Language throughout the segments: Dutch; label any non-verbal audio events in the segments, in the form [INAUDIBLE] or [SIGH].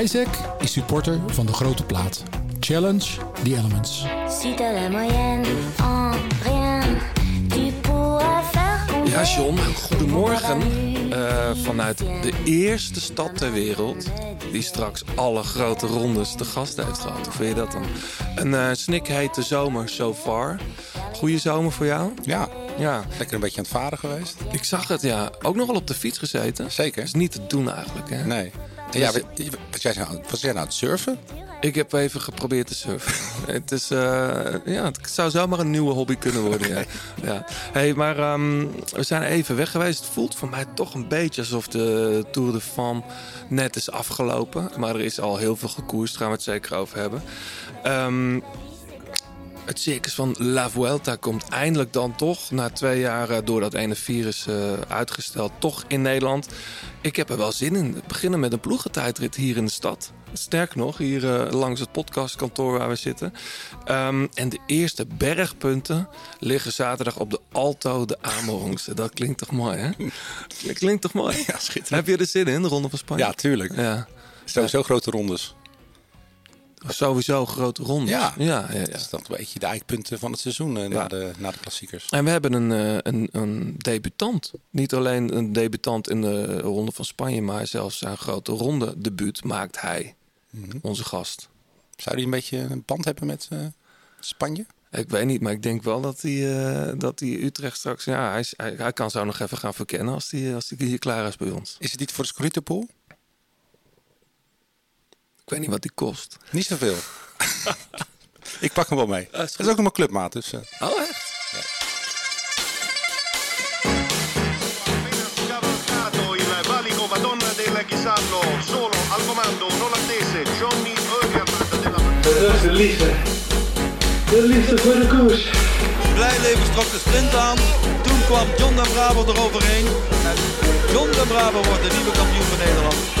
Isaac is supporter van de grote plaat. Challenge the elements. Ja, John, goedemorgen. Eh, vanuit de eerste stad ter wereld die straks alle grote rondes te gast heeft gehad. Hoe vind je dat dan? Een eh snikhete zomer so far. Goeie zomer voor jou? Ja, Ja, lekker een beetje aan het varen geweest. ik zag het, ja. Ook nog wel op de fiets gezeten. Zeker. is niet te doen eigenlijk, hè? Nee. Ja, wat, wat jij nou, was jij nou aan het surfen? Ik heb even geprobeerd te surfen. [LAUGHS] het is, eh, ja, het zou zomaar een nieuwe hobby kunnen worden. Ja. [LAUGHS] Ja. Hey, maar ehm, we zijn even weg geweest. Het voelt voor mij toch een beetje alsof de Tour de Femme net is afgelopen. Maar er is al heel veel gekoerst, daar gaan we het zeker over hebben. Ehm, het circus van La Vuelta komt eindelijk dan toch, na twee jaar eh, door dat ene virus eh, uitgesteld, toch in Nederland. Ik heb er wel zin in. We beginnen met een ploegentijdrit hier in de stad. Sterker nog, hier eh, langs het podcastkantoor waar we zitten. Ehm, en de eerste bergpunten liggen zaterdag op de Alto de Amerongse. Dat klinkt toch mooi, hè? [LAUGHS] Dat klinkt toch mooi? Ja, schitterend. Heb je er zin in, de Ronde van Spanje? Ja, tuurlijk. Ja. Sowieso grote rondes. Sowieso grote ronde. Ja. ja, ja, ja. Dat is een beetje de eikpunten van het seizoen eh, na, de, na de klassiekers. En we hebben een, eh, een, een debutant. Niet alleen een debutant in de Ronde van Spanje, maar zelfs zijn grote ronde debuut maakt hij. Onze gast. Zou die een beetje een band hebben met eh, Spanje? Ik weet niet, maar ik denk wel dat hij, dat hij Utrecht straks... Ja, hij, hij, hij kan zo nog even gaan verkennen als hij, als hij hier klaar is bij ons. Is het niet voor de Scorito-pool? Ik weet niet wat die kost. Niet zoveel. [LAUGHS] Ik pak hem wel mee. is Dat is ook nog mijn clubmaat. Dus, eh, Oh, echt? Dat is de liefde. De liefde voor de koers. Blijleven trok de sprint aan. Toen kwam John den Braber eroverheen. En John den Braber wordt de nieuwe kampioen van Nederland.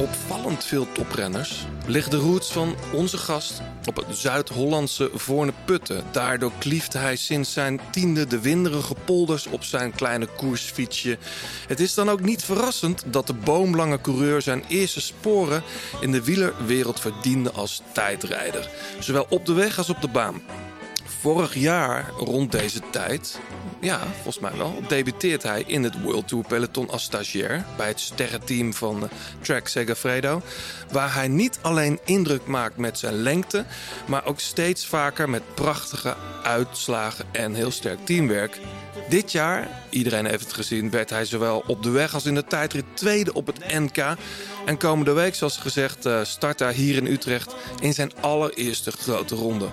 opvallend veel toprenners liggen de roots van onze gast op het Zuid-Hollandse Voorne Putten. Daardoor klieft hij sinds zijn tiende de winderige polders op zijn kleine koersfietsje. Het is dan ook niet verrassend dat de boomlange coureur zijn eerste sporen in de wielerwereld verdiende als tijdrijder. Zowel op de weg als op de baan. Vorig jaar rond deze tijd, ja, volgens mij wel, debuteert hij in het World Tour peloton als stagiair bij het sterrenteam van eh, Trek Segafredo, waar hij niet alleen indruk maakt met zijn lengte, maar ook steeds vaker met prachtige uitslagen en heel sterk teamwerk. Dit jaar, iedereen heeft het gezien, werd hij zowel op de weg als in de tijdrit tweede op het NK. En komende week, zoals gezegd, eh, start hij hier in Utrecht in zijn allereerste grote ronde.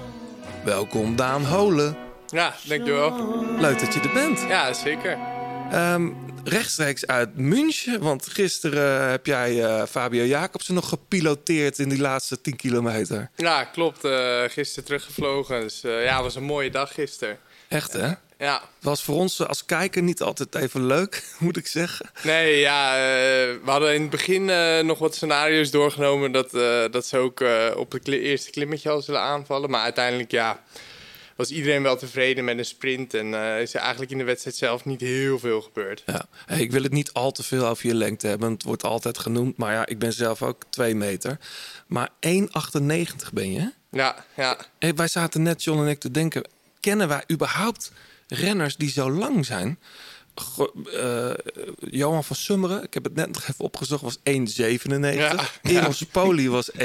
Welkom Daan Holen. Ja, dankjewel. Leuk dat je er bent. Ja, zeker. Ehm, rechtstreeks uit München, want gisteren eh, heb jij eh, Fabio Jacobsen nog gepiloteerd in die laatste 10 kilometer. Ja, klopt. eh gisteren teruggevlogen. Dus ja, het was een mooie dag gisteren. Echt hè? Ja. Was voor ons als kijker niet altijd even leuk, [LAUGHS] moet ik zeggen. Nee, ja, eh, we hadden in het begin eh, nog wat scenario's doorgenomen dat, eh, dat ze ook op het kli- eerste klimmetje al zullen aanvallen. Maar uiteindelijk, ja, was iedereen wel tevreden met een sprint. En is er eigenlijk in de wedstrijd zelf niet heel veel gebeurd. Ja. Hey, ik wil het niet al te veel over je lengte hebben. Het wordt altijd genoemd, maar ja, ik ben zelf ook 2 meter. Maar 1,98 ben je. Ja, ja. Hey, wij zaten net, John en ik, te denken... kennen wij überhaupt renners die zo lang zijn? Eh, Johan van Summeren, ik heb het net nog even opgezocht, was 1,97. Ja, [LAUGHS] Eros Poli was 1,93.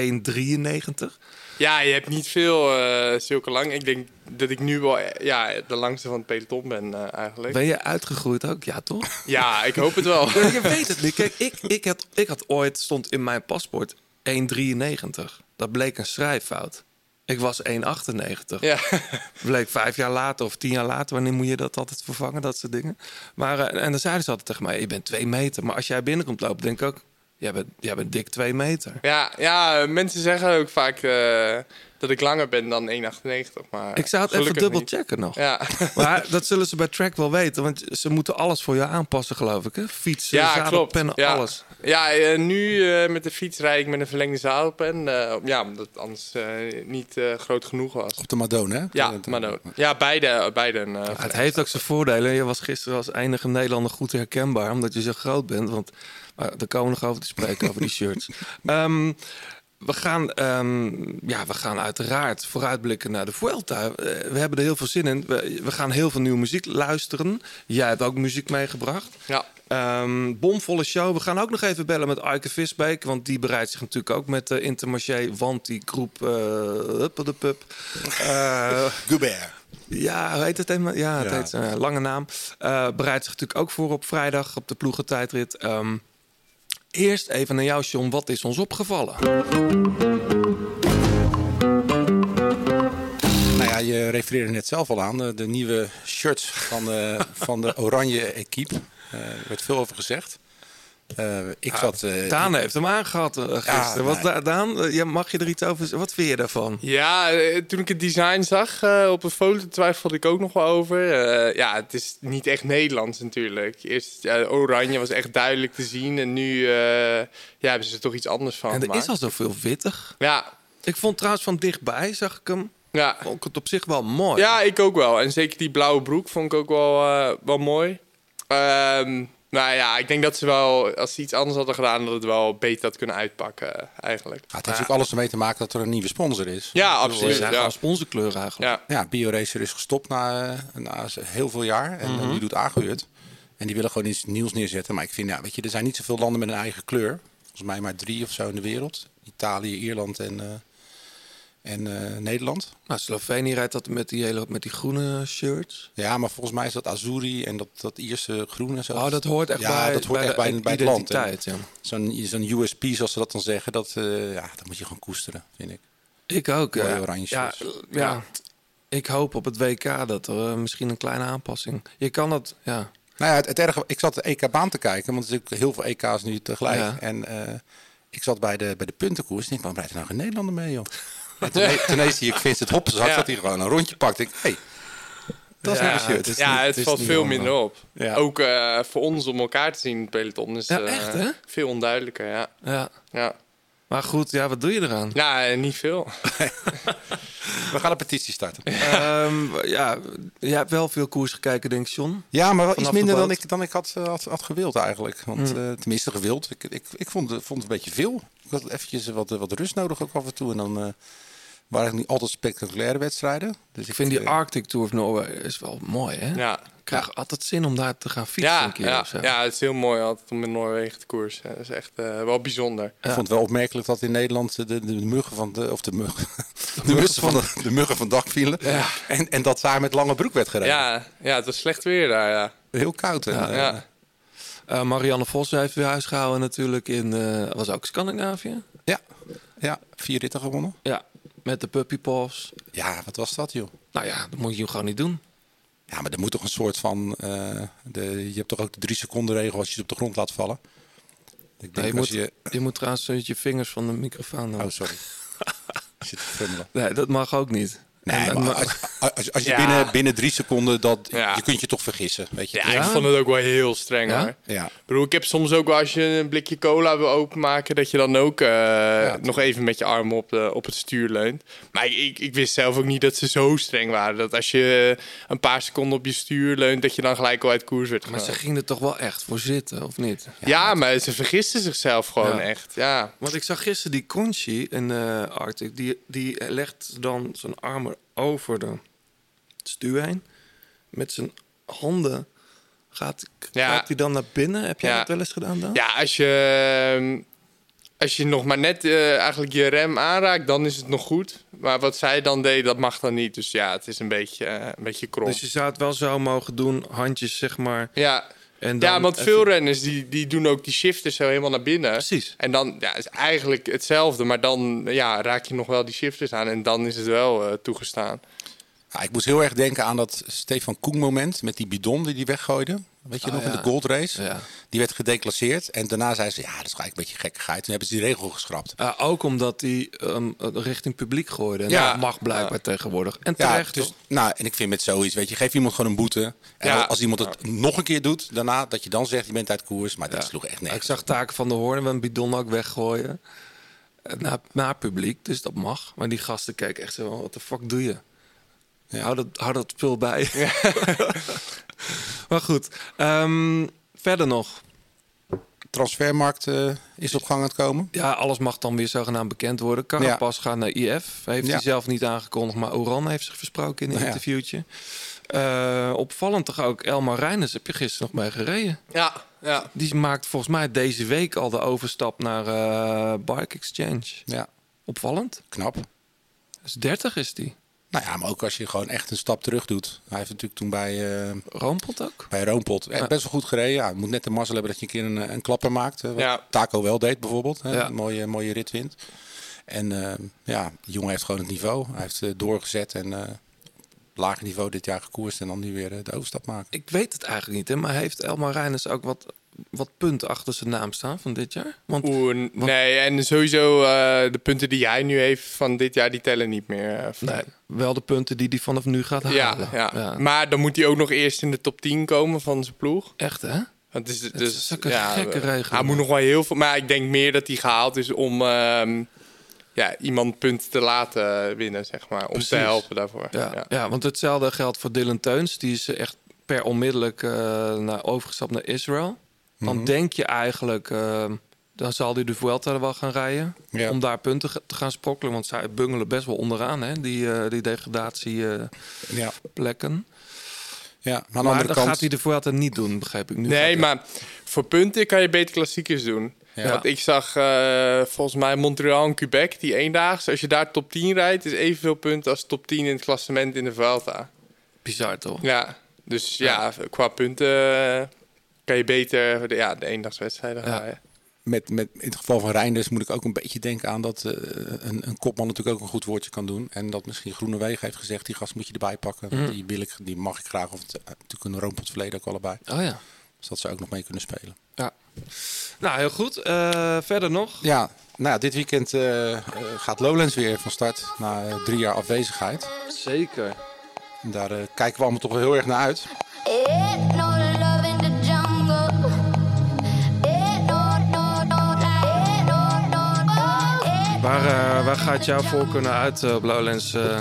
Ja, je hebt niet veel eh, zulke lang. Ik denk dat ik nu wel eh, ja, de langste van het peloton ben eigenlijk. Ben je uitgegroeid ook? Ja, toch? [LAUGHS] Ja, ik hoop het wel. [LAUGHS] Ja, je weet het niet. Kijk, ik, ik, had, ik had ooit, stond in mijn paspoort 1,93. Dat bleek een schrijffout. Ik was 1,98. Ja. [LAUGHS] Bleek vijf jaar later of tien jaar later. Wanneer moet je dat altijd vervangen, dat soort dingen. Maar, eh, en dan zeiden ze altijd tegen mij, je bent twee meter. Maar als jij binnenkomt lopen, denk ik ook... jij bent, jij bent dik twee meter. Ja, ja, mensen zeggen ook vaak eh, dat ik langer ben dan 1,98. Maar Ik zou het even dubbel niet. checken nog. Ja. [LAUGHS] Maar dat zullen ze bij Track wel weten, want ze moeten alles voor je aanpassen, geloof ik. Hè? Fietsen, ja, klopt. zadelpennen, Ja, alles. Ja eh, nu eh, met de fiets rijd ik met een verlengde zadelpen. eh, ja, omdat het anders eh, niet eh, groot genoeg was. Op de Madone, hè? Ja, dan, ja beide. beide een, eh, Het heeft ook zijn voordelen. Je was gisteren als enige Nederlander goed herkenbaar, omdat je zo groot bent. Want uh, daar komen we nog over te spreken, over die shirts. Um, [LAUGHS] we gaan, um, ja, we gaan uiteraard vooruitblikken naar de Vuelta. Uh, we hebben er heel veel zin in. We, we, gaan heel veel nieuwe muziek luisteren. Jij hebt ook muziek meegebracht. Ja. Um, bomvolle show. We gaan ook nog even bellen met Aike Visbeek. Want die bereidt zich natuurlijk ook met de uh, Intermarché. Want die groep... Uh, de Pup. Uh, Gubert. Ja, hoe heet het? Even? Ja, het Ja. heet een lange naam. Uh, bereidt zich natuurlijk ook voor op vrijdag op de ploegentijdrit. Um, eerst even naar jou, John. Wat is ons opgevallen? Nou ja, je refereerde net zelf al aan. De, de nieuwe shirts van de, van de [LAUGHS] oranje equipe. Uh, er werd veel over gezegd. Uh, ik zat, uh, Daan heeft hem aangehad uh, gisteren. Ja, wat, nee. Daan, ja, mag je er iets over Wat vind je daarvan? Ja, toen ik het design zag op een foto twijfelde ik ook nog wel over. ja, het is niet echt Nederlands natuurlijk. Eerst oranje was echt duidelijk te zien. En nu ja, hebben ze er toch iets anders van En er gemaakt. is al zoveel wittig. Ja. Ik vond trouwens van dichtbij, zag ik hem. Ja. Vond ik het op zich wel mooi. Ja, ik ook wel. En zeker die blauwe broek vond ik ook wel, wel mooi. Um, nou ja, ik denk dat ze wel, als ze iets anders hadden gedaan, dat het wel beter had kunnen uitpakken, eigenlijk. Ja, het heeft ook alles ermee te maken dat er een nieuwe sponsor is. Ja, absoluut. zijn Ja. gewoon sponsorkleur eigenlijk. Ja. Ja, BioRacer is gestopt na, na heel veel jaar en Mhm. nu doet aangehuurd. En die willen gewoon iets nieuws neerzetten. Maar ik vind, ja, weet je, er zijn niet zoveel landen met een eigen kleur. Volgens mij maar drie of zo in de wereld. Italië, Ierland en, uh, en uh, Nederland. Nou, Slovenië rijdt dat met die, hele, met die groene shirts. Ja, maar volgens mij is dat Azuri en dat, dat Ierse groen en zo. Oh, dat hoort echt ja, bij, dat hoort bij echt de bij, bij het land. ja. Zo'n zo'n USP, zoals ze dat dan zeggen, dat, uh, ja, dat moet je gewoon koesteren, vind ik. Ik ook. Mooie ja. oranje ja, shirts. ja. Ik hoop op het WK dat er uh, misschien een kleine aanpassing... Je kan dat, ja... Nou ja, het, het erge, ik zat de EK-baan te kijken, want er zijn heel veel EK's nu tegelijk. En ik zat bij de, bij de puntenkoers en ik waarom rijdt er nou geen Nederlander mee, joh? En toen, toen ineens zie ik Vincent Hoppes had, Ja. dat hij gewoon een rondje pakt. Ik, hey, dat is Ja, shirt. het is ja, niet- het, het is valt niet veel minder op. Ja. Ook eh, voor ons om elkaar te zien in het peloton is Ja, eh, echt, hè? veel onduidelijker. Ja. Ja. Ja. Maar goed, ja, wat doe je eraan? Nou, niet veel. [LAUGHS] We gaan een petitie starten. Ehm, ja, je hebt wel veel koers gekeken, denk ik, John. Ja, maar wel iets minder de dan ik, dan ik had, had, had gewild eigenlijk. Want eh, tenminste gewild. Ik, ik, ik vond, het- vond het een beetje veel. Ik had eventjes wat, wat rust nodig ook af en toe. En dan eh, waren het niet altijd spectaculaire wedstrijden. Dus Ik vind die eh, Arctic Tour of Norway is wel mooi, hè? Ja. Ik krijg altijd zin om daar te gaan fietsen Ja, een keer ja, of zo. ja, het is heel mooi altijd om in Noorwegen te koersen. Dat is echt eh, wel bijzonder. Ik vond het wel opmerkelijk dat in Nederland de, de, de muggen van de, of de muggen, [LAUGHS] de, mussen van de, de muggen van dak vielen. Ja. En, en dat daar met lange broek werd gereden. Ja, ja, het was slecht weer daar, ja. Heel koud. En, Ja, eh, ja. Eh, Marianne Vos heeft weer huis gehouden natuurlijk in... eh, was ook Scandinavië? ja, ja, vier ritten gewonnen. Ja, met de Puppy Paws. Ja, wat was dat joh? Nou ja, dat moet je gewoon niet doen. Ja, maar er moet toch een soort van... eh, de, je hebt toch ook de drie seconden regel als je het op de grond laat vallen? Ik Nee, je, denk moet, je... je moet trouwens je vingers van de microfoon... Oh, sorry. [LAUGHS] Ik zit te. Nee, dat mag ook niet. Nee, En- maar als, als, als je Ja. binnen, binnen drie seconden dat... Ja. Je kunt je toch vergissen, weet je. Ja, Ja? ik vond het ook wel heel streng Ja? hoor. Ja. Ik bedoel, ik heb soms ook wel als je een blikje cola wil openmaken, dat je dan ook eh, nog even met je arm op, de, op het stuur leunt. Maar ik, ik, ik wist zelf ook niet dat ze zo streng waren. Dat als je een paar seconden op je stuur leunt, dat je dan gelijk al uit koers werd Maar ze gingen er toch wel echt voor zitten, of niet? Ja, maar ze vergisten zichzelf gewoon Ja. echt. Ja. Want ik zag gisteren die Conchi in eh Arctic. Die, die legt dan zijn armen over de stuur heen. Met zijn handen gaat, Ja. gaat hij dan naar binnen. Heb jij Ja. dat wel eens gedaan dan? Ja, als je, ehm, als je nog maar net eh, eigenlijk je rem aanraakt, dan is het nog goed. Maar wat zij dan deed, dat mag dan niet. Dus ja, het is een beetje, eh, een beetje krom. Dus je zou het wel zo mogen doen, handjes zeg maar. ja. En dan ja, want even- veel renners die, die doen ook die shifters zo helemaal naar binnen. Precies. En dan ja, is eigenlijk hetzelfde, maar dan ja, raak je nog wel die shifters aan en dan is het wel eh, toegestaan. Ja, ik moest heel erg denken aan dat Stefan Koen moment met die bidon die hij weggooide. Weet je Ah, nog, in ja. de Gold Race? Ja. Die werd gedeclasseerd. En daarna zei ze, ja, dat is eigenlijk een beetje gekkigheid. Toen hebben ze die regel geschrapt. Ja, ook omdat hij ehm, richting publiek gooide. En Ja. dat mag blijkbaar tegenwoordig. En Ja, terecht, dus, nou, en ik vind met zoiets, weet je, geef iemand gewoon een boete. En Ja. als iemand het nog een keer doet, daarna, dat je dan zegt, je bent uit koers. Maar dat Ja. sloeg echt Ik nergens. zag Taken van de Hoorn een bidon ook weggooien. Eh, Naar, naar publiek, dus dat mag. Maar die gasten keken echt zo, wat de fuck doe je? Ja. Hou, dat, hou dat spul bij. [LAUGHS] [LAUGHS] maar goed, ehm, verder nog. Transfermarkt eh, is op gang aan het komen. Ja, alles mag dan weer zogenaamd bekend worden. Carapaz gaat naar IF. Heeft Ja. hij zelf niet aangekondigd, maar Oran heeft zich versproken in een Ja. interviewtje. Eh, opvallend toch ook, Elmar Reinders heb je gisteren nog mee gereden. Ja, ja. Die maakt volgens mij deze week al de overstap naar eh, Bike Exchange. Ja, Opvallend. knap. Dus 30 is die. Nou ja, maar ook als je gewoon echt een stap terug doet. Hij heeft natuurlijk toen bij, eh Roompot ook. bij Roompot echt Ja. best wel goed gereden. Ja, moet net de mazzel hebben dat je een keer een, een klapper maakt. hè, wat Ja. Taco wel deed bijvoorbeeld. Hè. Een mooie, mooie rit wint. En eh, ja, die jongen heeft gewoon het niveau. Hij heeft eh, doorgezet en eh lager niveau dit jaar gekoerst. En dan nu weer eh, de overstap maken. Ik weet het eigenlijk niet, hè, maar heeft Elmar Reinders ook wat, wat punten achter zijn naam staan van dit jaar? Want Oeh, nee, en sowieso eh, de punten die hij nu heeft van dit jaar, die tellen niet meer. eh, nee, wel de punten die hij vanaf nu gaat Ja, halen. ja. maar dan moet hij ook nog eerst in de top 10 komen van zijn ploeg. Echt, hè? Het is, Het dus, is een ja, gekke regel. Hij moet nog wel heel veel. Maar ik denk meer dat hij gehaald is om ehm, ja, iemand punten te laten winnen, zeg maar. Om Precies. te helpen daarvoor. Ja, Ja. ja. want hetzelfde geldt voor Dylan Teuns. Die is echt per onmiddellijk eh, naar, overgestapt naar Israël. Dan Mhm. denk je eigenlijk, eh, dan zal hij de Vuelta er wel gaan rijden. Ja. Om daar punten te gaan sprokkelen. Want zij bungelen best wel onderaan, hè, die, eh die degradatieplekken. Ja. Ja, maar aan de maar andere dan kant... gaat hij de Vuelta niet doen, begrijp ik nu. Nee, maar voor punten kan je beter klassiekers doen. Ja. Want ik zag eh, volgens mij Montreal en Quebec, die eendaagse. Als je daar top 10 rijdt, is evenveel punten als top 10 in het klassement in de Vuelta. Bizar, toch? Ja, dus ja, qua punten eh, kan je beter de, ja, de eendagswedstrijden Ja. rijden. met, met, in het geval van Reinders moet ik ook een beetje denken aan dat eh, een, een kopman natuurlijk ook een goed woordje kan doen. En dat misschien Groenewegen heeft gezegd, die gast moet je erbij pakken. Mhm. Die, wil ik, die mag ik graag. Of het, eh, natuurlijk een roompot verleden ook allebei. Oh ja. Dus dat ze ook nog mee kunnen spelen. ja. Nou, heel goed. Eh, verder nog. Ja, nou ja, dit weekend gaat Lowlands weer van start na drie jaar afwezigheid. Zeker. En daar kijken we allemaal toch wel heel erg naar uit. Ain't no Waar, eh, waar gaat jouw voorkeur naar uit op Lowlands? eh?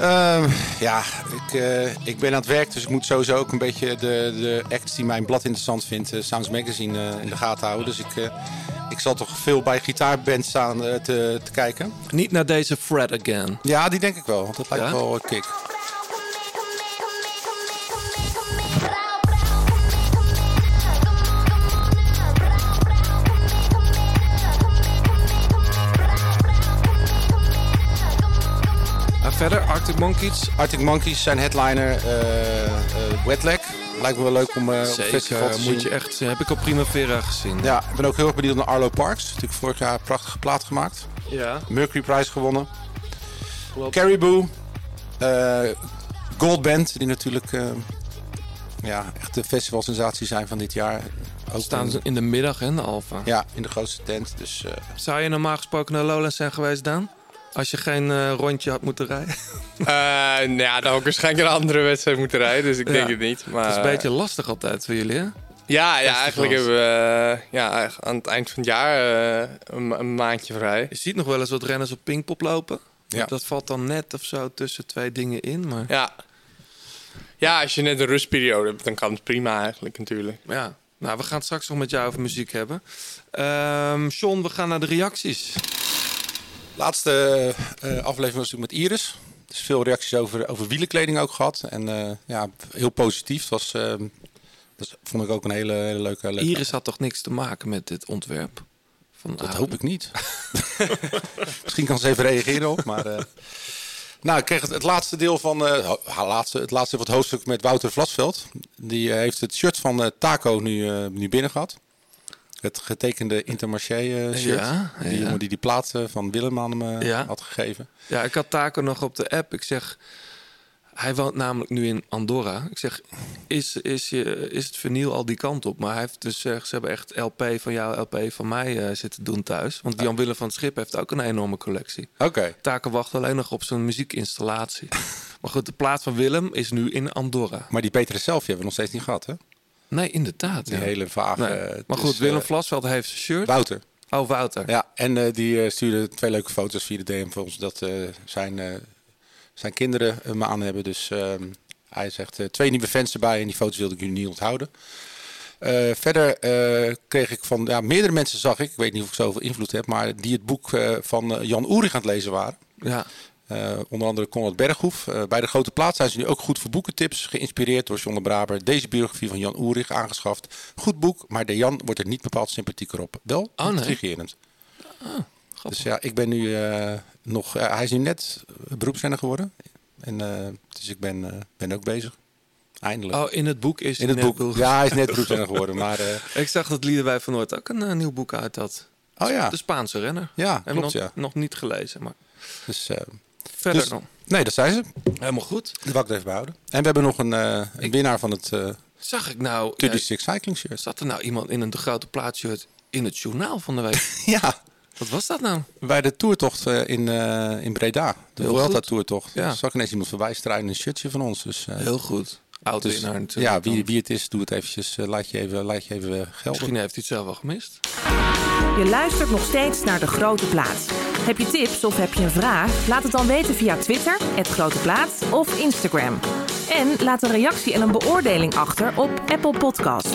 Ehm, ja, ik, eh, ik ben aan het werk, dus ik moet sowieso ook een beetje de, de acts die mijn blad interessant vindt, eh, Sounds Magazine, eh, in de gaten houden. Dus ik, eh, ik zal toch veel bij gitaarbands staan te, te kijken. Niet naar deze Fred Again. Ja, die denk ik wel, want dat lijkt Ja? wel een kick. Verder, Arctic Monkeys. Arctic Monkeys zijn headliner eh eh, Wetlag. Lijkt me wel leuk om op festival Zeker, te moet zien. je echt. Heb ik op Primavera gezien. Ja, ik ben ook heel erg benieuwd naar Arlo Parks. Natuurlijk vorig jaar een prachtige plaat gemaakt. Ja. Mercury Prize gewonnen. Klopt. Caribou. eh Gold Band, die natuurlijk ja, echt de festivalsensatie zijn van dit jaar. Ook Staan in- ze in de middag, hè, de Alfa. Ja, in de grootste tent. Dus Zou je normaal gesproken naar Lowlands zijn geweest, Daan? Als je geen eh, rondje had moeten rijden? [LAUGHS] Eh, nou ja, dan ik waarschijnlijk een andere wedstrijd moeten rijden, dus ik Ja. denk het niet. Maar, Dat is een beetje lastig altijd voor jullie, hè? Ja, ja eigenlijk hebben we eh, ja, aan het eind van het jaar een, een maandje vrij. Je ziet nog wel eens wat renners op Pinkpop lopen. Ja. Dat valt dan net of zo tussen twee dingen in. Maar Ja. ja, als je net een rustperiode hebt, dan kan het prima eigenlijk natuurlijk. ja, nou, we gaan het straks nog met jou over muziek hebben. Ehm John, we gaan naar de reacties. Laatste eh, aflevering was natuurlijk met Iris. Dus veel reacties over, over wielenkleding ook gehad. En eh, ja, heel positief. Het was, eh, dat vond ik ook een hele, hele leuke... leuke- Iris had toch niks te maken met dit ontwerp? Van Dat hoop ik niet. [LAUGHS] Misschien kan ze even reageren op, maar... eh, Nou, ik kreeg het, het laatste deel van ha, laatste, het laatste van het hoofdstuk met Wouter Vlasveld. Die heeft het shirt van Taco nu, nu binnen gehad. Het getekende Intermarché eh, shirt. Ja, Die ja. jongen die die plaat van Willem aan hem eh, Ja. had gegeven. Ja, ik had Taco nog op de app. Ik zeg, Hij woont namelijk nu in Andorra. Ik zeg, is, is, je, is het verniel al die kant op? Maar hij heeft dus, eh, ze hebben echt LP van jou, LP van mij zitten doen thuis. Want Jan Willem van het Schip heeft ook een enorme collectie. Oké. Taken wacht alleen nog op zijn muziekinstallatie. [LAUGHS] maar goed, de plaat van Willem is nu in Andorra. Maar die Peter zelf hebben we nog steeds niet gehad, hè? Nee, inderdaad. Die ja. hele vage... Nee. het Maar is, goed, Willem eh, Vlasveld heeft zijn shirt. Wouter. Oh, Wouter. Ja, en eh, die eh, stuurde twee leuke foto's via de DM voor ons dat eh, zijn, eh, zijn kinderen eh, me aan hebben. Dus ehm, hij zegt eh, twee nieuwe fans erbij en die foto's wilde ik jullie niet onthouden. Eh, verder eh, kreeg ik van ja, meerdere mensen zag ik, ik weet niet of ik zoveel invloed heb, maar die het boek eh, van eh, Jan Oerig aan het lezen waren. Ja. Eh, onder andere Conrad Berghoef. Eh, bij de Grote Plaats zijn ze nu ook goed voor boekentips. Geïnspireerd door John de Braber. Deze biografie van Jan Oerig aangeschaft. Goed boek, maar de Jan wordt er niet bepaald sympathieker op. Wel Oh, nee. intrigerend. dus ja, ik ben nu eh, nog... hij is nu net beroepsrenner geworden. En, dus ik ben, ben ook bezig. Eindelijk. Oh, in het boek is In het net boek. Ja, hij is net beroepsrenner geworden. Maar [LAUGHS] Ik zag dat Liederwij van Noord ook een nieuw boek uit had. Oh ja. De Spaanse renner. Ja, Heb ik klopt, nog, ja. nog niet gelezen, maar dus, eh, verder dus- nog. Nee, dat zijn ze. Helemaal goed. Ik er even behouden. En we hebben nog een, eh, een winnaar van het eh Zag ik nou... 36 Cycling Shirt. zat er nou iemand in een de grote plaatshirt in het journaal van de week? [LAUGHS] Ja. Wat was dat nou? Bij de toertocht eh, in, in Breda. De Vuelta toertocht. Ja. Zag ik ineens iemand voorbij strijden in een shirtje van ons. Dus, eh, Heel goed. Oud dus, winnaar natuurlijk. ja, wie, dan. wie het is, doe het eventjes. laat je even, laat je even gelden. Misschien heeft hij het zelf wel gemist. Je luistert nog steeds naar De Grote Plaats. Heb je tips of heb je een vraag? Laat het dan weten via Twitter, het Grote Plaats of Instagram. En laat een reactie en een beoordeling achter op Apple Podcast.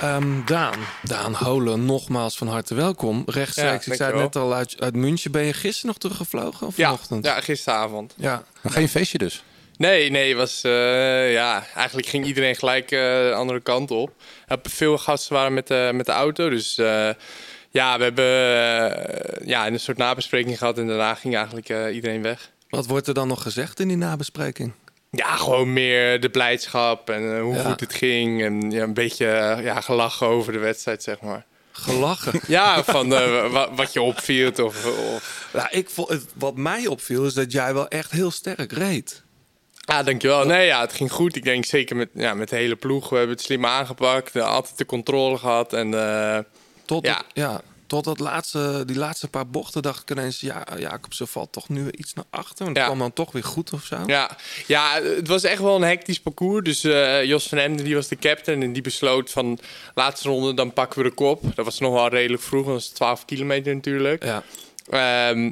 Ehm, Daan, Daan Holen, nogmaals van harte welkom. Rechtstreeks, Ja, ik zei het net al uit, uit München. Ben je gisteren nog teruggevlogen of Ja, vanochtend? ja, gisteravond. Ja. Maar geen feestje dus. Nee, nee, was, eh, ja, eigenlijk ging iedereen gelijk eh, de andere kant op. Eh, Veel gasten waren met, de met de auto, dus eh, ja, we hebben eh, ja, een soort nabespreking gehad en daarna ging eigenlijk eh, iedereen weg. Wat wordt er dan nog gezegd in die nabespreking? Ja, gewoon meer de blijdschap en eh, hoe Ja. goed het ging en ja, een beetje ja, gelachen over de wedstrijd, zeg maar. Gelachen. [LAUGHS] Ja, van wa- wat je opviel of, of... Ja, ik vond, wat mij opviel is dat jij wel echt heel sterk reed. Ja, dankjewel. Nee, ja, het ging goed. Ik denk zeker met, ja, met de hele ploeg. We hebben het slim aangepakt. Altijd de controle gehad. En Tot, Ja. het- ja, tot dat laatste, die laatste paar bochten dacht ik ineens... ja, Jacobsen valt toch nu iets naar achter. Het Ja. kwam dan toch weer goed of zo. ja, ja, het was echt wel een hectisch parcours. Dus eh, Jos van Emden die was de captain. En die besloot van laatste ronde, dan pakken we de kop. Dat was nog wel redelijk vroeg. Dat was 12 kilometer natuurlijk. Ja. Ehm,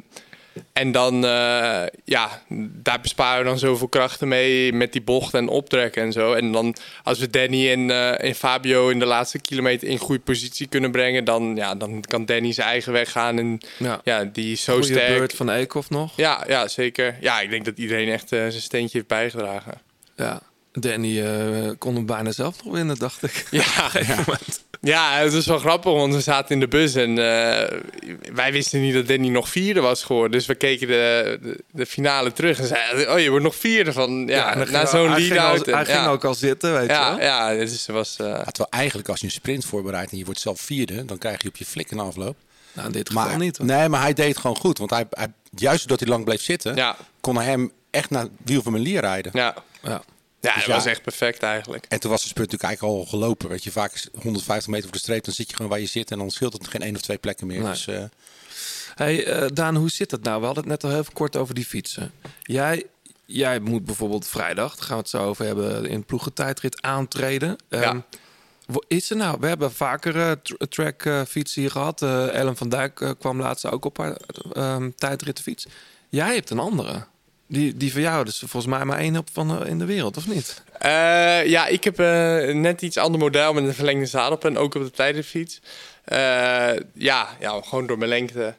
en dan, eh, ja, daar besparen we dan zoveel krachten mee met die bochten en optrekken en zo. En dan, als we Danny en, eh, en Fabio in de laatste kilometer in goede positie kunnen brengen, dan, ja, dan kan Danny zijn eigen weg gaan. En Ja. ja, die is zo Goeie sterk. beurt van Eekhoff nog. Ja, ja, zeker. Ja, ik denk dat iedereen echt eh, zijn steentje heeft bijgedragen. Ja. Danny kon hem bijna zelf nog winnen, dacht ik. Ja, [LAUGHS] ja. Het was wel grappig, want we zaten in de bus en eh, wij wisten niet dat Danny nog vierde was geworden. Dus we keken de, de, de finale terug en zeiden, oh je wordt nog vierde van, ja, na zo'n lead-out. Hij ging ja. ook al zitten, weet je Ja, wel. ja, dus het was... eh, Ja, terwijl eigenlijk als je een sprint voorbereidt en je wordt zelf vierde, dan krijg je op je flik een afloop. Nou, in dit geval Maar, niet. hoor. nee, maar hij deed het gewoon goed. Want hij, hij, juist doordat hij lang bleef zitten, Ja. kon hij hem echt naar het wiel van mijn lier rijden. ja, Ja. Ja Dus dat ja. was echt perfect eigenlijk. En toen was de sprint natuurlijk eigenlijk al gelopen. Weet je, vaak is 150 meter voor de streep, dan zit je gewoon waar je zit en dan scheelt het geen één of twee plekken meer. Nee. Dus, eh, Hey, eh, Daan, hoe zit het nou? We hadden het net al heel even kort over die fietsen. Jij, jij moet bijvoorbeeld vrijdag, daar gaan we het zo over hebben, in ploegentijdrit aantreden. Ja. Ehm, is er nou? We hebben vaker tr- track fietsen hier gehad. Eh, Ellen van Dijk kwam laatst ook op haar ehm tijdritfiets. Jij hebt een andere. Die, die van jou, dus volgens mij maar één op van eh, in de wereld, of niet? Eh, ja, ik heb eh, net iets ander model met een verlengde zadel en ook op de tijdritfiets. Eh, ja, ja, gewoon door mijn lengte.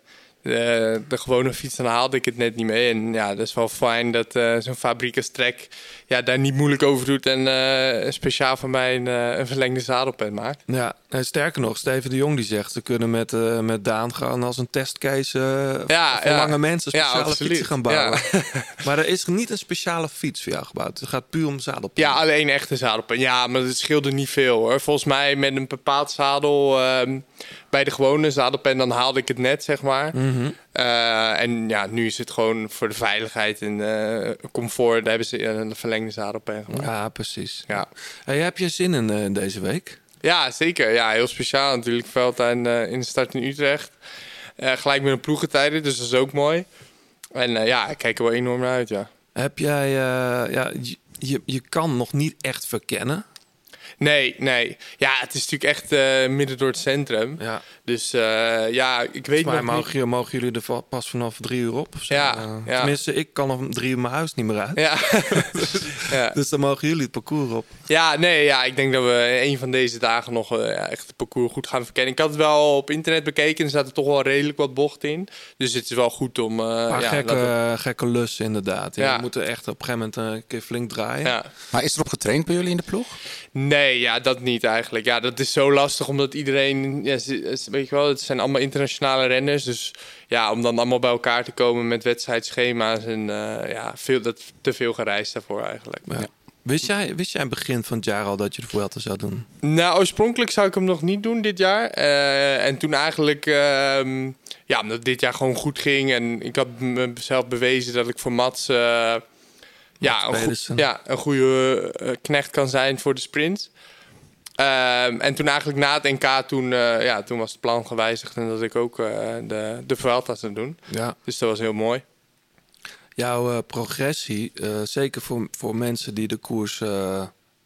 De, de gewone fiets, dan haalde ik het net niet mee. En ja, dat is wel fijn dat eh, zo'n fabriek als Trek ja, daar niet moeilijk over doet. En eh, speciaal voor mij een, eh, een verlengde zadelpen maakt. Ja, nee, sterker nog, Steven de Jong die zegt... ze kunnen met, eh, met Daan gaan als een testcase eh, Ja, voor ja. lange mensen speciale fietsen gaan bouwen. Ja. [LAUGHS] maar er is niet een speciale fiets voor jou gebouwd. Het gaat puur om zadelpen. Ja, alleen echte zadelpen. Ja, maar het scheelde niet veel hoor. Volgens mij met een bepaald zadel ehm, bij de gewone zadelpen, dan haalde ik het net, zeg maar. Eh, en ja, nu is het gewoon voor de veiligheid en eh, comfort. Daar hebben ze een verlengde zadelpen gemaakt. Ja, precies. Ja. Hey, heb je zin in eh, deze week? Ja, zeker. Ja, heel speciaal natuurlijk. Veldtuin eh in de start in Utrecht. Eh, gelijk met een ploegentijden, dus dat is ook mooi. En eh, ja, ik kijk er wel enorm naar uit, ja. Heb jij, eh, ja, je, je kan nog niet echt verkennen. Nee, nee. Ja, het is natuurlijk echt eh, midden door het centrum. Ja. Dus eh, ja, ik weet Maar nog niet... mogen, je- mogen jullie er pas vanaf drie uur op? Ja, Eh, ja. Tenminste, ik kan om drie uur mijn huis niet meer uit. Ja. [LAUGHS] ja. Dus dan mogen jullie het parcours op. ja, nee, ja, ik denk dat we een van deze dagen nog eh, ja, echt het parcours goed gaan verkennen. Ik had het wel op internet bekeken, er zaten toch wel redelijk wat bochten in. Dus het is wel goed om... eh, Maar ja, gekke, gekke lussen inderdaad. Ja. Ja. We moeten echt op een gegeven moment een keer flink draaien. ja. Maar is erop getraind bij jullie in de ploeg? Nee, ja, dat niet eigenlijk. Ja, dat is zo lastig omdat iedereen, ja, weet je wel, het zijn allemaal internationale renners. Dus ja, om dan allemaal bij elkaar te komen met wedstrijdschema's en eh, ja, veel, dat te veel gereisd daarvoor eigenlijk. Ja. Wist, jij, wist jij begin van het jaar al dat je de Vuelta zou doen? Nou, oorspronkelijk zou ik hem nog niet doen dit jaar. Eh, en toen eigenlijk, ehm, ja, omdat dit jaar gewoon goed ging en ik had mezelf bewezen dat ik voor Mats, eh, ja, een goe- Pedersen. ja, een goede eh, knecht kan zijn voor de sprint. Ehm, en toen eigenlijk na het NK, toen, eh, ja, toen was het plan gewijzigd en dat ik ook eh, de, de Vuelta zou doen. Ja. Dus dat was heel mooi. Jouw eh, progressie, eh, zeker voor, voor mensen die de koers eh,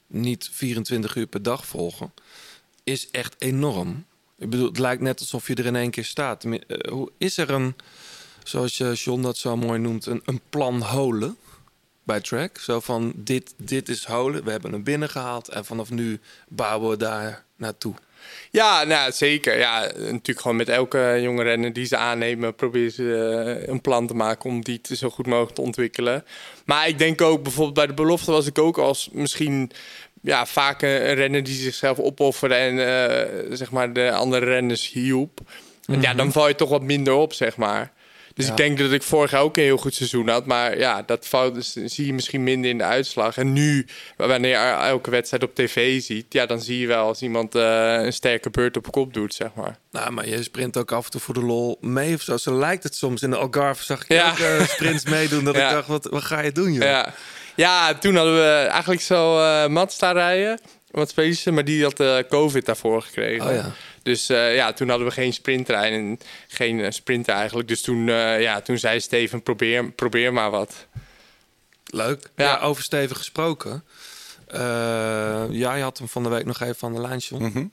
niet 24 uur per dag volgen, is echt enorm. Ik bedoel, het lijkt net alsof je er in één keer staat. Eh, hoe is er een, zoals je John dat zo mooi noemt, een, een plan holen bij track? Zo van, dit, dit is holen, we hebben hem binnengehaald en vanaf nu bouwen we daar naartoe. Ja, nou, zeker. Ja, natuurlijk gewoon met elke jonge renner die ze aannemen... proberen ze eh, een plan te maken om die te zo goed mogelijk te ontwikkelen. Maar ik denk ook, bijvoorbeeld bij de belofte was ik ook als misschien... Ja, vaak een, renner die zichzelf opofferde en eh, zeg maar de andere renners hielp. Ja, dan val je toch wat minder op, zeg maar. Dus Ja. ik denk dat ik vorig jaar ook een heel goed seizoen had. Maar ja, dat fout dus, zie je misschien minder in de uitslag. En nu, wanneer je elke wedstrijd op tv ziet... Ja, dan zie je wel als iemand eh, een sterke beurt op kop doet, zeg maar. Nou, maar je sprint ook af en toe voor de lol mee of zo. Zo lijkt het soms. In de Algarve zag ik Ja. ook eh, sprints meedoen. Dat [LAUGHS] Ja. ik dacht, wat, wat ga je doen, joh? Ja. ja, toen hadden we eigenlijk zo eh Mats rijden. Wat Pedersen, maar die had eh, COVID daarvoor gekregen. Oh ja. Dus eh, ja, toen hadden we geen sprinttrein en geen eh, sprinter eigenlijk. Dus toen, eh, ja, toen zei Steven, probeer, probeer maar wat. Leuk. Ja. Ja. over Steven gesproken. Eh, ja, je had hem van de week nog even aan de lijn, John. Mhm.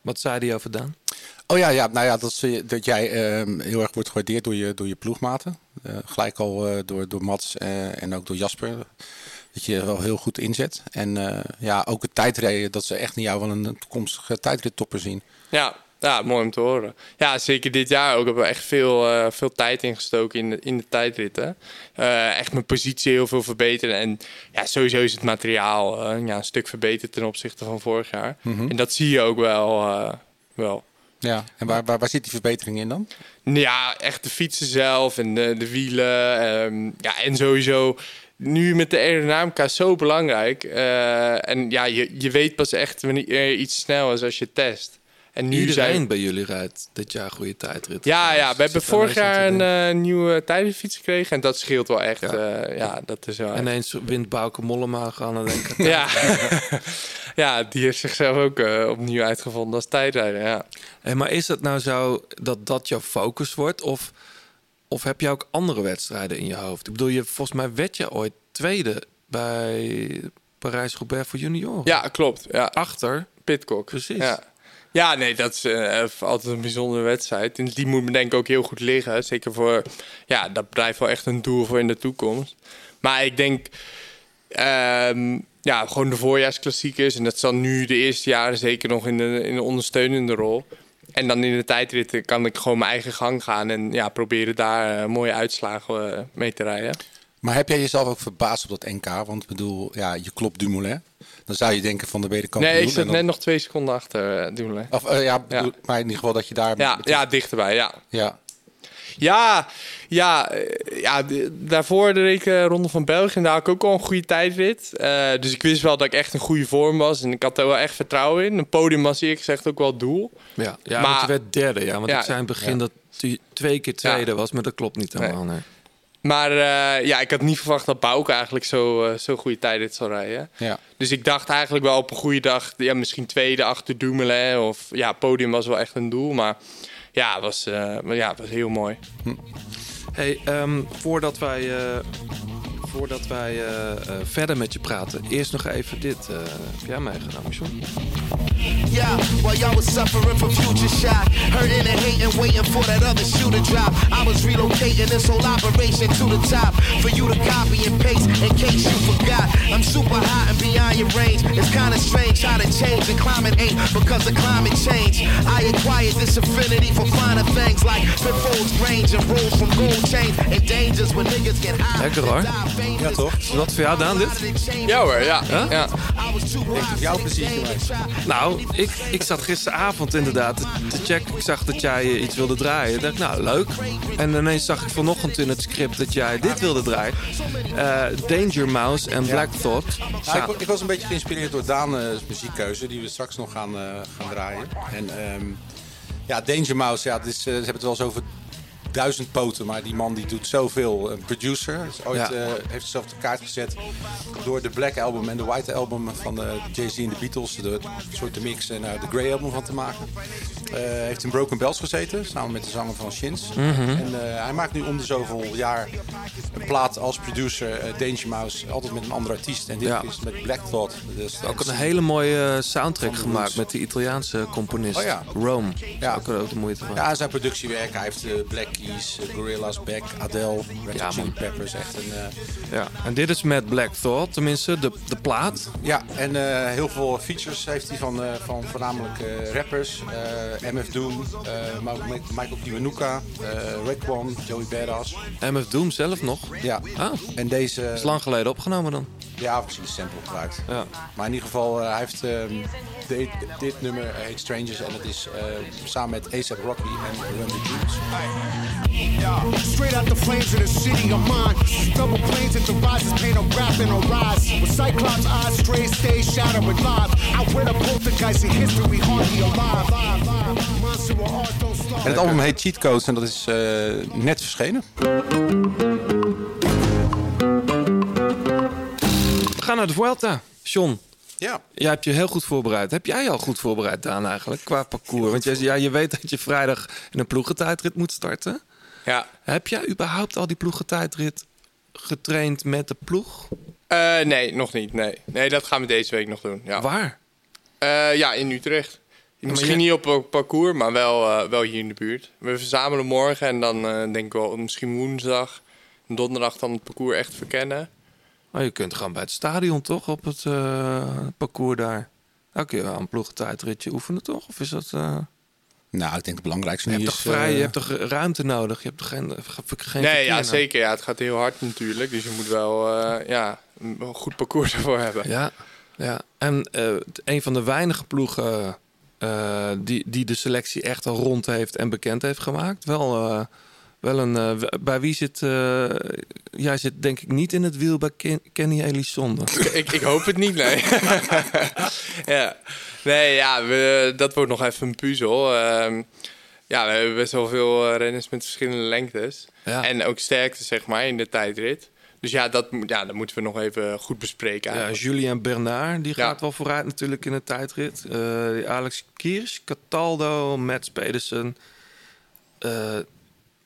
Wat zei hij over Daan? Oh ja, ja nou ja, dat, is, dat jij ehm, heel erg wordt gewaardeerd door je, door je ploegmaten. Eh, gelijk al eh, door, door Mats eh, en ook door Jasper. Dat je wel heel goed inzet. En eh, ja, ook het tijdrijden, dat ze echt in jou wel een toekomstige tijdrittopper zien. Ja, ja, mooi om te horen. Ja, zeker dit jaar ook hebben we echt veel, eh, veel tijd ingestoken in de, in de tijdritten. Eh, echt mijn positie heel veel verbeteren. En ja, sowieso is het materiaal ja, een stuk verbeterd ten opzichte van vorig jaar. En dat zie je ook wel. wel. Ja, en waar, waar, waar zit die verbetering in dan? Ja, echt de fietsen zelf en de, de wielen. ehm, ja, en sowieso nu met de aerodynamica zo belangrijk. Eh, en ja, je, je weet pas echt wanneer iets snel is als je test. En nu Iedereen zijn bij jullie rijdt dit jaar goede tijdrit. Ja, ja, we hebben vorig jaar een eh, nieuwe tijdritfiets gekregen. En dat scheelt wel echt. Ja. Ja, ja dat is wel. En ineens wint Bouke Mollema gaan en [LAUGHS] ja. [LAUGHS] ja, die heeft zichzelf ook eh, opnieuw uitgevonden als tijdrijder. Ja. Hey, maar is het nou zo dat dat jouw focus wordt? Of, of heb je ook andere wedstrijden in je hoofd? Ik bedoel, je, volgens mij werd je ooit tweede bij Parijs-Roubaix voor junioren. ja, klopt. Ja. Achter. Pitcock. Precies. Ja. Ja, nee, dat is eh, altijd een bijzondere wedstrijd. En die moet me denk ik ook heel goed liggen. Zeker voor, ja, dat blijft wel echt een doel voor in de toekomst. Maar ik denk, ehm, ja, gewoon de voorjaarsklassiekers. En dat zal nu de eerste jaren zeker nog in de, in de ondersteunende rol. En dan in de tijdritten kan ik gewoon mijn eigen gang gaan. En ja, proberen daar eh, mooie uitslagen eh, mee te rijden. Maar heb jij jezelf ook verbaasd op dat NK? Want ik bedoel, ja, je klopt Dumoulin. Dan zou je denken van de wederkampioen. Nee, ik dan- net nog twee seconden achter, uh, Dumoulin. Of, ja, bedoel, Ja. maar in ieder geval dat je daar... Ja, ja, dichterbij, ja. ja. Ja, ja, eh, ja daarvoor de ik eh, Ronde van België en daar had ik ook al een goede tijdrit. Eh, dus ik wist wel dat ik echt in goede vorm was en ik had er wel echt vertrouwen in. Een podium was eerlijk gezegd ook wel het doel. Ja, ja Maar- je werd derde. Ja, want Ja. ik zei in het begin Ja. dat hij twee keer tweede Ja. was, maar dat klopt niet helemaal. Nee. Maar ja, ik had niet verwacht dat Bouke eigenlijk zo, zo'n goede tijdrit zou rijden. Ja. Dus ik dacht eigenlijk wel op een goede dag, ja, misschien tweede achter Dumoulin. Of ja, podium was wel echt een doel. Maar ja, was, eh, ja, was heel mooi. Hey, ehm, voordat wij, eh, voordat wij eh, eh, verder met je praten, eerst nog even dit. eh, heb jij meegenomen, John? Yeah, while y'all was suffering from future shock, hurting and hating, waiting for that other shoe to drop. I was relocating this whole operation to the top for you to copy and paste in case you forgot. I'm super hot and beyond your range. It's kinda strange how to change and climate ain't because of climate change. I acquired this affinity for finer things like pitfalls, range and rules from gold chains and dangers when niggas get high. Ja, toch? Dat voor jou, Daan, dit? Ja hoor, ja. Huh? ja. Jouw plezier geweest. Nou, ik, ik zat gisteravond inderdaad te, te checken. Ik zag dat jij eh, iets wilde draaien. Ik dacht, nou, leuk. En ineens zag ik vanochtend in het script dat jij dit wilde draaien. Eh, Danger Mouse en Black Thought. Nou, ik, wa- ik was een beetje geïnspireerd door Daan's muziekkeuze, die we straks nog gaan, eh, gaan draaien. En ehm, ja, Danger Mouse, ja, het is, eh, ze hebben het wel eens over duizend poten, maar die man die doet zoveel. Een producer, is ooit, Ja. eh, heeft zichzelf op de kaart gezet door de Black Album en de White Album van de Jay-Z en de Beatles, de soort de mix en eh, de Grey Album van te maken. Eh, heeft in Broken Bells gezeten, samen met de zanger van Shins. Mhm. En eh, hij maakt nu om de zoveel jaar een plaat als producer, eh, Danger Mouse, altijd met een andere artiest. En dit Ja. is met Black Thought. Dus Ook een hele mooie eh, soundtrack gemaakt met de Italiaanse componist Oh ja. Rome. Ja. Ook ook de moeite van. Ja, zijn productiewerk. Hij heeft eh, Black Keys, eh, Gorillaz, Beck, Adele, Red Ja, Hot Chili. Peppers. Echt een, eh, Ja. En dit is met Black Thought, tenminste de, de plaat. ja, en eh, heel veel features heeft hij van, van voornamelijk rappers. MF Doom, Michael Kiwanuka, Raekwon, Joey Badass. MF Doom zelf nog. Ja, Ah, en deze... is lang geleden opgenomen dan. Ja, precies, sample gebruikt. Ja. Maar in ieder geval, eh, hij heeft ehm, dit, dit nummer eh, heet Strangers en het is eh, samen met A$AP Rocky en Run the Jewels. Straight out the flames of the city of mine. Double planes and devices paint a rap and a rise. With Cyclops eyes, straight stay shadow with live. I wear the poltergeist in history, hardly alive. En het album heet Cheat Codes en dat is eh, net verschenen. We gaan naar de Vuelta. John, Ja. jij hebt je heel goed voorbereid. Heb jij je al goed voorbereid, Daan, eigenlijk, qua parcours? Want jij, ja, je weet dat je vrijdag in een ploegentijdrit moet starten. Ja. Heb jij überhaupt al die ploegentijdrit getraind met de ploeg? Eh, nee, nog niet. Nee. nee, dat gaan we deze week nog doen. Ja, Waar? Eh, ja in Utrecht. Misschien je- niet op parcours, maar wel, eh, wel hier in de buurt. We verzamelen morgen en dan denk ik wel misschien woensdag, donderdag dan het parcours echt verkennen. Oh, je kunt gewoon bij het stadion toch op het eh, parcours daar. Dan kun je wel een ploegentijdritje oefenen toch? Of is dat... eh, Nou, ik denk het belangrijkste Je hebt is... toch vrij, eh, je hebt toch ruimte nodig? Je hebt toch geen, geen nee, ja, zeker. Ja, het gaat heel hard natuurlijk. Dus je moet wel eh, ja, een goed parcours ervoor hebben. Ja, ja. en eh, een van de weinige ploegen eh, die, die de selectie echt al rond heeft en bekend heeft gemaakt. Wel, eh, wel een. eh, bij wie zit. eh, jij zit denk ik niet in het wiel bij Ken- Kenny Elissonde. [LAUGHS] ik, ik hoop het niet, nee. [LAUGHS] ja. Nee, ja, we, dat wordt nog even een puzzel. Ehm, ja, we hebben best wel veel eh, renners met verschillende lengtes. Ja. En ook sterkte, zeg maar, in de tijdrit. Dus ja, dat, ja, dat moeten we nog even goed bespreken. Ja, eigenlijk. Julien Bernard, die Ja. gaat wel vooruit natuurlijk in de tijdrit. Alex Kiers, Cataldo, Mats Pedersen,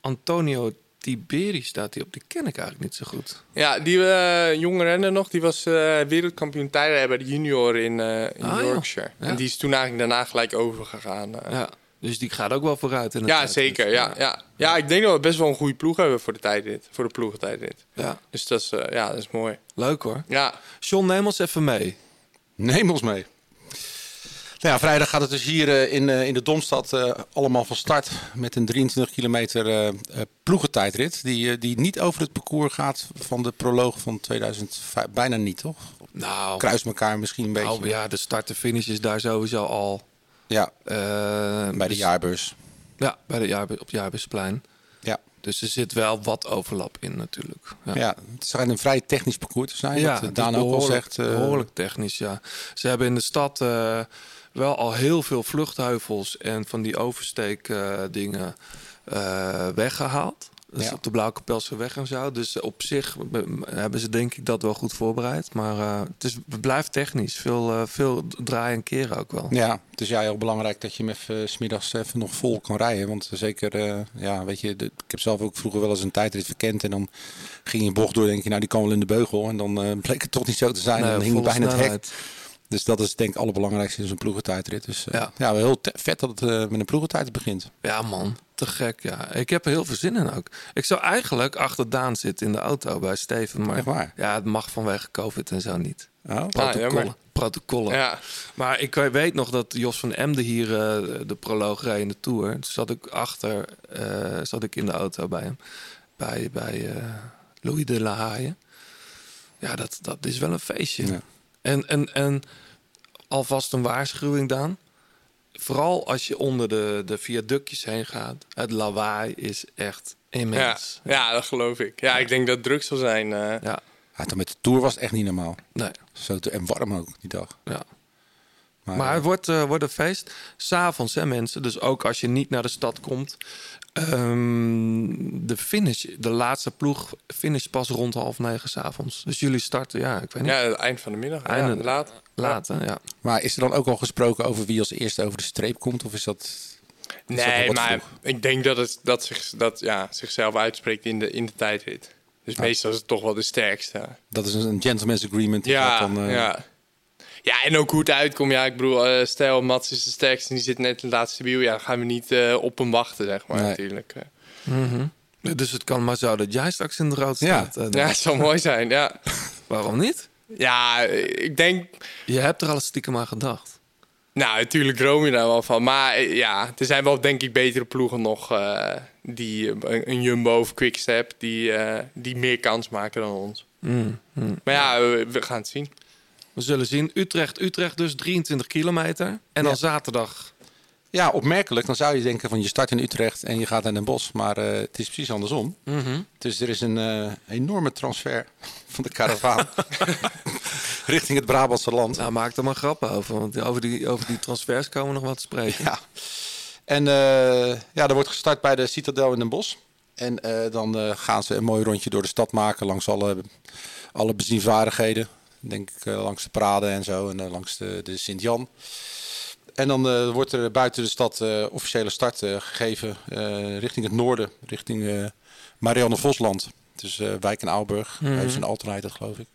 Antonio Tiberi staat hij op. Die ken ik eigenlijk niet zo goed. Ja, die eh, jonge renner nog, die was eh, wereldkampioen tijdrijden bij de junior in, eh, in Ah. Yorkshire. Ja. En die is toen eigenlijk daarna gelijk overgegaan. Ja, dus die gaat ook wel vooruit in Ja, zeker. Ja, ja. ja, ik denk dat we best wel een goede ploeg hebben voor de tijdrit. Voor de ploegentijdrit. Ja. Dus dat is, eh, ja, dat is mooi. Leuk hoor. Ja, John, neem ons even mee. Neem ons mee. Nou ja, vrijdag gaat het dus hier eh, in, eh, in de Domstad eh, allemaal van start met een 23 kilometer ploegentijdrit. Die, die niet over het parcours gaat van de proloog van 2005. Bijna niet, toch? Nou, Kruis elkaar misschien een beetje. nou, ja, de start en finish is daar sowieso al. Ja, bij de dus- jaarbeurs. Ja, bij de jaarbe- op het Jaarbeursplein. Ja. Dus er zit wel wat overlap in natuurlijk. Ja. het schijnt een vrij technisch parcours te zijn. Ja, Daan ook al zegt. eh, behoorlijk technisch, ja. Ze hebben in de stad wel al heel veel vluchtheuvels en van die oversteek eh, dingen eh, weggehaald. Dus Ja. op de Blauwe Kapelse weg en zo. Dus op zich hebben ze denk ik dat wel goed voorbereid. Maar eh, het, is, het blijft technisch. Veel, veel draaien en keren ook wel. Ja, het is ja heel belangrijk dat je hem even smiddags even nog vol kan rijden. Want zeker, ja, weet je, de- ik heb zelf ook vroeger wel eens een tijdrit verkend. En dan ging je een bocht door, denk je, nou die kan wel in de beugel. En dan bleek het toch niet zo te zijn. Nee, en dan hing bijna het hek. Dus dat is denk ik het allerbelangrijkste in zo'n ploegentijdrit. Dus eh, Ja. ja, wel heel vet dat het eh, met een ploegentijd begint. Ja, man. Te gek, ja. Ik heb er heel veel zin in ook. Ik zou eigenlijk achter Daan zitten in de auto bij Steven. Maar Echt waar? ja, het mag vanwege COVID en zo niet. Oh. Protocollen. jammer. protocollen. Ja. Maar ik weet nog dat Jos van Emden hier eh, de proloog reed in de Tour. Toen zat ik achter, eh, zat ik in de auto bij hem. Bij, bij eh, Louis de La Haye. Ja, dat, dat is wel een feestje. Ja. En, en, en alvast een waarschuwing, Daan. Vooral als je onder de, de viaductjes heen gaat. Het lawaai is echt Ja, immens. ja, dat geloof ik. Ja, ik denk dat het druk zal zijn. eh. Ja, Ja, toen met de Tour was het echt niet normaal. nee. Zo te, en warm ook die dag. Ja. Maar, Maar eh, het wordt, eh, wordt een feest. S'avonds, hè mensen. Dus ook als je niet naar de stad komt. Ehm, de finish, de laatste ploeg finish pas rond half negen s'avonds. Dus jullie starten, ja, ik weet niet. Ja, het eind van de middag. Einde- ja, laat. Laat, ja. maar is er dan ook al gesproken over wie als eerste over de streep komt? Of is dat... is Nee, maar vroeg? ik denk dat het dat zich, dat, ja, zichzelf uitspreekt in de, in de tijdrit. Dus meestal is het toch wel de sterkste. Dat is een gentleman's agreement. die Ja, gaat dan, eh, ja. Ja, en ook hoe het uitkomt. Ja, ik bedoel, eh, stel Mats is de sterkste en die zit net in het laatste wiel. Ja, dan gaan we niet eh, op hem wachten, zeg maar, Nee. natuurlijk. eh. Dus het kan maar zo dat jij straks in de rood Ja. staat. Ja, het zou mooi zijn, ja. [LAUGHS] Waarom niet? Ja, ik denk... Je hebt er al stiekem aan gedacht. Nou, natuurlijk droom je daar wel van. Maar ja, er zijn wel denk ik betere ploegen nog... eh, die een, een Jumbo of Quickstep... Die, eh, die meer kans maken dan ons. Mm, mm. Maar ja, we, we gaan het zien. We zullen zien. Utrecht, Utrecht dus 23 kilometer. En dan zaterdag. Ja, opmerkelijk. Dan zou je denken van je start in Utrecht en je gaat naar Den Bosch. Maar eh, het is precies andersom. Mhm. Dus er is een eh, enorme transfer van de karavaan [LAUGHS] richting het Brabantse land. Nou, maak er maar grappen over. Want over die, over die transfers komen we nog wat te spreken. Ja. En eh, ja, er wordt gestart bij de Citadel in Den Bosch. En dan gaan ze een mooi rondje door de stad maken langs alle, alle bezienvaardigheden. Denk ik eh, langs de Prade en zo en eh, langs de, de Sint-Jan. En dan eh, wordt er buiten de stad officiële start gegeven richting het noorden, richting Marianne Vosland. Dus Wijk en Aalburg, Mhm. heeft een alternate geloof ik.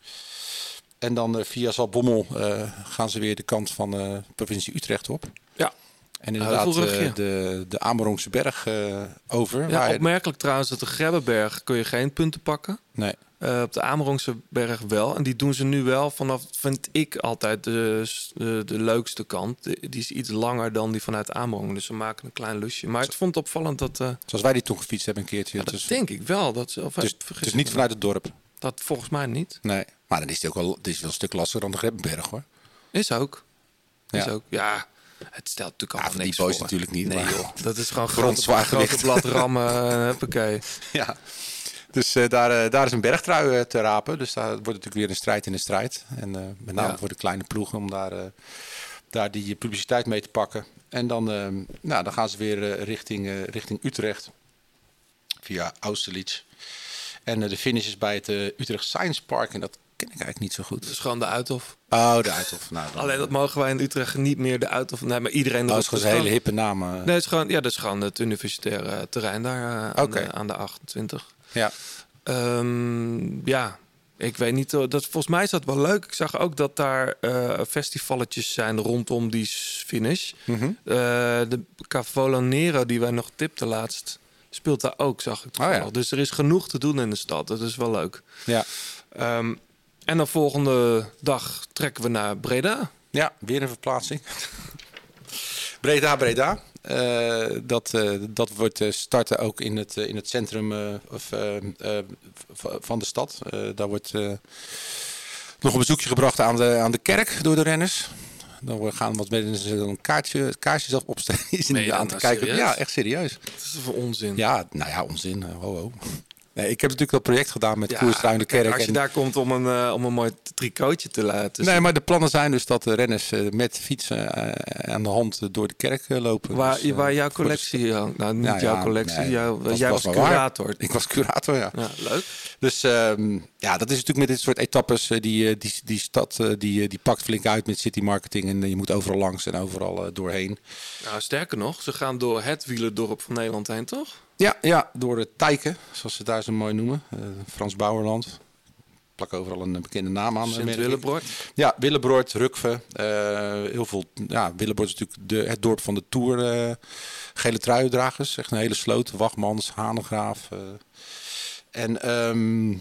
En dan via Zaltbommel eh gaan ze weer de kant van eh, provincie Utrecht op. Ja. En inderdaad eh, de, de Amerongse berg eh, over. Ja, waar je- opmerkelijk trouwens dat de Grebbeberg kun je geen punten pakken. Nee. Eh, op de Amerongse berg wel. En die doen ze nu wel vanaf, vind ik altijd, de, de, de leukste kant. De- Die is iets langer dan die vanuit Amerong. Dus ze maken een klein lusje. Maar ik vond het opvallend dat... Zoals wij die toen gefietst hebben een keertje. ja, dat dus, denk ik wel. Dat of dus, vergis dus ik niet vanuit het dorp. Dat volgens mij niet. Nee. Maar dan is het ook wel, het is wel een stuk lastiger dan de Grebbeberg hoor. Is ook. Is Ja. ook. Ja, het stelt natuurlijk Ja, allemaal voor die niks boys voor. natuurlijk niet, Nee maar- joh, dat is gewoon Grond grote, zwaar grote gewicht. blad rammen. [LAUGHS] eh, Huppakee. Ja. Dus eh, daar, eh, daar is een bergtrui te rapen. Dus daar wordt natuurlijk weer een strijd in de strijd. En eh, met name Ja. voor de kleine ploegen om daar, eh, daar die publiciteit mee te pakken. En dan, nou, dan gaan ze weer eh, richting, eh, richting Utrecht via Austerlitz. En de finish is bij het Utrecht Science Park. En dat ken ik eigenlijk niet zo goed. Is gewoon de Uithof. Oh, de Uithof. Nou, dan, Alleen dat mogen wij in Utrecht niet meer de Uithof. Nee, maar iedereen... Oh, erop. dat is gewoon een hele hippe naam. eh. Nee, het is gewoon, ja, dat is gewoon het universitaire terrein daar eh, aan, de, aan de 28. Ja. Ehm, ja, ik weet niet. Dat, volgens mij is dat wel leuk. Ik zag ook dat daar eh festivalletjes zijn rondom die finish. Mhm. Eh, de Cavolo Nero die wij nog tipten laatst, speelt daar ook, zag ik toevallig. Oh ja. Dus er is genoeg te doen in de stad. Dat is wel leuk. Ja. Ehm, en dan volgende dag trekken we naar Breda. Ja, weer een verplaatsing. Breda, Breda. Eh, dat, eh, dat wordt eh, starten ook in het, in het centrum of, van de stad. Daar wordt nog een bezoekje gebracht aan de, aan de kerk door de renners. Dan gaan wat mensen een kaartje, kaarsjes af opstellen. [LAUGHS] Zitten aan dat te nou kijken. serieus? Ja, echt serieus. Dat is voor onzin. Ja, nou ja, onzin. Ho, ho. Nee, ik heb natuurlijk dat project gedaan met Ja, de Kerk. Als je en- daar komt om een, eh, om een mooi tricotje te laten Nee, maar de plannen zijn dus dat de renners eh, met fietsen eh, aan de hand door de kerk lopen. Waar, Dus, waar jouw collectie hangt. Nou, niet Nou jouw ja, collectie. nee, jouw- dat jij was, curator. Ik was curator, ja. Ja, leuk. Dus ehm, ja, dat is natuurlijk met dit soort etappes. eh, die, eh, die, die stad eh, die, die pakt flink uit met city marketing. En je moet overal langs en overal doorheen. Nou, sterker nog, ze gaan door het wielerdorp van Nederland heen, toch? Ja, ja door de Tijken, zoals ze daar zo mooi noemen. Frans Bouwerland. Plak overal een bekende naam aan. Sint-Willebroord. Ja, Willebroord, Rukve. heel veel. Ja, Willebroord is natuurlijk de, het dorp van de Tour. eh, gele truiendragers. Echt een hele sloot. Wachmans, Hanegraaf. en ehm,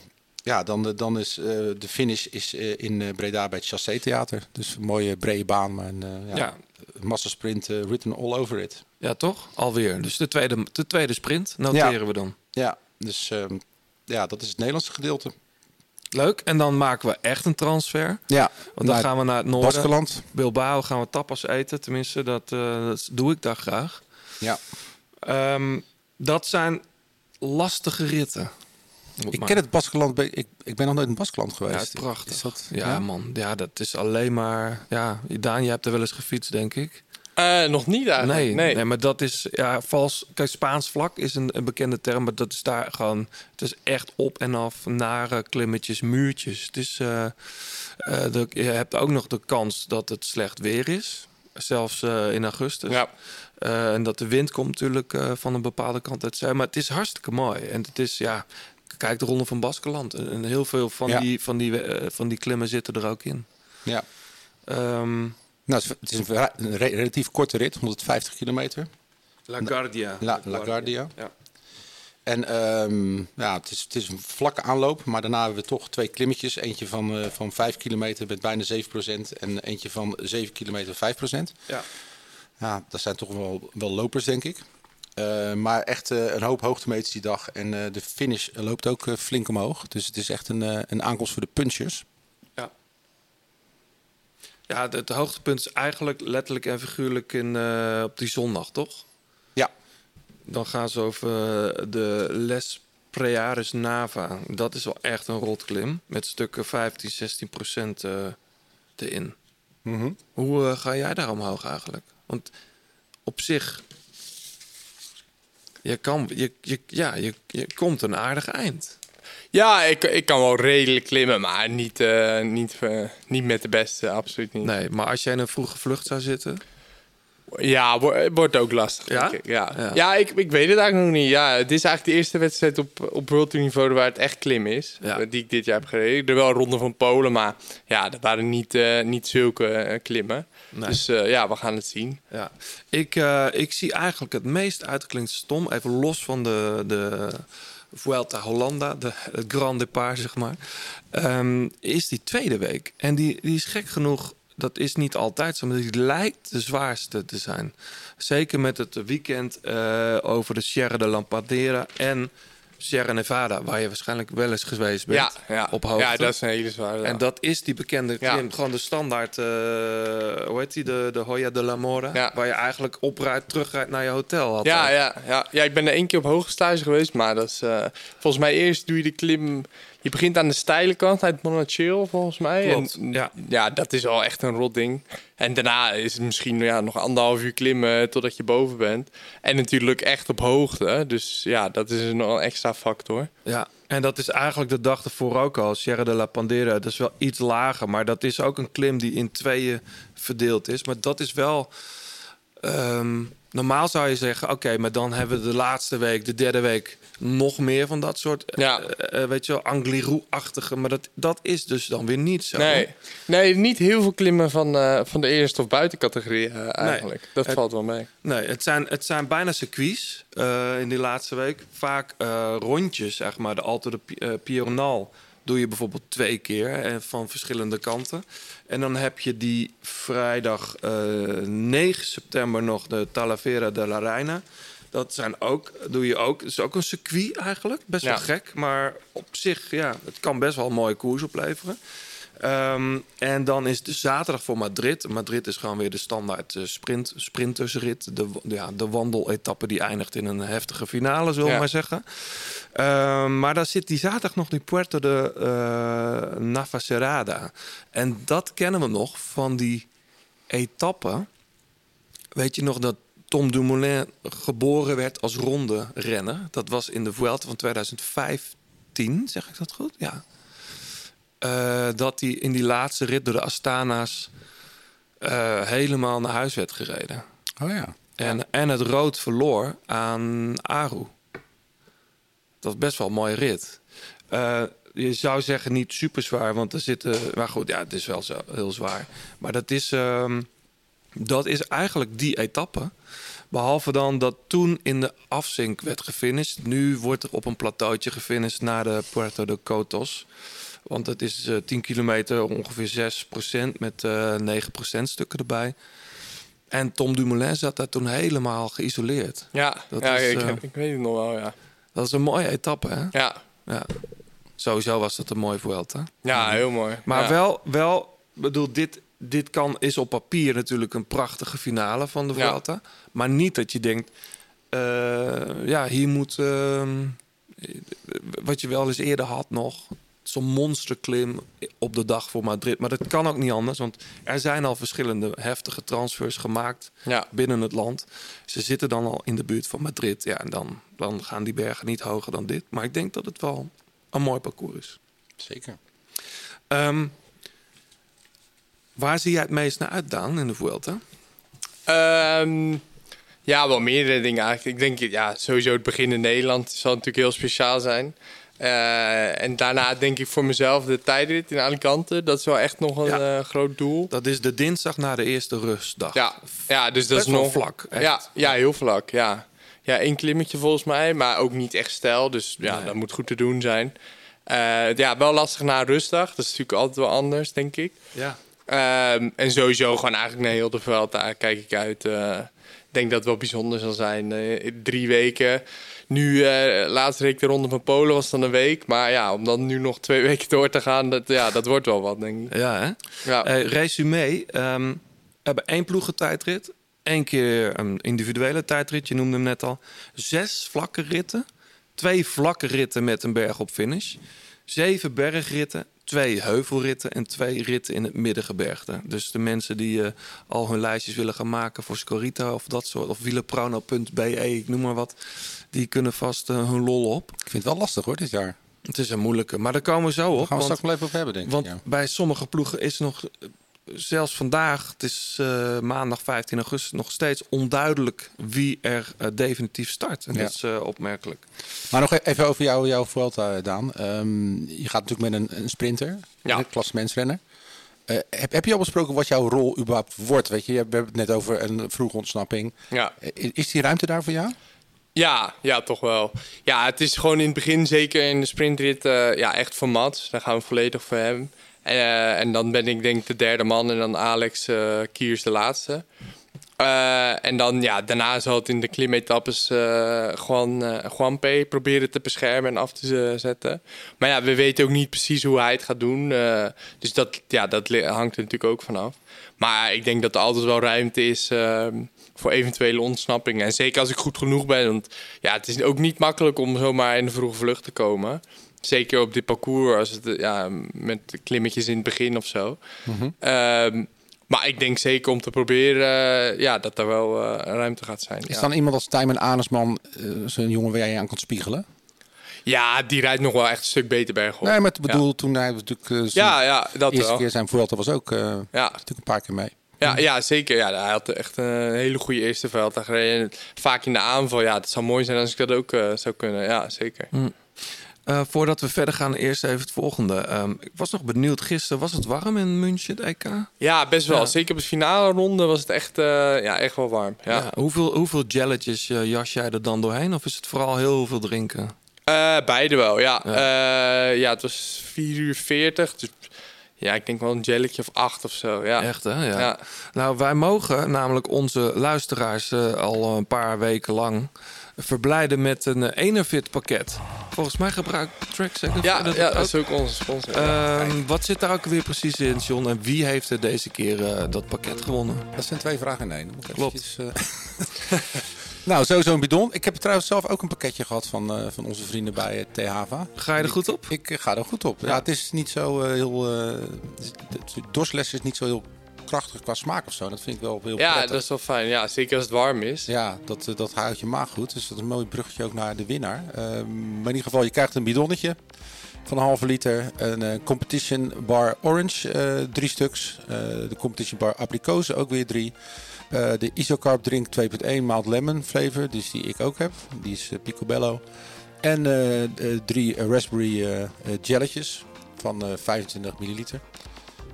ja, dan, de- dan is eh, de finish is, eh, in eh, Breda bij het Chassé Theater. Dus een mooie brede baan. Maar een, eh, ja, Ja. massasprint eh, written all over it. Ja, toch? Alweer. Dus de tweede, de tweede sprint noteren we dan. Ja, dus ehm, ja, dat is het Nederlandse gedeelte. Leuk. En dan maken we echt een transfer. Ja, Want dan gaan we naar het noorden. Baskeland. Bilbao gaan we tapas eten. Tenminste, dat, eh, dat doe ik daar graag. Ja. Ehm, dat zijn lastige ritten. Ik ken het Baskeland. Ik, ik ben nog nooit in Baskeland geweest. Ja, prachtig. Is dat, ja, man. Ja, dat is alleen maar... Ja, Daan, je hebt er wel eens gefietst, denk ik. Eh, nog niet eigenlijk. Nee, Nee. nee. maar dat is ja, vals. Kijk, Spaans vlak is een, een bekende term, maar dat is daar gewoon. Het is echt op en af, nare klimmetjes, muurtjes. Het is, eh, eh, de, je hebt ook nog de kans dat het slecht weer is, zelfs eh, in augustus. Ja. Eh, en dat de wind komt natuurlijk eh, van een bepaalde kant uit zijn. Maar het is hartstikke mooi. En het is, ja, kijk de Ronde van Baskeland. En en heel veel van, Ja. die, van, die, eh, van die klimmen zitten er ook in. Ja. Ehm, Nou, het is- een, vera- een re- relatief korte rit, 150 kilometer. La Guardia. La, La Guardia. Ja. En ehm, ja, het, is, het is een vlakke aanloop, maar daarna hebben we toch twee klimmetjes. Eentje van, eh, van 5 kilometer met bijna 7% en eentje van 7 kilometer 5%. Ja. Ja, dat zijn toch wel, wel lopers, denk ik. Eh, maar echt eh, een hoop hoogtemeters die dag. En eh, de finish loopt ook flink omhoog. Dus het is echt een, een aankomst voor de punchers. Ja. Ja, het, hoogtepunt is eigenlijk letterlijk en figuurlijk in, op die zondag, toch? Ja. Dan gaan ze over de Les Prearis Nava. Dat is wel echt een rotklim. Met stukken 15, 16 procent erin. Mhm. Hoe ga jij daar omhoog eigenlijk? Want op zich... Je, kan, je, je, ja, je, je komt een aardig eind. Ja, ik, ik kan wel redelijk klimmen, maar niet, eh, niet, eh, niet met de beste, absoluut niet. Nee, maar als jij in een vroege vlucht zou zitten... Ja, wo- wordt ook lastig. Ja? ik. Ja, Ja. ja. ik, ik weet het eigenlijk nog niet. Ja, het is eigenlijk de eerste wedstrijd op, op World Tour niveau waar het echt klim is. Ja. eh, Die ik dit jaar heb gereden. Er wel een ronde van Polen, maar ja, dat waren niet, eh, niet zulke eh, klimmen. Nee. Dus eh, ja, we gaan het zien. Ja, ik, eh, ik zie eigenlijk het meest uitklinkt stom, even los van de, de Vuelta Hollanda, de, het Grand Depart, zeg maar, ehm, is die tweede week. En die, die is gek genoeg, dat is niet altijd zo, maar die lijkt de zwaarste te zijn. Zeker met het weekend eh, over de Sierra de Lampadera en Sierra Nevada, waar je waarschijnlijk wel eens geweest bent. Ja, ja. op hoogte. ja, dat is een hele zware. En dat is die bekende Ja. klim. Gewoon de standaard, eh, hoe heet die? De, de Hoya de la Mora. Ja. Waar je eigenlijk oprijdt, terugrijdt naar je hotel. Ja, ja, ja. ja, ik ben er één keer op stage geweest, maar dat is eh, volgens mij eerst doe je de klim. Je begint aan de steile kant uit Monachil, volgens mij. Klopt, En, ja. ja, dat is wel echt een rot ding. En daarna is het misschien ja, nog anderhalf uur klimmen totdat je boven bent. En natuurlijk echt op hoogte. Dus ja, dat is nog een extra factor. Ja, en dat is eigenlijk de dag ervoor ook al. Sierra de la Pandera, dat is wel iets lager. Maar dat is ook een klim die in tweeën verdeeld is. Maar dat is wel... ehm, normaal zou je zeggen, oké, maar dan hebben we de laatste week, de derde week... nog meer van dat soort, Ja. eh, eh, weet je wel, Angliru-achtige. Maar dat, dat is dus dan weer niet zo. Nee, nee niet heel veel klimmen van, eh, van de eerste of buitencategorie eigenlijk. Dat Het- valt wel mee. Nee, het zijn, het zijn bijna circuits in die laatste week. Vaak rondjes, zeg maar. De Alto de Pi- Pironal doe je bijvoorbeeld twee keer eh, van verschillende kanten. En dan heb je die vrijdag eh, 9 september nog de Talavera de la Reina. Dat zijn ook, doe je ook. Het is ook een circuit eigenlijk. Best Ja. wel gek. Maar op zich, ja, het kan best wel een mooie koers opleveren. Ehm, en dan is de zaterdag voor Madrid. Madrid is gewoon weer de standaard eh, sprint, sprintersrit. De, ja, de wandeletappe die eindigt in een heftige finale, zullen we Ja. maar zeggen. Ehm, maar daar zit die zaterdag nog die Puerto de eh Navacerrada. En dat kennen we nog van die etappe. Weet je nog dat Tom Dumoulin geboren werd als ronde renner? Dat was in de Vuelta van 2015, zeg ik dat goed? Ja. Eh, dat hij in die laatste rit door de Astana's eh, helemaal naar huis werd gereden. Oh ja. En, en het rood verloor aan Aru. Dat is best wel een mooie rit. Eh, je zou zeggen niet super zwaar, want er zitten. Maar goed, ja, het is wel zo, heel zwaar. Maar dat is, ehm, dat is eigenlijk die etappe. Behalve dan dat toen in de afzink werd gefinished. Nu wordt er op een plateautje gefinished naar de Puerto de Cotos. Want het is eh 10 kilometer, ongeveer 6% met eh 9% stukken erbij. En Tom Dumoulin zat daar toen helemaal geïsoleerd. Ja, Dat ja is, ik, eh, ik weet het nog wel, ja. Dat is een mooie etappe, hè? Ja, Ja. Sowieso was dat een mooi Vuelta. ja heel mooi. Maar ja. wel, wel, bedoel, dit, dit kan, is op papier natuurlijk een prachtige finale van de Ja. Vuelta. Maar niet dat je denkt, eh, ja, hier moet, ehm, wat je wel eens eerder had nog, zo'n monsterklim op de dag voor Madrid. Maar dat kan ook niet anders, want er zijn al verschillende heftige transfers gemaakt Ja. binnen het land. Ze zitten dan al in de buurt van Madrid. Ja, en dan, dan gaan die bergen niet hoger dan dit. Maar ik denk dat het wel een mooi parcours is. Zeker. Ehm, waar zie jij het meest naar uit, Daan, in de Vuelta? Ehm, ja, wel meerdere dingen eigenlijk. Ik denk, ja, sowieso het begin in Nederland zal natuurlijk heel speciaal zijn. Eh, en daarna denk ik voor mezelf de tijdrit in Alicante. Dat is wel echt nog een Ja. eh, groot doel. Dat is de dinsdag na de eerste rustdag. Ja, ja dus dat Best is nog vlak, echt. Ja, ja, heel vlak. Ja. ja, één klimmetje volgens mij, maar ook niet echt stijl. Dus ja, Nee. dat moet goed te doen zijn. Eh, ja, wel lastig na rustdag. Dat is natuurlijk altijd wel anders, denk ik. Ja. Ehm, en sowieso gewoon eigenlijk naar heel de veld. Daar kijk ik uit. Ik denk dat het wel bijzonder zal zijn. Drie weken. Nu, eh laatst reek de Ronde van Polen was dan een week. Maar ja, om dan nu nog twee [LAUGHS] weken door te gaan, dat, ja, dat wordt wel wat, denk ik. Ja, hè? Ja. Eh, resume. ehm, we hebben één ploegentijdrit. één keer een individuele tijdrit. Je noemde hem net al. Zes vlakke ritten. Twee vlakke ritten met een berg op finish. Zeven bergritten. Twee heuvelritten en twee ritten in het middengebergte. Dus de mensen die eh, al hun lijstjes willen gaan maken voor Scorito of dat soort, of wielerprono.be, ik noem maar wat, die kunnen vast eh, hun lol op. Ik vind het wel lastig hoor, dit jaar. Het is een moeilijke, maar daar komen we zo op. Daar gaan we want- straks wel even op hebben, denk ik. want ja. bij sommige ploegen is nog, zelfs vandaag, het is eh, maandag 15 augustus, nog steeds onduidelijk wie er eh, definitief start. En Ja. dat is eh, opmerkelijk. Maar nog even over jou, jouw Vuelta, Daan. Ehm, je gaat natuurlijk met een, een sprinter, Ja. een klassementsrenner. Heb, heb je al besproken wat jouw rol überhaupt wordt? Weet je, we hebben het net over een vroege ontsnapping. Ja. Is die ruimte daar voor jou? Ja, ja, toch wel. Ja, het is gewoon in het begin, zeker in de sprintrit, ja, echt voor Mats. Daar gaan we volledig voor hem. Eh, en dan ben ik denk ik de derde man en dan Alex eh, Kiers de laatste. Eh, en dan, ja, daarna zal het in de klimetappes gewoon eh Juan P. proberen te beschermen en af te zetten. Maar ja, we weten ook niet precies hoe hij het gaat doen. dus dat, ja, dat hangt er natuurlijk ook vanaf. Maar ik denk dat er altijd wel ruimte is ehm, voor eventuele ontsnappingen. En zeker als ik goed genoeg ben. Want ja, het is ook niet makkelijk om zomaar in de vroege vlucht te komen. Zeker op dit parcours, als het, ja, met klimmetjes in het begin of zo. Ehm, maar ik denk zeker om te proberen eh, ja, dat er wel eh, ruimte gaat zijn. Is ja. dan iemand als Tijmen Anesman eh, zo'n jongen waar jij aan kan spiegelen? ja, die rijdt nog wel echt een stuk beter bergop. Nee, maar ik bedoel, toen hij natuurlijk... Ja, ja, dat eerste wel. keer zijn Vuelta was ook eh, Ja. natuurlijk een paar keer mee. Ja, ja, zeker. Ja, hij had echt een hele goede eerste veld gereden. En Vaak in de aanval. Ja, het zou mooi zijn als ik dat ook zou kunnen. Ja, zeker. Eh, voordat we verder gaan, eerst even het volgende. Ehm, ik was nog benieuwd, gisteren was het warm in München, het EK? Ja, best wel. Ja. Zeker op de finale ronde was het echt, eh, ja, echt wel warm. Ja. Ja. hoeveel, hoeveel jelletjes eh, jas jij er dan doorheen? Of is het vooral heel veel drinken? Beide wel, ja. Ja. ja, het was 4 uur 40. Dus ja, ik denk wel een jelletje of 8 of zo. Ja. Echt, hè? Ja. Ja. Nou, wij mogen namelijk onze luisteraars al een paar weken lang verblijden met een uh, Enervit pakket Volgens mij gebruikt TrackSecond Ja, dat ja, ook. dat is ook onze sponsor. Ja. Ehm, wat zit daar ook weer precies in, John? En wie heeft er deze keer eh, dat pakket gewonnen? Dat zijn twee vragen in één. Dan moet ik Klopt. eventjes, eh, nou, sowieso een bidon. Ik heb trouwens zelf ook een pakketje gehad van, eh, van onze vrienden bij eh, THVA. Ga je er goed op? Ik, eh, ga er goed op. Ja, het is niet zo eh, heel... eh de dorsles is niet zo heel krachtig qua smaak of zo. Dat vind ik wel heel Ja, prettig. dat is wel fijn. Ja, zeker als het warm is. Ja, dat, eh, dat houdt je maag goed. Dus dat is een mooi bruggetje ook naar de winnaar. Ehm, maar in ieder geval, je krijgt een bidonnetje van een halve liter. Een eh, Competition Bar Orange, eh, drie stuks. De Competition Bar Apricose, ook weer drie. De Isocarb Drink 2.1 Mild Lemon flavor, dus die ik ook heb. Die is Picobello. En drie raspberry jelletjes van eh, 25 milliliter.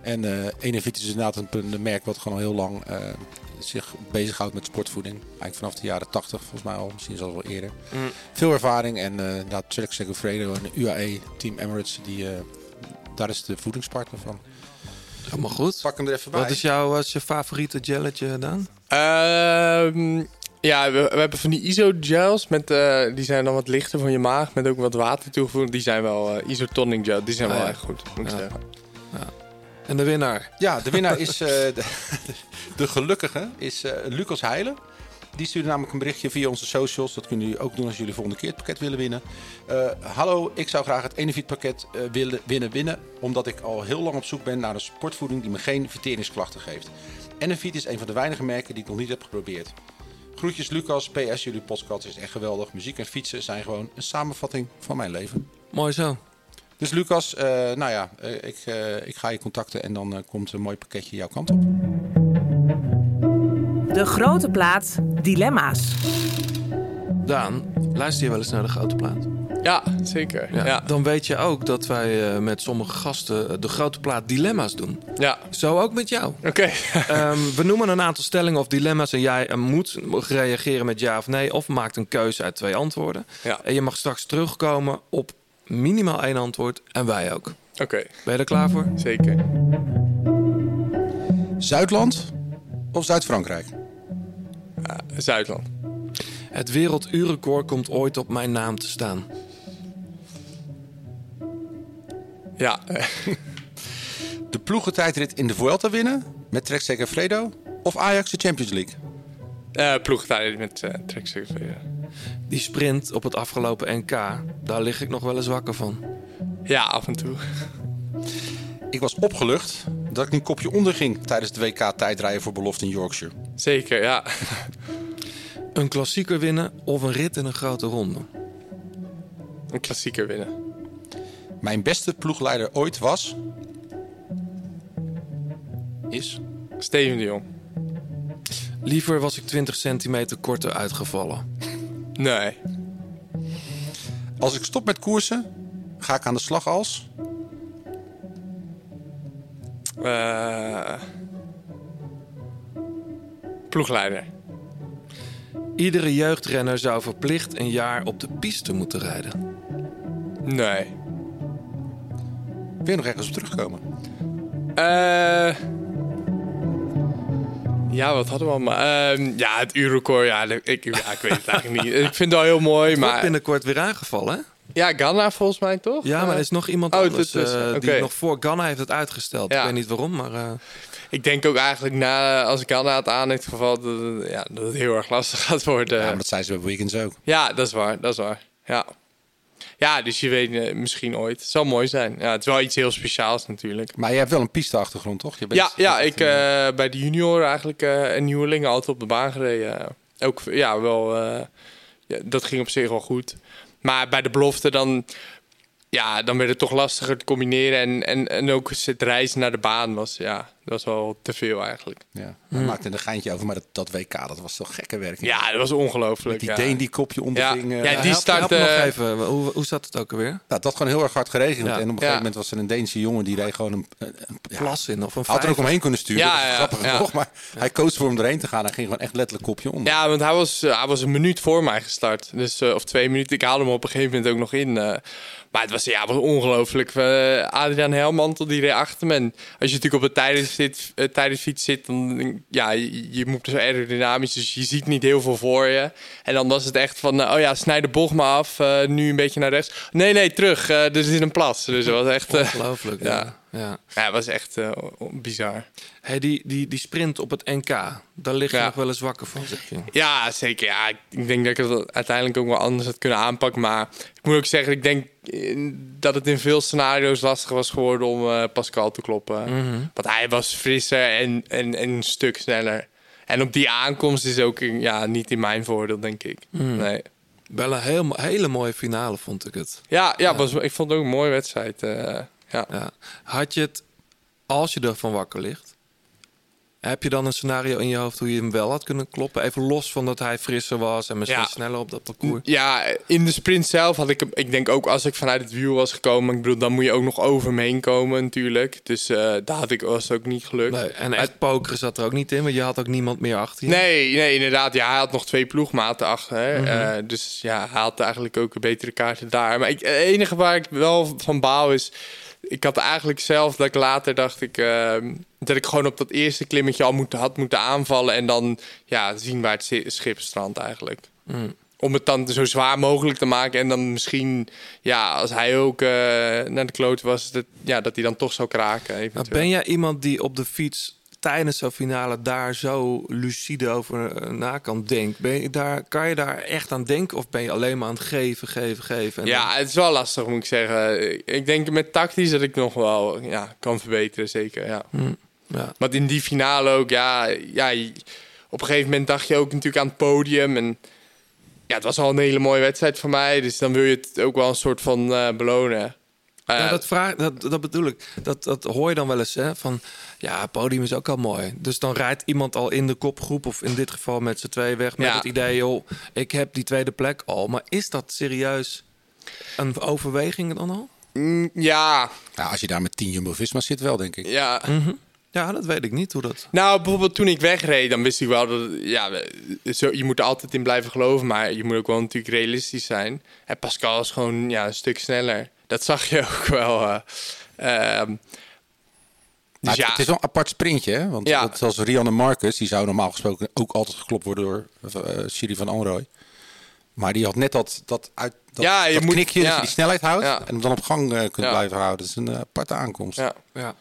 En eh Enevit is inderdaad een, een merk wat gewoon al heel lang eh, zich bezighoudt met sportvoeding. Eigenlijk vanaf de jaren 80 volgens mij al, misschien zelfs wel eerder. Mm. Veel ervaring en eh inderdaad Trek Segafredo en UAE, Team Emirates, die, eh, daar is de voedingspartner van. Helemaal goed. Pak hem er even bij. Wat is, jouw, wat is je favoriete jelletje, Daan? Ehm, ja, we, we hebben van die iso-gels. Met, eh, die zijn dan wat lichter van je maag. Met ook wat water toegevoegd. Die zijn wel eh isotonic gel. Die zijn Ah, wel ja. echt goed, moet ik Ja. zeggen. En de winnaar? Ja, de winnaar is eh, de, [LAUGHS] de gelukkige is eh, Lucas Heijlen. Die stuurde namelijk een berichtje via onze socials. Dat kunnen jullie ook doen als jullie volgende keer het pakket willen winnen. Eh, hallo, ik zou graag het Enevit pakket willen winnen winnen. Omdat ik al heel lang op zoek ben naar een sportvoeding die me geen verteringsklachten geeft. Enevit is een van de weinige merken die ik nog niet heb geprobeerd. Groetjes Lucas, PS, jullie podcast is echt geweldig. Muziek en fietsen zijn gewoon een samenvatting van mijn leven. Mooi zo. Dus Lucas, eh, nou ja, eh, ik, eh, ik ga je contacten en dan komt een mooi pakketje jouw kant op. De grote plaat Dilemma's. Daan, luister je wel eens naar de grote plaat? Ja, zeker. Ja, Ja. Dan weet je ook dat wij eh, met sommige gasten de grote plaat dilemma's doen. Ja. Zo ook met jou. Oké. [LAUGHS] Ehm, we noemen een aantal stellingen of dilemma's en jij moet reageren met ja of nee. Of maakt een keuze uit twee antwoorden. Ja. En je mag straks terugkomen op minimaal één antwoord en wij ook. Oké, Ben je er klaar voor? zeker. Zuidland of Zuid-Frankrijk? Zuidland. Het werelduurrecord komt ooit op mijn naam te staan. Ja. [LAUGHS] De ploegentijdrit in de Vuelta winnen met Trek Segafredo of Ajax de Champions League? Eh ploegtijd met uh, Trek Die sprint op het afgelopen NK, daar lig ik nog wel eens wakker van. Ja, af en toe. Ik was opgelucht dat ik een kopje onderging tijdens het WK tijdrijden voor belofte in Yorkshire. Zeker, ja. Een klassieker winnen of een rit in een grote ronde? Een klassieker winnen. Mijn beste ploegleider ooit was... Is... Steven de Jong. Liever was ik 20 centimeter korter uitgevallen. Nee. Als ik stop met koersen, ga ik aan de slag als... Eh ploegleider. Iedere jeugdrenner zou verplicht een jaar op de piste moeten rijden. Nee. Wil je nog ergens op terugkomen? Eh ja, wat hadden we allemaal? Ehm, ja, het uurrecord. Ja, ik, ik- ja, ik weet het eigenlijk niet. Ik vind het wel heel mooi, Het wordt maar... binnenkort weer aangevallen, hè? Ja, Ghana volgens mij, toch? Ja, maar er is nog iemand oh, anders dat is- eh, oké. die nog voor Ghana heeft het uitgesteld. Ja. Ik weet niet waarom, maar... eh, Ik denk ook eigenlijk, na, als Ghana het aan heeft gevallen, dat, het- ja, dat het heel erg lastig gaat worden. Ja, maar dat zei ze bij Wiggins ook. Ja, dat is waar. Dat is waar. Ja. Ja, dus je weet eh, misschien ooit. Het zal mooi zijn. Ja, het is wel iets heel speciaals natuurlijk. Maar je hebt wel een piste-achtergrond, toch? Je bent- Ja, ja ik eh, bij de junioren eigenlijk en nieuwelingen altijd op de baan gereden. Ook, ja, wel... ja, dat ging op zich wel goed. Maar bij de belofte dan... Ja, dan werd het toch lastiger te combineren. En, en, en ook het reizen naar de baan was... Ja, dat was wel te veel eigenlijk. Ja. Hij maakte er een geintje over, maar dat, dat WK, dat was toch gekke werk. Ja, dat was ongelooflijk. Die ja. Deen die kopje onderging. Ja, eh, ja, die start, nog eh, even. Hoe, hoe zat het ook alweer? Nou, dat had gewoon heel erg hard geregend. Ja. En op een gegeven moment was er een Deense jongen die reed gewoon een... een- een- ja, Plas in of een had er ook omheen kunnen sturen. Grappig ja. nog. Maar hij koos voor om erheen te gaan. Hij ging gewoon echt letterlijk kopje onder. Ja, want hij was, eh, hij was een minuut voor mij gestart. Dus, eh, of twee minuten. Ik haalde hem op een gegeven moment ook nog in. eh. maar het was, ja, het was ongelooflijk. Adriaan Helmantel, die reed achter me. En als je natuurlijk op de tijden zit, eh, tijdens fiets zit, dan ja, je, je moet zo aerodynamisch, dus je ziet niet heel veel voor je. En dan was het echt van, eh, oh ja, snijd de bocht maar af, eh, nu een beetje naar rechts. Nee, nee, terug, dus er zit een plas. Dus dat was echt... Ongelooflijk. ja. ja. Ja. ja, het was echt eh, bizar. Hey, die, die, die sprint op het NK, daar lig je Ja. nog wel eens wakker van, zeg je. Ja, zeker. Ja, ik- denk dat ik het uiteindelijk ook wel anders had kunnen aanpakken. Maar ik moet ook zeggen, ik denk eh, dat het in veel scenario's lastig was geworden om eh, Pascal te kloppen. Mhm. Want hij was frisser en, en, en een stuk sneller. En op die aankomst is ook ja, niet in mijn voordeel, denk ik. Mhm. Nee. Wel een heel, hele mooie finale, vond ik het. Ja, ja, Was, ik vond het ook een mooie wedstrijd. Ja. Ja. Had je het, als je ervan wakker ligt, heb je dan een scenario in je hoofd hoe je hem wel had kunnen kloppen? Even los van dat hij frisser was en misschien Ja. sneller op dat parcours. Ja, in de sprint zelf had ik hem. Ik denk ook als ik vanuit het wiel was gekomen. Ik bedoel, dan moet je ook nog over me heen komen, natuurlijk. Dus eh daar had ik, was het ook niet gelukt. Nee, en echt pokeren zat er ook niet in, want je had ook niemand meer achter je. Nee, nee, inderdaad. Ja, hij had nog twee ploegmaten achter. Hè. Mhm. Eh, dus ja, hij had eigenlijk ook een betere kaarten daar. Maar ik, het enige waar ik wel van baal is... Ik had eigenlijk zelf dat ik later dacht ik... eh, dat ik gewoon op dat eerste klimmetje al moet, had moeten aanvallen... en dan ja, zien waar het schip strandt eigenlijk. Mm. Om het dan zo zwaar mogelijk te maken. En dan misschien, ja, als hij ook eh, naar de kloot was... Dat, ja, dat hij dan toch zou kraken. Maar eventueel. ben jij iemand die op de fiets tijdens zo'n finale daar zo lucide over eh, na kan denken? Ben je daar, kan je daar echt aan denken of ben je alleen maar aan het geven, geven, geven? en Ja, het is wel lastig, moet ik zeggen. Ik denk met tactisch dat ik nog wel ja, kan verbeteren, zeker. Ja. dan- ja. Want in die finale ook, ja, ja, op een gegeven moment dacht je ook natuurlijk aan het podium. En ja, het was al een hele mooie wedstrijd voor mij. Dus dan wil je het ook wel een soort van eh, belonen. Eh, Ja, dat, vraag, dat, dat bedoel ik. Dat, dat hoor je dan wel eens, hè? Van, ja, het podium is ook al mooi. Dus dan rijdt iemand al in de kopgroep... of in dit geval met z'n twee weg met Ja. het idee... joh, ik heb die tweede plek al. Maar is dat serieus een overweging dan al? mm, ja, Ja, als je daar met 10 Jumbo-Visma zit wel, denk ik. ja. Ja, dat weet ik niet hoe dat... Nou, bijvoorbeeld toen ik wegreed, dan wist ik wel dat... Ja, zo, je moet er altijd in blijven geloven, maar je moet ook wel natuurlijk realistisch zijn. En Pascal is gewoon ja, een stuk sneller. Dat zag je [LAUGHS] ook wel. eh. Ehm, dus het, ja, het is wel een apart sprintje, hè? Want Ja. dat, zoals Rianne Marcus, die zou normaal gesproken ook altijd geklopt worden door uh, Siri van Anrooy. Maar die had net dat, dat, uit, dat, Ja, je dat moet- knikje dat ja. je die snelheid houdt Ja. en hem dan op gang eh, kunt Ja. blijven houden. Dat is een eh, aparte aankomst. ja. Ja.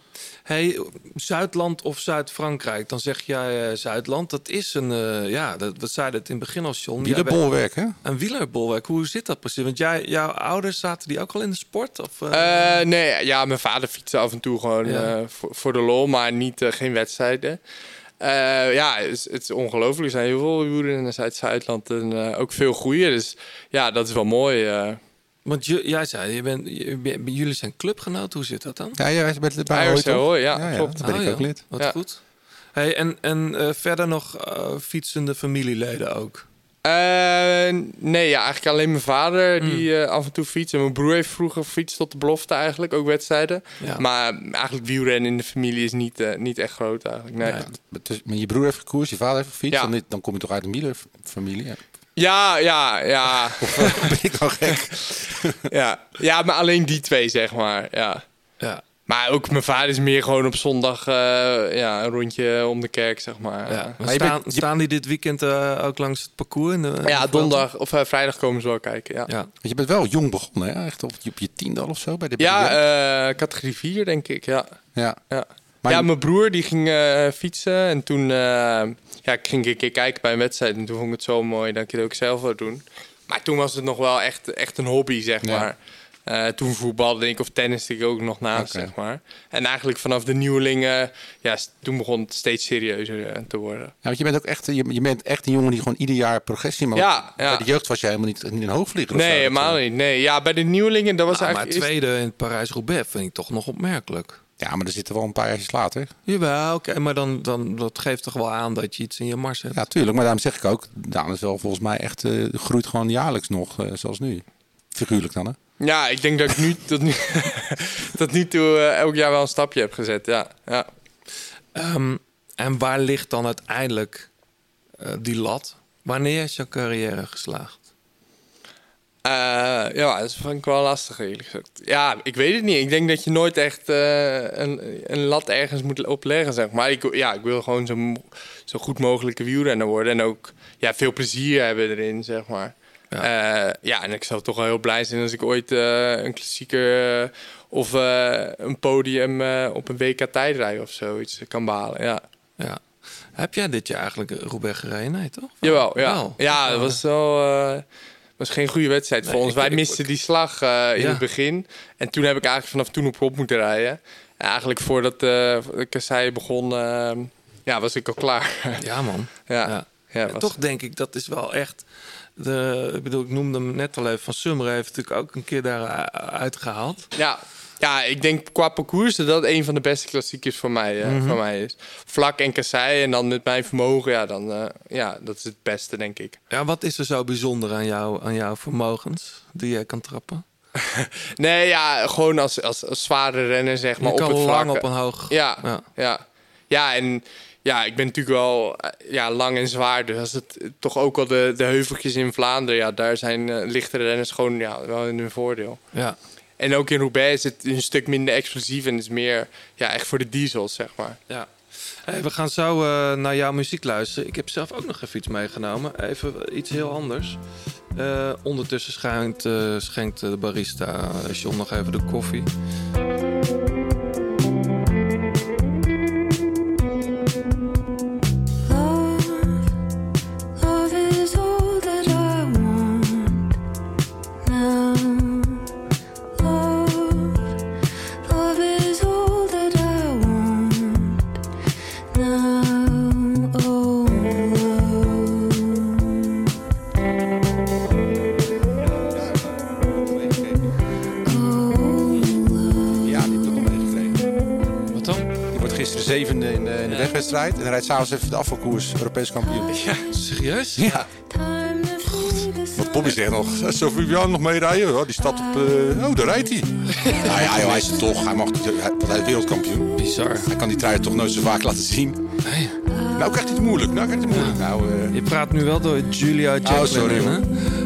Hey, Zuidland of Zuid-Frankrijk? Dan zeg jij eh, Zuidland. Dat is een, eh, ja, dat, we zeiden het in het begin al, John. Wielerbolwerk, hè? Een wielerbolwerk. Hoe zit dat precies? Want jij, jouw ouders zaten die ook al in de sport? Of, eh? Nee, ja, mijn vader fietste af en toe gewoon Ja. voor, voor de lol, maar niet, geen wedstrijden. Ja, het is, het is ongelooflijk. Er zijn heel veel wielrenners uit Zuidland en ook veel goeie. Dus ja, dat is wel mooi. Want je, jij zei, je bent, je, jullie zijn clubgenoten. Hoe zit dat dan? Ja, jij bent bij was toch? zo, ja, klopt. daar ben Oh, ik ja. ook lid. Wat Ja. goed. Hey, en en eh, verder nog eh, fietsende familieleden ook? Eh, nee, ja, eigenlijk alleen mijn vader Hmm. die af en toe fietst. En mijn broer heeft vroeger gefietst tot de belofte eigenlijk, ook wedstrijden. Ja. Maar eigenlijk wielrennen in de familie is niet, niet echt groot eigenlijk. Nee. Dus, maar je broer heeft gekoerst, je vader heeft gefietst. Ja. Dan, dan kom je toch uit een wielerfamilie? Ja. Ja, ja, [LAUGHS] ben ik nou gek? ja. ja, maar alleen die twee, zeg maar. Ja. Ja. Maar ook mijn vader is meer gewoon op zondag eh, ja, een rondje om de kerk, zeg maar. ja. Maar staan, bent- je- staan die dit weekend eh, ook langs het parcours? In de, in de ja donderdag of eh, vrijdag komen ze wel kijken. Ja, Ja. Want je bent wel jong begonnen, hè? Echt op, je- op je tiende al of zo bij de ja eh, categorie 4, denk ik. Ja. ja. Ja. Maar ja, je- mijn broer die ging eh, fietsen en toen eh, ja, ik ging ik een keer kijken bij een wedstrijd en toen vond ik het zo mooi dat ik het ook zelf wil doen. Maar toen was het nog wel echt, echt een hobby, zeg Ja. maar. Eh, toen voetbalde ik of tenniste ik ook nog naast, zeg maar. En eigenlijk vanaf de nieuwelingen, ja, toen begon het steeds serieuzer te worden. Ja, want je bent ook echt, je, je bent echt een jongen die gewoon ieder jaar progressie maakt. Ja, ja. Bij de jeugd was jij helemaal niet, niet een hoogvlieger. of Nee, helemaal niet. Nee, ja, bij de nieuwelingen, dat was Nou, maar eigenlijk... eerst- tweede in Parijs-Roubaix vind ik toch nog opmerkelijk. Ja, maar er zitten wel een paar jaar later. Jawel, oké, maar dan, dan dat geeft toch wel aan dat je iets in je mars hebt. Ja, tuurlijk. Maar daarom zeg ik ook, Daan is wel volgens mij echt, eh, groeit gewoon jaarlijks nog, eh, zoals nu. Figuurlijk dan, hè? Ja, ik denk dat ik nu tot nu, [LAUGHS] tot nu toe eh, elk jaar wel een stapje heb gezet, ja. ja. Ehm, en waar ligt dan uiteindelijk eh, die lat? Wanneer is jouw carrière geslaagd? Eh, ja, dat vind ik wel lastig eerlijk gezegd. Ja, ik weet het niet. Ik denk dat je nooit echt eh, een, een lat ergens moet opleggen, zeg maar. Ik, ja, ik wil gewoon zo, zo goed mogelijke wielrenner worden. En ook ja, veel plezier hebben erin, zeg maar. Ja, ja en ik zou toch wel heel blij zijn als ik ooit eh, een klassieker eh, of eh, een podium eh, op een WK tijdrijden of zoiets kan behalen. Ja. Ja. Heb jij dit jaar eigenlijk Roubaix gereden? Nee, toch? Jawel, ja. Wel. Ja, dat was wel... eh, was geen goede wedstrijd Nee, voor ons. Wij misten die slag eh, in Ja. het begin. En toen heb ik eigenlijk vanaf toen op op moeten rijden. En eigenlijk voordat eh, de kassei begon, eh, ja, was ik al klaar. Ja, man. [LAUGHS] ja. Ja. Ja, En was- toch denk ik, dat is wel echt... De, ik bedoel, ik noemde hem net al even. Van Summer heeft natuurlijk ook een keer daar uitgehaald. Ja. Ja, ik denk qua parcours dat dat een van de beste klassiekers voor mij, eh, Mhm. voor mij is. Vlak en kassei en dan met mijn vermogen, ja, dan, eh, ja, dat is het beste, denk ik. Ja, wat is er zo bijzonder aan, jou, aan jouw vermogens die jij kan trappen? [LAUGHS] Nee, ja, gewoon als, als, als zware renner, zeg maar, Je kan op het lang vlak. op een hoog... Ja, Ja. ja. ja. en ja, ik ben natuurlijk wel eh, ja, lang en zwaar. Dus als het toch ook wel de, de heuveltjes in Vlaanderen, ja, daar zijn lichtere renners gewoon ja, wel in hun voordeel. Ja. En ook in Roubaix is het een stuk minder explosief en is meer ja, echt voor de diesels, zeg maar. Ja. We gaan zo eh, naar jouw muziek luisteren. Ik heb zelf ook nog even iets meegenomen. Even iets heel anders. Eh, ondertussen schenkt, eh, schenkt de barista John nog even de koffie. En hij rijdt s'avonds even de afvalkoers, Europees kampioen. Ja, serieus? Ja. Wat Bobby zegt nog, zou Vivian nog meerijden? Ja, die staat op... eh, oh, daar rijdt hij. nou ja, joh, hij is er toch. Hij mag hij, hij is wereldkampioen. Bizar. Hij kan die trui toch nooit zo vaak laten zien. Nee. Nou krijgt hij het moeilijk. Nou krijgt hij het moeilijk. Nou, eh, Je praat nu wel door Julia Jacqueline. Oh, sorry, hè?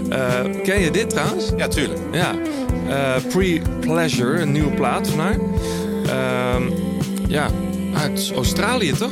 Eh, ken je dit trouwens? ja, tuurlijk. Ja. Eh, Pre-Pleasure, een nieuwe plaat van haar. Ehm, ja, uit Australië toch?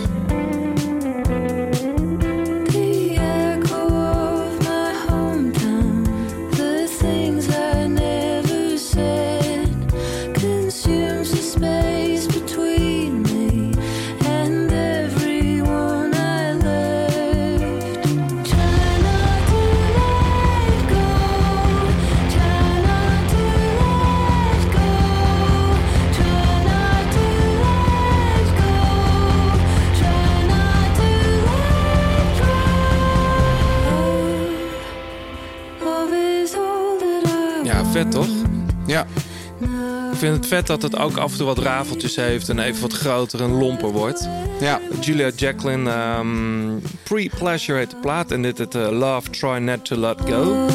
Ik vind het vet dat het ook af en toe wat rafeltjes heeft en even wat groter en lomper wordt. Ja. Julia Jacqueline, ehm, Pre-Pleasure heet de plaat en dit het eh, Love Try Not To Let Go.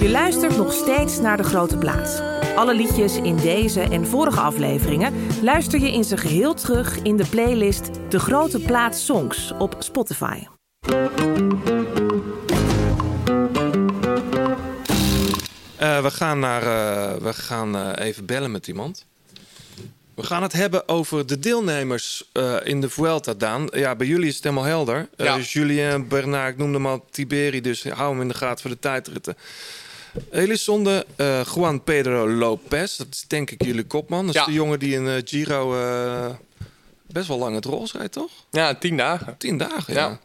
Je luistert nog steeds naar De Grote Plaats. Alle liedjes in deze en vorige afleveringen luister je in zijn geheel terug in de playlist De Grote Plaats Songs op Spotify. We gaan, naar, eh, we gaan eh, even bellen met iemand. We gaan het hebben over de deelnemers eh, in de Vuelta, Daan. Ja, bij jullie is het helemaal helder. Ja. Julien, Bernard, ik noemde hem al Tiberi, dus hou hem in de gaten voor de tijdritten. Elisonde, Juan Pedro Lopez, dat is denk ik jullie kopman. Dat is Ja. de jongen die in Giro best wel lang het rols rijdt, toch? Ja, tien dagen. Tien dagen, ja.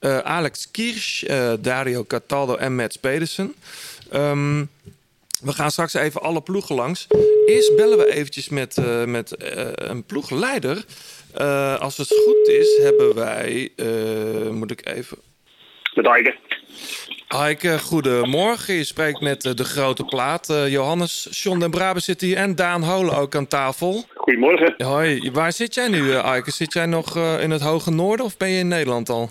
Ja. Alex Kirsch, Dario Cataldo en Mats Pedersen. Ehm, we gaan straks even alle ploegen langs. Eerst bellen we eventjes met, eh, met eh, een ploegleider. Eh, als het goed is, hebben wij... moet ik even... Met Aike. Goedemorgen. Je spreekt met de grote plaat. Johannes, John den Brabe zit hier en Daan Holen ook aan tafel. Goedemorgen. Hoi, waar zit jij nu, Heike? Zit jij nog in het hoge noorden of ben je in Nederland al?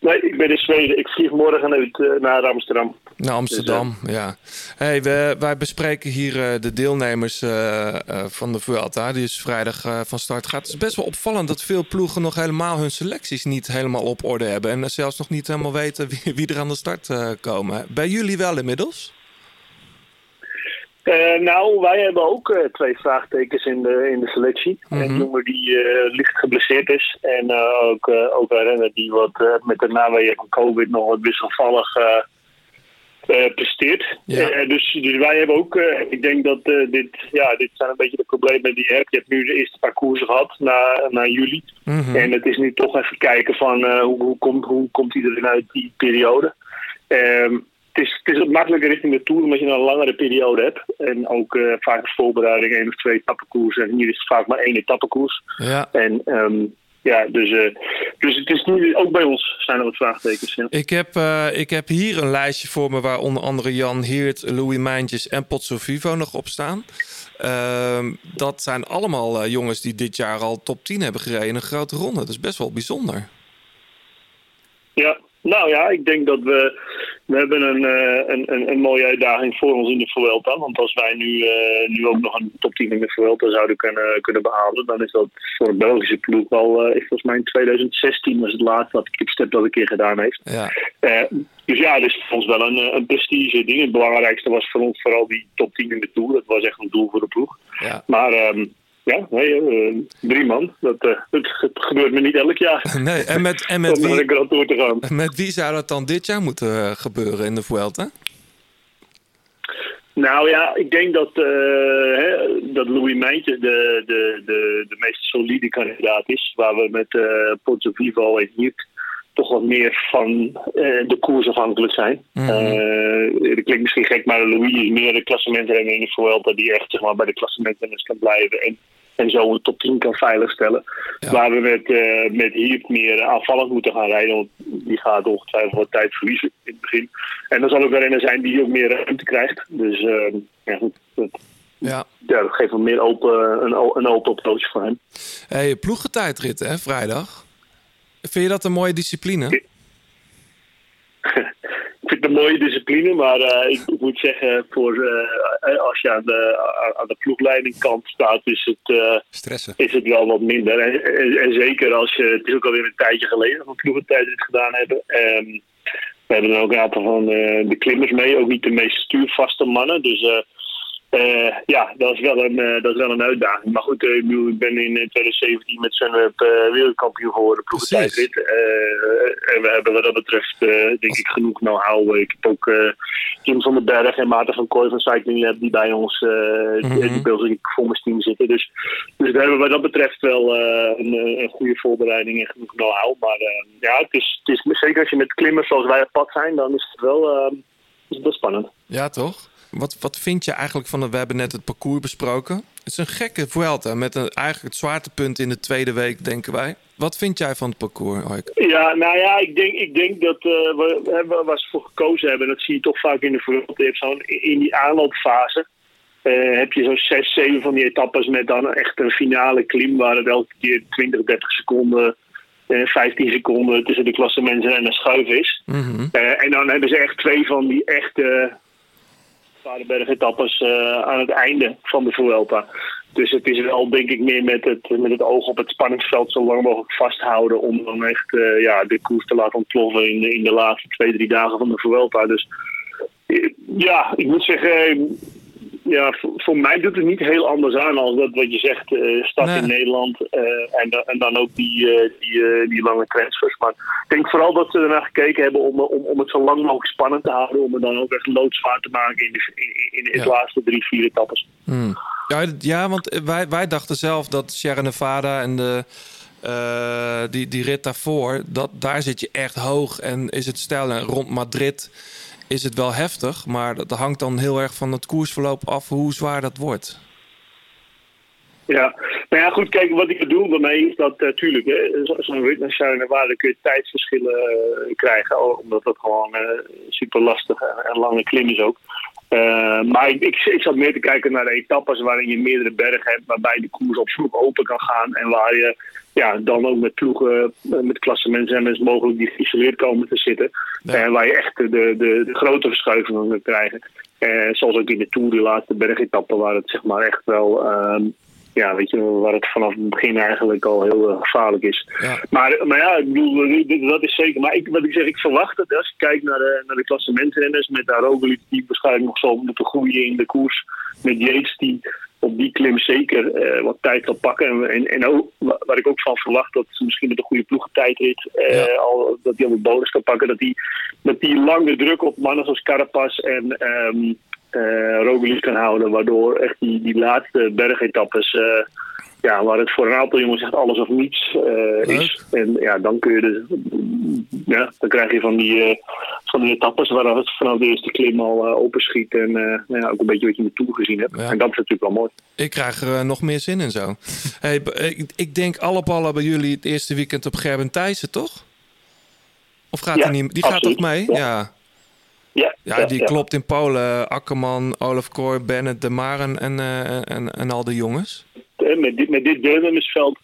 Nee, ik ben in Zweden. Ik vlieg morgen uit naar Amsterdam. Naar Amsterdam, ja. Hey, we, wij bespreken hier eh, de deelnemers eh, eh, van de Vuelta. Die is vrijdag eh, van start gaat. Het is best wel opvallend dat veel ploegen nog helemaal hun selecties niet helemaal op orde hebben. En zelfs nog niet helemaal weten wie, wie er aan de start eh, komen. Bij jullie wel inmiddels? Eh, nou, wij hebben ook eh, twee vraagtekens in de, in de selectie. Een jongen die eh, licht geblesseerd is. En eh, ook, eh, ook een renner die wat, eh, met de naweeën van COVID nog wat wisselvallig eh, eh, presteert. Ja. Eh, dus, dus wij hebben ook, eh, ik denk dat eh, dit, ja, dit zijn een beetje de problemen die je hebt. Je hebt nu de eerste parcours gehad na, na juli. Mhm. En het is nu toch even kijken van eh, hoe, hoe, komt, hoe komt iedereen uit die periode. Ehm, het is, het is makkelijker richting de Tour omdat je dan een langere periode hebt. En ook eh, vaak als voorbereiding één of twee etappekoers. En hier is het vaak maar één etappekoers. Ja. En ehm, ja, dus, eh, dus het is nu ook bij ons zijn er wat vraagtekens. Ja. Ik heb, eh, ik heb hier een lijstje voor me waar onder andere Jan Heert, Louis Mijntjes en Potso Vivo nog op staan. Ehm, dat zijn allemaal eh, jongens die dit jaar al top 10 hebben gereden in een grote ronde. Dat is best wel bijzonder. Ja, nou ja, ik denk dat we, we hebben een, eh, een, een, een mooie uitdaging voor ons in de Vuelta. Want als wij nu, eh, nu ook nog een top 10 in de Vuelta zouden kunnen, kunnen behalen, dan is dat voor een Belgische ploeg al, eh, is volgens mij in 2016 was het laatste dat Quickstep dat een keer gedaan heeft. Ja. Eh, dus ja, het is voor ons wel een, eh, een prestige ding. Het belangrijkste was voor ons vooral die top 10 in de Tour. Dat was echt een doel voor de ploeg. Ja. Maar ehm, ja, nee, eh, drie man. Dat, eh, het, gebeurt me niet elk jaar. [LAUGHS] Nee, en met, en met, wie, de Grand Tour te gaan. met wie zou dat dan dit jaar moeten eh, gebeuren in de Vuelta? Nou ja, ik denk dat, hè, dat Louis Mijntjes de, de, de, de meest solide kandidaat is. Waar we met eh Porto Vivo en Hiert toch wat meer van de koers afhankelijk zijn. Eh, dat klinkt misschien gek, maar Louis is meer de klassementrenner in de Vuelta die echt zeg maar, bij de klassementrenners kan blijven. En, en zo een top 10 kan veiligstellen. Waar we met, eh met Hiert meer aanvallend moeten gaan rijden. Want die gaat ongetwijfeld wat tijd verliezen in het begin. En dan zal ook een renner zijn die ook meer ruimte krijgt. Dus eh, ja, goed, dat, Ja. ja, dat geeft een meer open, een, een open approach voor hem. Hey, ploegentijdrit, hè, vrijdag. Vind je dat een mooie discipline? [LAUGHS] Ik vind het een mooie discipline, maar eh, ik, ik moet zeggen, voor, eh, als je aan de, aan- de ploegleidingkant staat, is het, eh, Stressen. is het wel wat minder. En, en, en zeker als je, het is ook alweer een tijdje geleden dat we ploegentijdrit gedaan hebben. Ehm, we hebben dan ook een aantal van de klimmers mee, ook niet de meest stuurvaste mannen. Dus eh, ja, dat is, wel een, eh, dat is wel een uitdaging. Maar goed, eh, ik, bedoel, ik ben in eh, 2017 met Sunweb wereldkampioen geworden, ploegentijdrit. En we hebben wat dat betreft, denk ik, genoeg know-how. Ik heb ook Jim van den Berg en Maarten van Kooi van Cycling Lab die bij ons, eh die- die bij ons in het team zitten. Dus, dus we hebben wat dat betreft wel een, een goede voorbereiding en genoeg know-how. Maar ja, het is, het is, zeker als je met klimmers zoals wij op pad zijn, dan is het wel, is het wel spannend. Ja, toch? Wat, wat vind je eigenlijk van... het- We hebben net het parcours besproken. Het is een gekke Vuelta met een, eigenlijk het zwaartepunt in de tweede week, denken wij. Wat vind jij van het parcours, Oik? Ja, nou ja, ik denk, ik denk dat eh, we, waar ze voor gekozen hebben. Dat zie je toch vaak in de Vuelta. In die aanloopfase eh, heb je zo'n 6, 7 van die etappes met dan echt een finale klim waar het elke keer 20, 30 seconden, eh 15 seconden tussen de een schuif is. Eh, en dan hebben ze echt twee van die echte Varenberg-etappes eh, aan het einde van de Vuelta. Dus het is wel, denk ik, meer met het, met het oog op het spanningsveld zo lang mogelijk vasthouden. Om dan echt eh, ja, de koers te laten ontploffen in, in de laatste twee, drie dagen van de Vuelta. Dus eh, ja, ik moet zeggen, ja, voor, mij doet het niet heel anders aan als dat wat je zegt, eh start in Nederland eh, en, dan- en dan ook die, eh, die, die lange transfers. Maar ik denk vooral dat ze ernaar gekeken hebben om, om, om het zo lang mogelijk spannend te houden. Om het dan ook echt loodzwaar te maken in de, in, in, in de laatste drie, vier etappes. Hmm. Ja, ja, want wij, wij dachten zelf dat Sierra Nevada en de, die, die rit daarvoor, dat, daar zit je echt hoog en is het stijl. En rond Madrid is het wel heftig, maar dat hangt dan heel erg van het koersverloop af hoe zwaar dat wordt. Ja, nou ja, goed, kijk, wat ik bedoel daarmee is dat natuurlijk, uh, zo'n rit naar Nevada kun je tijdsverschillen eh, krijgen, omdat dat gewoon eh, super lastig en lange klim is ook. Eh, maar ik, ik, ik zat meer te kijken naar de etappes waarin je meerdere bergen hebt, waarbij de koers op vroeg open kan gaan. En waar je ja, dan ook met ploegen, eh, met klassementsrenners mogelijk die geïsoleerd komen te zitten. En waar je echt de, de, de grote verschuivingen kan krijgen. Eh, zoals ook in de Tour, die laatste bergetappen, waar het zeg maar echt wel... ehm, ja, weet je, waar het vanaf het begin eigenlijk al heel eh, gevaarlijk is. Maar, maar ja, ik bedoel, eh, dat is zeker. Maar ik, wat ik zeg, ik verwacht het. Als je kijkt naar de, naar de klassementrenners met daar Roglic, die waarschijnlijk nog zal moeten groeien in de koers. Met Yates, die op die klim zeker eh, wat tijd zal pakken. En, en, en ook, wa- waar ik ook van verwacht, dat ze misschien met een goede ploegentijdrit, eh, al, dat hij al een bonus kan pakken. Dat die, dat die lange druk op mannen zoals Carapaz en ehm eh Roglic kan houden. Waardoor echt die, die laatste bergetappes, eh, ja, waar het voor een aantal jongens echt alles of niets eh, is. En ja, dan kun je dus, ja, dan krijg je van die, van die etappes waar het vanaf de eerste klim al openschiet. En nou ja, ook een beetje wat je de Tour gezien hebt. En dat is natuurlijk wel mooi. Ik krijg er nog meer zin in zo. Hey, ik, ik denk alle ballen bij jullie het eerste weekend op Gerben Thijssen, toch? Of gaat Ja, hij niet? Die gaat toch mee? Ja. Ja. Ja, die klopt in Polen. Akkerman, Olaf Kooi, Bennett, De Maren en, eh, en, en al die jongens. Met dit, met dit deelnemersveld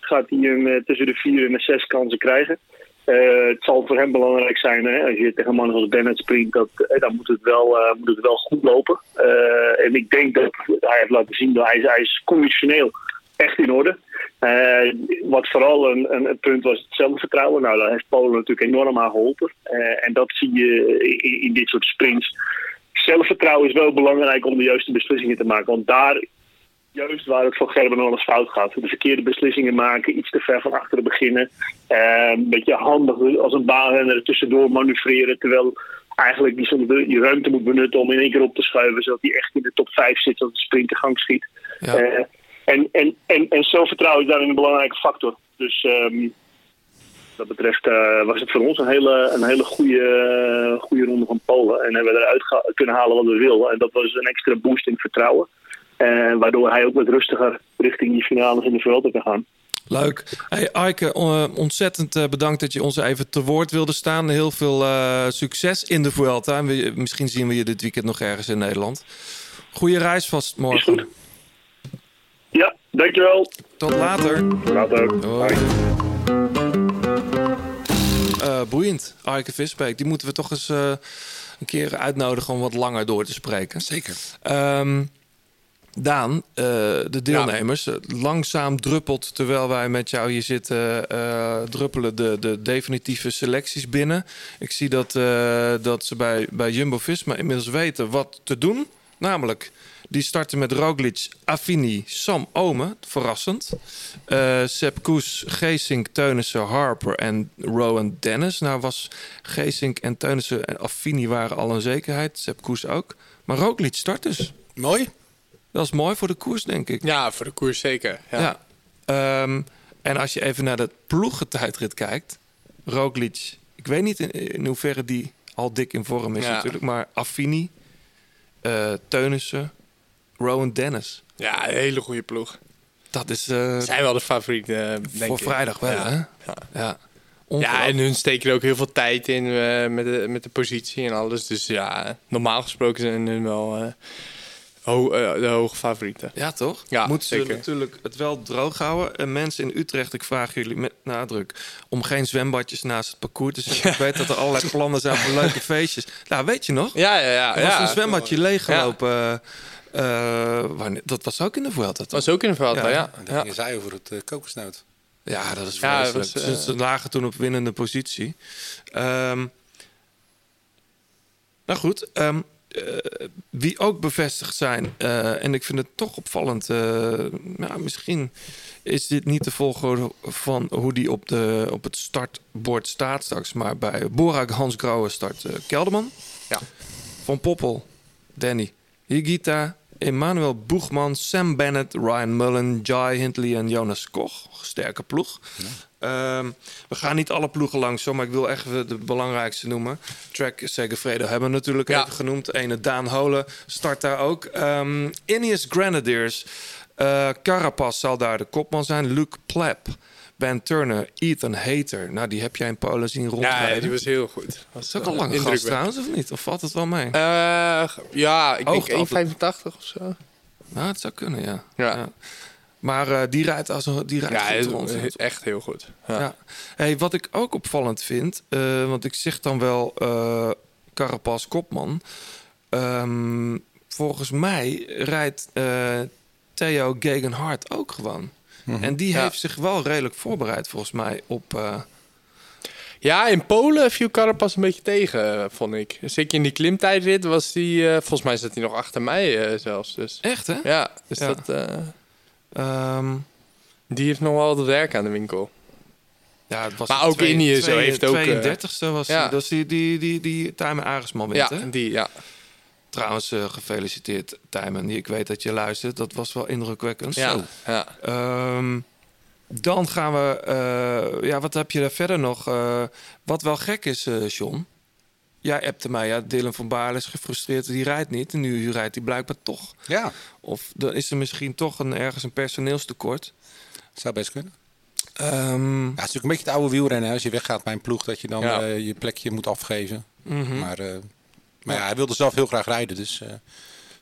gaat hij een, eh, tussen de vier en de zes kansen krijgen. Eh, het zal voor hem belangrijk zijn, hè, als je tegen mannen als Bennett springt, dat, dan moet het, wel, moet het wel goed lopen. En ik denk dat hij heeft laten zien dat hij, is- hij is conditioneel echt in orde. Eh, wat vooral een, een, een punt was het zelfvertrouwen. Nou, daar heeft Polen natuurlijk enorm aan geholpen. Eh, en dat zie je in, in dit soort sprints. Zelfvertrouwen is wel belangrijk om de juiste beslissingen te maken. Want daar juist waar het voor Gerben eens fout gaat. De verkeerde beslissingen maken, iets te ver van achteren beginnen. Eh, een beetje handig als een baanrenner er tussendoor manoeuvreren. Terwijl eigenlijk die, die ruimte moet benutten om in één keer op te schuiven. Zodat hij echt in de top 5 zit als de sprint de gang schiet. Ja. En, en, en, en zelfvertrouwen is daarin een belangrijke factor. Dus ehm, wat dat betreft eh, was het voor ons een hele, een hele goede, goede ronde van Polen. En hebben we eruit kunnen halen wat we wilden. En dat was een extra boost in vertrouwen. Eh, waardoor hij ook wat rustiger richting die finales in de Vuelta kan gaan. Leuk. Hey, Aike, eh, ontzettend bedankt dat je ons even te woord wilde staan. Heel veel succes in de Vuelta. En misschien zien we je dit weekend nog ergens in Nederland. Goeie reis vast morgen. Dankjewel. Tot later. Later. Hoi. Eh, boeiend, Aike Visbeek. Die moeten we toch eens eh, een keer uitnodigen om wat langer door te spreken. Zeker. Ehm, Daan, eh, de deelnemers, langzaam druppelt terwijl wij met jou hier zitten, eh, druppelen de, de definitieve selecties binnen. Ik zie dat, eh, dat ze bij, bij Jumbo Visma inmiddels weten wat te doen. Namelijk, die starten met Roglic, Affini, Sam Omen, verrassend. Eh Sepp Koes, Geesink, Teunissen, Harper en Rowan Dennis. Nou was Geesink en Teunissen en Affini waren al een zekerheid. Sepp Koes ook. Maar Roglic start dus. Mooi. Dat is mooi voor de koers, denk ik. Ja, voor de koers zeker. Ja. Ja. Ehm, en als je even naar de ploegentijdrit kijkt. Roglic, ik weet niet in, in hoeverre die al dik in vorm is Ja. natuurlijk. Maar Affini, eh Teunissen, Rowan Dennis. Ja, een hele goede ploeg. Dat is... eh, Zijn wel de favorieten, eh, denk voor ik. vrijdag wel, ja. hè? Ja. Ja. Ja, en hun steken er ook heel veel tijd in eh, met, de, met de positie en alles. Dus ja, normaal gesproken zijn hun wel eh, ho- eh, de hoge favorieten. Ja, toch? Ja, Moeten ze natuurlijk het wel droog houden. En mensen in Utrecht, ik vraag jullie met nadruk... om geen zwembadjes naast het parcours te zetten. [LAUGHS] Ik weet dat er allerlei plannen zijn voor leuke feestjes. Nou, weet je nog? Ja, ja, ja. Er was ja. een zwembadje leeggelopen. Wanneer- dat was ook in de Vuelta, toch? was ook in de Vuelta, ja. En dan gingen zij over het uh, kokosnoot. Ja, dat is Ja, dat was, eh, Ze- Ze lagen toen op winnende positie. Ehm, nou goed, ehm, eh, wie ook bevestigd zijn, eh, en ik vind het toch opvallend, eh, nou, misschien is dit niet de volgorde van hoe die op, de, op het startbord staat straks, maar bij Borak Hans Grauwe start eh, Kelderman. Ja. Van Poppel, Danny, Higita, Emmanuel Boegman, Sam Bennett, Ryan Mullen, Jai Hindley en Jonas Koch. Sterke ploeg. Ehm, we gaan niet alle ploegen langs, zo, maar ik wil echt de belangrijkste noemen. Track Segafredo hebben we natuurlijk Ja. even genoemd. Ene Daan Holen start daar ook. Ehm Ineos Grenadiers. Eh Carapaz zal daar de kopman zijn. Luc Plep, Ben Turner, Ethan Hater. Nou, die heb jij in Polen zien rondrijden. Ja, die was heel goed. Was, Dat is ook een lange gast indrukwekkend. trouwens, of niet? Of valt het wel mee? Eh, ja, ik denk altijd- 1,85 of zo. Nou, het zou kunnen, ja. Ja. Maar eh, die rijdt als een die rijdt Ja, goed echt heel goed. Ja. Ja. Hey, wat ik ook opvallend vind, eh, want ik zeg dan wel eh Carapaz kopman. Ehm, volgens mij rijdt Theo Gegenhardt ook gewoon. En die Ja. heeft zich wel redelijk voorbereid volgens mij op... eh, Ja, in Polen viel Carapaz een beetje tegen, eh, vond ik. Zeker in die klimtijdrit was die... eh, volgens mij zat hij nog achter mij eh, zelfs. Dus. Echt, hè? Ja, dus Ja. dat... eh, ehm, die heeft nog wel wat werk aan de winkel. ja, het was Maar ook twee- Indië zo heeft ook, eh, 32e was ja. die, dat is die, die, die, die Tijmen Aresman wint, Ja, hè? die, ja. Trouwens, eh, gefeliciteerd Tijmen. Ik weet dat je luistert. Dat was wel indrukwekkend. Ja, Zo. ja. Ehm, dan gaan we... eh, ja, wat heb je daar verder nog? Eh, wat wel gek is, eh John. Jij appte mij, ja, Dylan van Baarle is gefrustreerd. Die rijdt niet. En nu rijdt hij blijkbaar toch. Ja, Of dan is er misschien toch een, ergens een personeelstekort. zou best kunnen. Ehm, Ja, het is natuurlijk een beetje het oude wielrennen. hè. Als je weggaat bij een ploeg, dat je dan Ja. eh, je plekje moet afgeven. mhm. Maar, eh, maar ja, hij wilde zelf heel graag rijden, dus eh,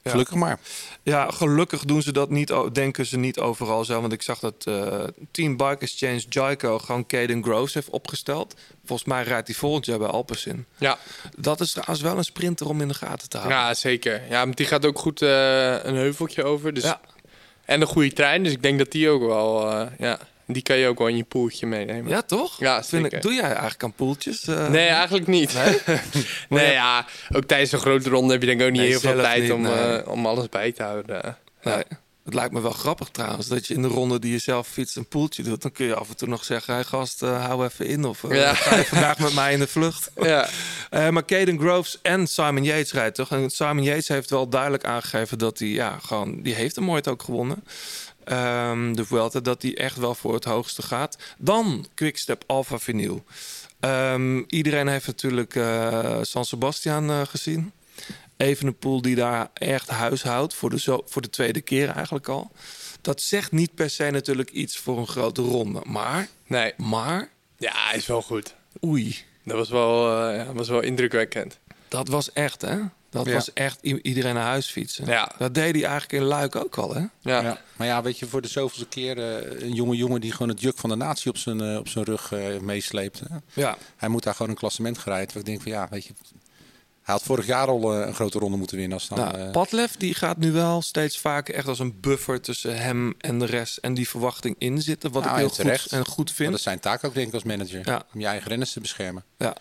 gelukkig maar. Ja, gelukkig doen ze dat niet, denken ze niet overal zo. Want ik zag dat eh, Team Bike Exchange Jaico gewoon Caden Groves heeft opgesteld. Volgens mij rijdt hij volgend jaar bij Alpecin. Ja. Dat is trouwens wel een sprinter om in de gaten te houden. ja, zeker. Ja, maar die gaat ook goed eh, een heuveltje over. Dus... Ja. En een goede trein, dus ik denk dat die ook wel... eh, ja, die kan je ook wel in je poeltje meenemen. Ja, toch? Ja, zeker. ik, doe jij eigenlijk aan poeltjes? eh? Nee, eigenlijk niet. [LAUGHS] Nee? Nee, ja, ook tijdens een grote ronde heb je denk ik ook niet Nee, heel veel tijd niet, om, nee. eh, om alles bij te houden. Nee. Het lijkt me wel grappig trouwens, dat je in de ronde die je zelf fietst een poeltje doet. Dan kun je af en toe nog zeggen, hey gast, eh, hou even in. Of Ja. [LAUGHS] ga je vandaag met mij in de vlucht. [LAUGHS] Ja. Maar Caden Groves en Simon Yates rijdt toch? En Simon Yates heeft wel duidelijk aangegeven dat hij, ja, gewoon, die heeft hem ooit ook gewonnen. Ehm, de Vuelta, dat hij echt wel voor het hoogste gaat. Dan Quickstep Alpha Vinyl. Ehm, iedereen heeft natuurlijk eh, San Sebastian eh, gezien. Evenepoel die daar echt huis houdt voor de, zo, voor de tweede keer eigenlijk al. Dat zegt niet per se natuurlijk iets voor een grote ronde. Maar, Nee, maar, ja, hij is wel goed. oei, Dat was wel, eh, ja, was wel indrukwekkend. Dat was echt hè. Dat Ja. was echt iedereen naar huis fietsen. Ja. Dat deed hij eigenlijk in Luik ook al hè. Ja, Ja. Maar ja, weet je, voor de zoveelste keer eh, een jonge jongen die gewoon het juk van de natie op zijn, eh, op zijn rug eh, meesleept. Hè. Ja, Hij moet daar gewoon een klassement gerijden. Waar ik denk van ja, weet je, hij had vorig jaar al een grote ronde moeten winnen. Als dan, nou, Padlef die gaat nu wel steeds vaker echt als een buffer tussen hem en de rest en die verwachting inzitten. Wat Nou, ik heel goed en goed maar vind. dat is zijn taak ook denk ik als manager. Ja. Om je eigen renners te beschermen. Ja.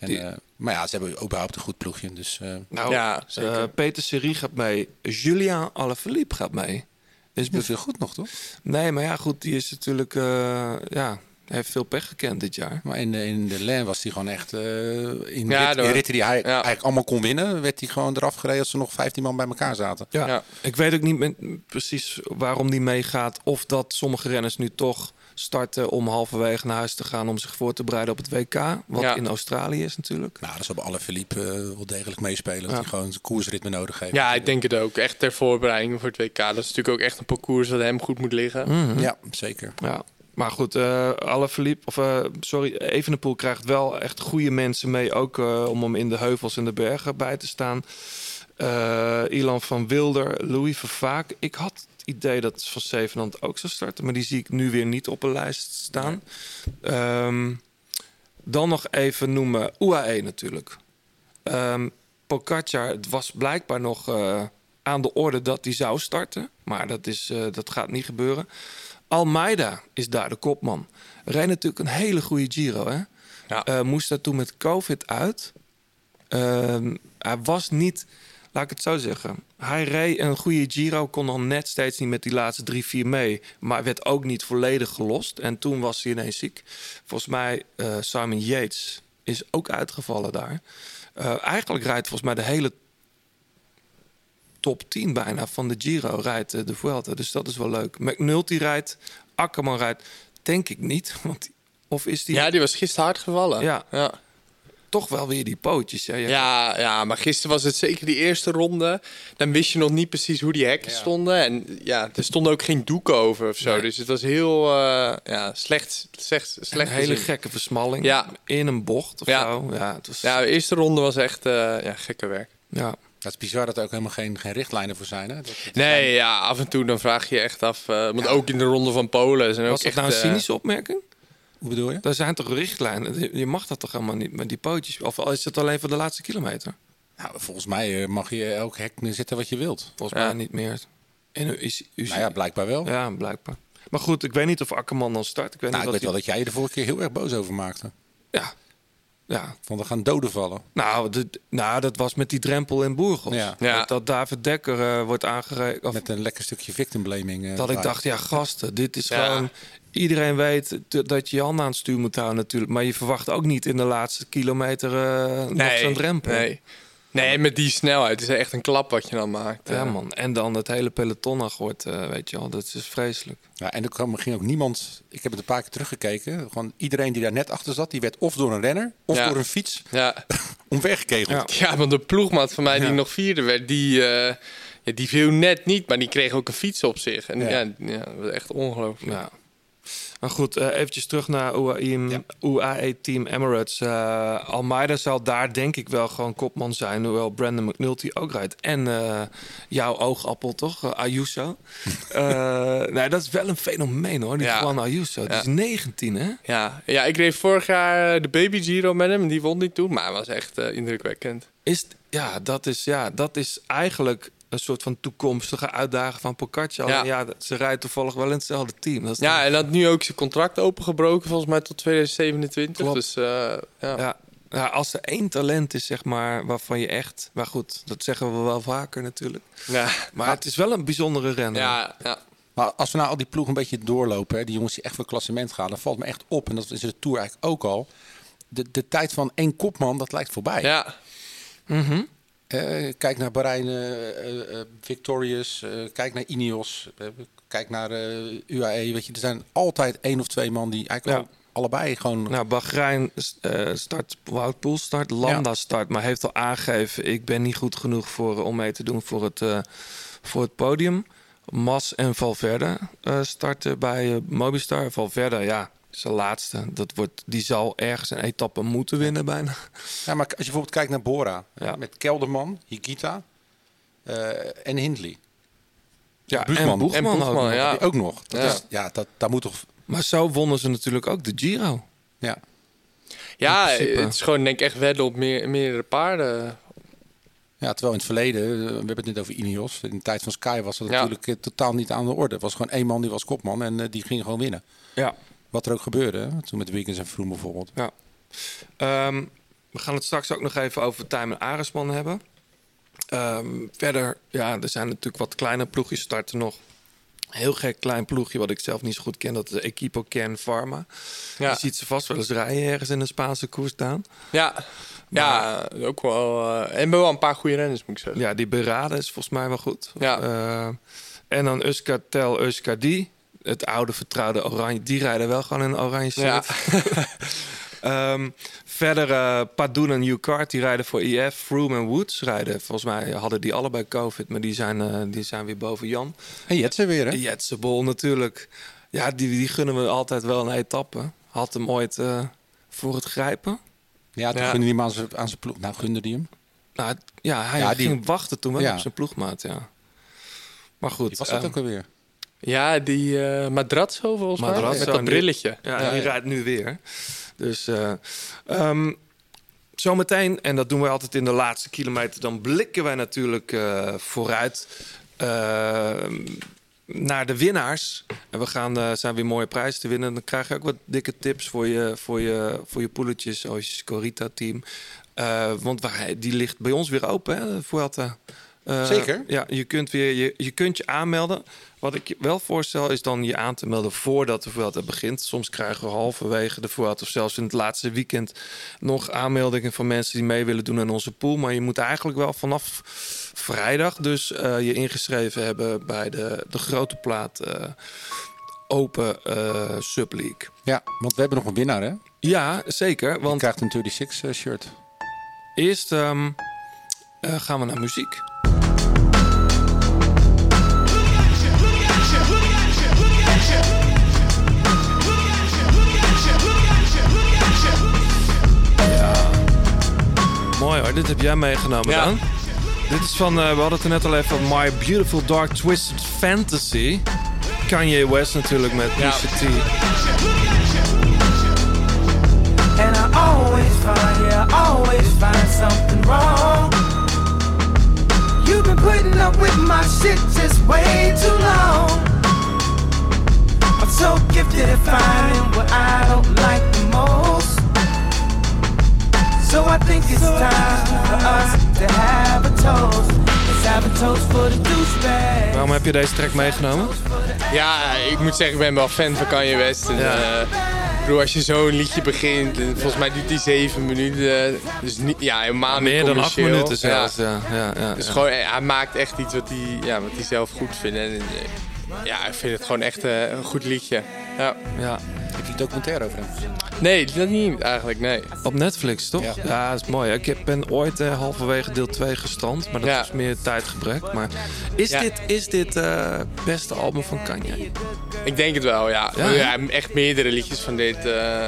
En, Die- eh, maar ja, ze hebben überhaupt een goed ploegje. Dus eh, Nou, Ja, eh. Peter Serie gaat mee. Julian Alaphilippe gaat mee. Is dat is heel goed nog, toch? Nee, maar ja, goed, die is natuurlijk, eh, ja, heeft veel pech gekend dit jaar. Maar in de, in de lijn was hij gewoon echt... eh, in, Ja, rit- in ritten die hij ja. eigenlijk allemaal kon winnen... werd hij gewoon eraf gereden als er nog 15 man bij elkaar zaten. Ja. Ja. Ik weet ook niet met, precies waarom die meegaat. Of dat sommige renners nu toch starten om halverwege naar huis te gaan... om zich voor te bereiden op het WK. Wat Ja. in Australië is natuurlijk. Nou, dat zal bij alle Philippe eh, wel degelijk meespelen. Dat Ja. hij gewoon zijn koersritme nodig heeft. ja, ik denk het ook. Echt ter voorbereiding voor het WK. Dat is natuurlijk ook echt een parcours dat hem goed moet liggen. Ja, zeker. Ja. Maar goed, eh Alaphilippe, of eh, sorry, Evenepoel krijgt wel echt goede mensen mee. Ook eh, om hem in de heuvels en de bergen bij te staan. Eh, Ilan van Wilder, Louis Vervaak. Ik had het idee dat Van Zevenand ook zou starten. Maar die zie ik nu weer niet op een lijst staan. Ehm, dan nog even noemen UAE natuurlijk. Pogacar, het was blijkbaar nog eh, aan de orde dat hij zou starten. Maar dat, is, eh, dat gaat niet gebeuren. Almeida is daar de kopman. Reed natuurlijk een hele goede Giro. Hè? Ja. Moest daar toen met COVID uit. Ehm, hij was niet, laat ik het zo zeggen. Hij reed een goede Giro, kon dan net steeds niet met die laatste drie, vier mee. Maar werd ook niet volledig gelost. En toen was hij ineens ziek. Volgens mij, eh, Simon Yates is ook uitgevallen daar. Eh, eigenlijk rijdt volgens mij de hele top 10 bijna van de Giro rijdt eh, de Vuelta. Dus dat is wel leuk. McNulty rijdt, Akkerman rijdt. Denk ik niet. [LAUGHS] Want of is die... Ja, die was gisteren hard gevallen. Ja. ja. Toch wel weer die pootjes. Ja, ja, maar gisteren was het zeker die eerste ronde. Dan wist je nog niet precies hoe die hekken stonden. En ja, er stonden ook geen doeken over of zo. Dus het was heel eh, ja, slecht. slecht, Een slecht hele gezien. gekke versmalling Ja. in een bocht of Ja. zo. Ja, het was, Ja, de eerste ronde was echt eh, ja, gekke werk. ja. Dat is bizar dat er ook helemaal geen, geen richtlijnen voor zijn. Hè? Dat, dat Nee, ja, af en toe dan vraag je je echt af. eh, want ook in de ronde van Polen zijn ook Was dat echt... nou een cynische opmerking? Hoe bedoel je? Daar zijn toch richtlijnen? Je- Je mag dat toch helemaal niet met die pootjes? Of is het alleen voor de laatste kilometer? Nou, volgens mij eh, mag je elk hek zitten wat je wilt. Volgens Ja. mij niet meer. En is, is, Nou ja, blijkbaar wel. ja, blijkbaar. Maar goed, ik weet niet of Akkerman dan start. Ik weet Nou, ik niet weet wat wel dat jij je de vorige keer heel erg boos over maakte. Ja. Ja, Van er gaan doden vallen. nou, de, nou, dat was met die drempel in Boergels. Ja. Ja. Dat, dat David Dekker eh, wordt aangerekend. Of Met een lekker stukje victim blaming. eh, dat ik dacht, ja, gasten, dit is Ja. gewoon... Iedereen weet dat je je handen aan het stuur moet houden natuurlijk. Maar je verwacht ook niet in de laatste kilometer eh nog zo'n drempel. Nee. nee, met die snelheid is echt een klap wat je dan maakt. Ja, eh. man. En dan het hele peloton gooit, eh, weet je wel. Dat is vreselijk. Ja, en er kwam, ging ook niemand. Ik heb het een paar keer teruggekeken. Gewoon iedereen die daar net achter zat, die werd of door een renner of Ja. door een fiets Ja. [LAUGHS] omvergekegeld. Ja. ja, want de ploegmaat van mij die Ja. nog vierde werd, die, eh, ja, die viel net niet, maar die kreeg ook een fiets op zich. En Ja. ja, ja, dat was echt ongelooflijk. Ja. Maar goed, eh, eventjes terug naar UAE, UAE Team Emirates. Eh, Almeida zal daar denk ik wel gewoon kopman zijn. Hoewel Brandon McNulty ook rijdt. En eh, jouw oogappel toch, Ayuso. [LAUGHS] Nee, dat is wel een fenomeen hoor, die Ja. Juan Ayuso. Die Ja. is 19 hè? Ja, ja, ik reed vorig jaar de Baby Giro met hem. Die won niet toen, maar hij was echt indrukwekkend. Is, ja, dat is, ja, dat is eigenlijk een soort van toekomstige uitdaging van Pogacar. Ja. Ze rijdt toevallig wel in hetzelfde team. Dat is Ja, en had nu ook zijn contract opengebroken, volgens mij tot 2027. Klopt. Dus eh, ja. Ja, ja, als er één talent is, zeg maar, waarvan je echt... Maar goed, dat zeggen we wel vaker natuurlijk. Ja. Maar het is wel een bijzondere renner. Ja, ja. Maar als we nou al die ploeg een beetje doorlopen, hè, die jongens die echt voor klassement gaan, dan valt me echt op, en dat is de Tour eigenlijk ook al, de, de tijd van één kopman, dat lijkt voorbij. ja. Mhm. Eh, kijk naar Bahrein, eh, Victorious, kijk naar Ineos, kijk naar UAE. Weet je, er zijn altijd één of twee man die eigenlijk Ja. allebei gewoon... Nou, Bahrein start, Wout Poel start, Landa Ja. start, maar heeft al aangegeven... ik ben niet goed genoeg voor, om mee te doen voor het, voor het podium. Mas en Valverde starten bij Mobistar. Valverde, ja, is de laatste. Dat wordt, die zal ergens een etappe moeten winnen bijna. Ja, maar als je bijvoorbeeld kijkt naar Bora, Ja. met Kelderman, Higita eh, en Hindley. Ja, en Boegman, En Boegman, ook nog. ja. Ook nog. Dat Ja. Is, ja, dat, dat moet toch... Maar zo wonnen ze natuurlijk ook de Giro. Ja. ja het is gewoon denk ik echt wedden op meer, meerdere paarden. Ja, terwijl in het verleden, eh, we hebben het net over Ineos, in de tijd van Sky was dat Ja. natuurlijk eh, totaal niet aan de orde. Het was gewoon één man die was kopman en die ging gewoon winnen. Ja. Wat er ook gebeurde, hè, toen met Wiggins en Froome bijvoorbeeld. Ja. Ehm, we gaan het straks ook nog even over Tijmen Aresman hebben. Ehm, verder, ja, er zijn natuurlijk wat kleine ploegjes starten nog. Heel gek klein ploegje wat ik zelf niet zo goed ken. Dat is Equipo Ken Pharma. Ja. Je ziet ze vast wel eens rijden ergens in een Spaanse koers staan. Ja, ja ook wel. eh, en wel een paar goede renners, moet ik zeggen. Ja, die beraden is volgens mij wel goed. Ja. Eh, en dan Euskatel Euskadi. Het oude vertrouwde oranje. Die rijden wel gewoon in oranje shirt. Ja. [LAUGHS] Ehm, verder eh Padoen en Hugh die rijden voor IF. Froome en Woods rijden. Volgens mij hadden die allebei COVID, maar die zijn, eh, die zijn weer boven Jan. En Jetsen weer, hè? Jetsebol natuurlijk. Ja, die, die gunnen we altijd wel een etappe. Had hem ooit eh, voor het grijpen. Ja, toen Ja. gunde hij hem aan zijn, aan zijn ploeg. Nou, gunde hij hem. Nou, ja, hij Ja, die- ging wachten toen wel Ja. op zijn ploegmaat, ja. Maar goed. Die was dat ehm, ook alweer. Ja, die eh Madrazzo volgens mij. Met dat brilletje. Ja, die rijdt nu weer. Dus eh ehm, zometeen, en dat doen we altijd in de laatste kilometer, dan blikken wij natuurlijk eh, vooruit naar de winnaars. En we gaan, zijn weer mooie prijzen te winnen. Dan krijg je ook wat dikke tips voor je, voor je, voor je poeletjes, zoals je Scorita-team. Want die ligt bij ons weer open, hè, Vuelta. Eh, Zeker. Ja, je kunt, weer, je, je kunt je aanmelden. Wat ik je wel voorstel is dan je aan te melden voordat de Vuelta begint. Soms krijgen we halverwege de Vuelta of zelfs in het laatste weekend nog aanmeldingen van mensen die mee willen doen aan onze pool. Maar je moet eigenlijk wel vanaf vrijdag dus eh, je ingeschreven hebben bij de, de grote plaat eh, Open Subleague. Ja, want we hebben nog een winnaar, hè? Ja, zeker. Je Want krijgt een 36 eh, shirt. eerst ehm, eh, gaan we naar muziek. Mooi hoor, dit heb jij meegenomen Ja. dan. Dit is van, eh, we hadden het er net al even van My Beautiful Dark Twisted Fantasy. Kanye West natuurlijk met Ja. Pusha T. And I always find, yeah, I always find something wrong. You've been putting up with my shit just way too long. I'm so gifted at finding what I don't like the most. So I think it's time for us to have a toast. Let's have a toast for the douchebag. Waarom heb je deze track meegenomen? Ja, ik moet zeggen, ik ben wel fan van Kanye West. En, Ja. eh, ik bedoel, als je zo'n liedje begint, en volgens mij duurt die zeven minuten. Dus niet, ja, helemaal niet Meer dan acht minuten zelfs. Ja. Ja, ja, Dus ja. gewoon, eh, hij maakt echt iets wat hij, ja, wat hij zelf goed vindt. En, eh, ja, ik vind het gewoon echt eh, een goed liedje. Ja. Ja. Heb je een documentaire over hem? Nee, dat niet eigenlijk, nee. Op Netflix, toch? Ja. Ja, dat is mooi. Ik heb- ben ooit eh, halverwege deel 2 gestrand, maar dat Ja. was meer tijdgebrek. Maar is Ja. dit, is dit eh, beste album van Kanye? Ik denk het wel, ja. Ja, Ja, hè? echt meerdere liedjes van dit. eh,